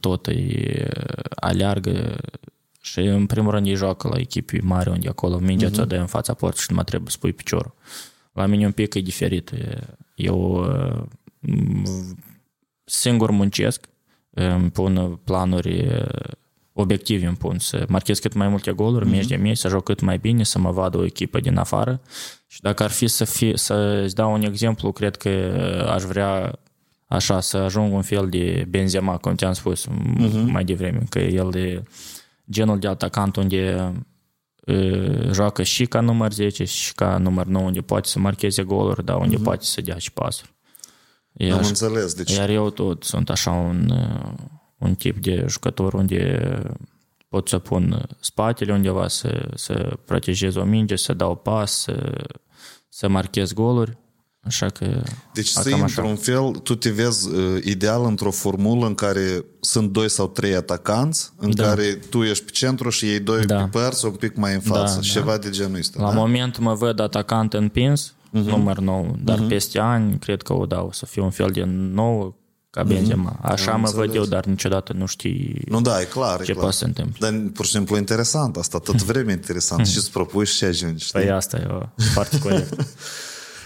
Speaker 1: tot e, aleargă și în primul rând ei joacă la echipe mari unde acolo mingea uh-huh. ți-o dă în fața porții și nu mai trebuie să pui piciorul. La mine un pic e diferit. Eu singur muncesc, îmi pun planuri, obiective îmi pun să marchez cât mai multe goluri, mm-hmm. meci de meci, să joc cât mai bine, să mă vadă o echipă din afară. Și dacă ar fi să fie, să-ți dau un exemplu, cred că aș vrea așa să ajung un fel de Benzema, cum ți-am spus uh-huh. mai devreme, că el e genul de atacant unde uh, joacă și ca număr 10 și ca număr 9, unde poate să marcheze goluri, dar unde uh-huh. poate să dea și pasuri.
Speaker 2: Iar, Am înțeles. Deci...
Speaker 1: Iar eu tot sunt așa un, un tip de jucător unde pot să pun spatele undeva, să, să protejez o minge, să dau pas, să, să marchez goluri Așa că...
Speaker 2: Deci să într-un fel, tu te vezi uh, ideal într-o formulă în care sunt doi sau trei atacanți, în da. care tu ești pe centru și ei doi da. pe părți, un pic mai în față, da, și da. ceva de genul ăsta.
Speaker 1: La
Speaker 2: da?
Speaker 1: moment mă văd atacant împins, uh-huh. număr nou, dar uh-huh. peste ani cred că o dau să fiu un fel de nou ca mhm. Benzema. Așa Am mă înțeles. văd eu, dar niciodată nu știi
Speaker 2: nu, da, e clar,
Speaker 1: ce
Speaker 2: e clar.
Speaker 1: poate să întâmple.
Speaker 2: Dar pur și simplu interesant asta, tot vreme interesant și îți propui și ce ajungi.
Speaker 1: Păi asta e o, foarte corect.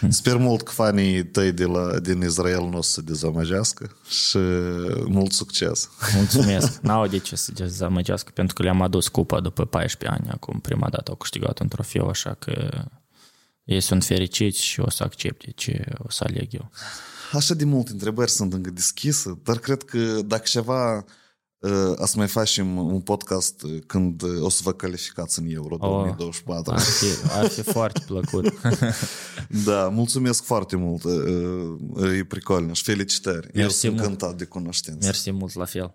Speaker 2: Sper mult că fanii tăi de la, din Israel nu o să se dezamăgească și mult succes.
Speaker 1: Mulțumesc. N-au de ce să se dezamăgească pentru că le-am adus cupa după 14 ani. Acum prima dată au câștigat un trofeu, așa că ei sunt fericiți și o să accepte ce o să aleg eu.
Speaker 2: Așa de multe întrebări sunt încă deschise, dar cred că dacă ceva a să mai facem un podcast când o să vă calificați în Euro 2024.
Speaker 1: Oh, ar, fi, ar fi foarte plăcut.
Speaker 2: da, mulțumesc foarte mult. E pricolnă și felicitări. Mersi Eu sunt mult. încântat de cunoștință.
Speaker 1: Mersi mult, la fel.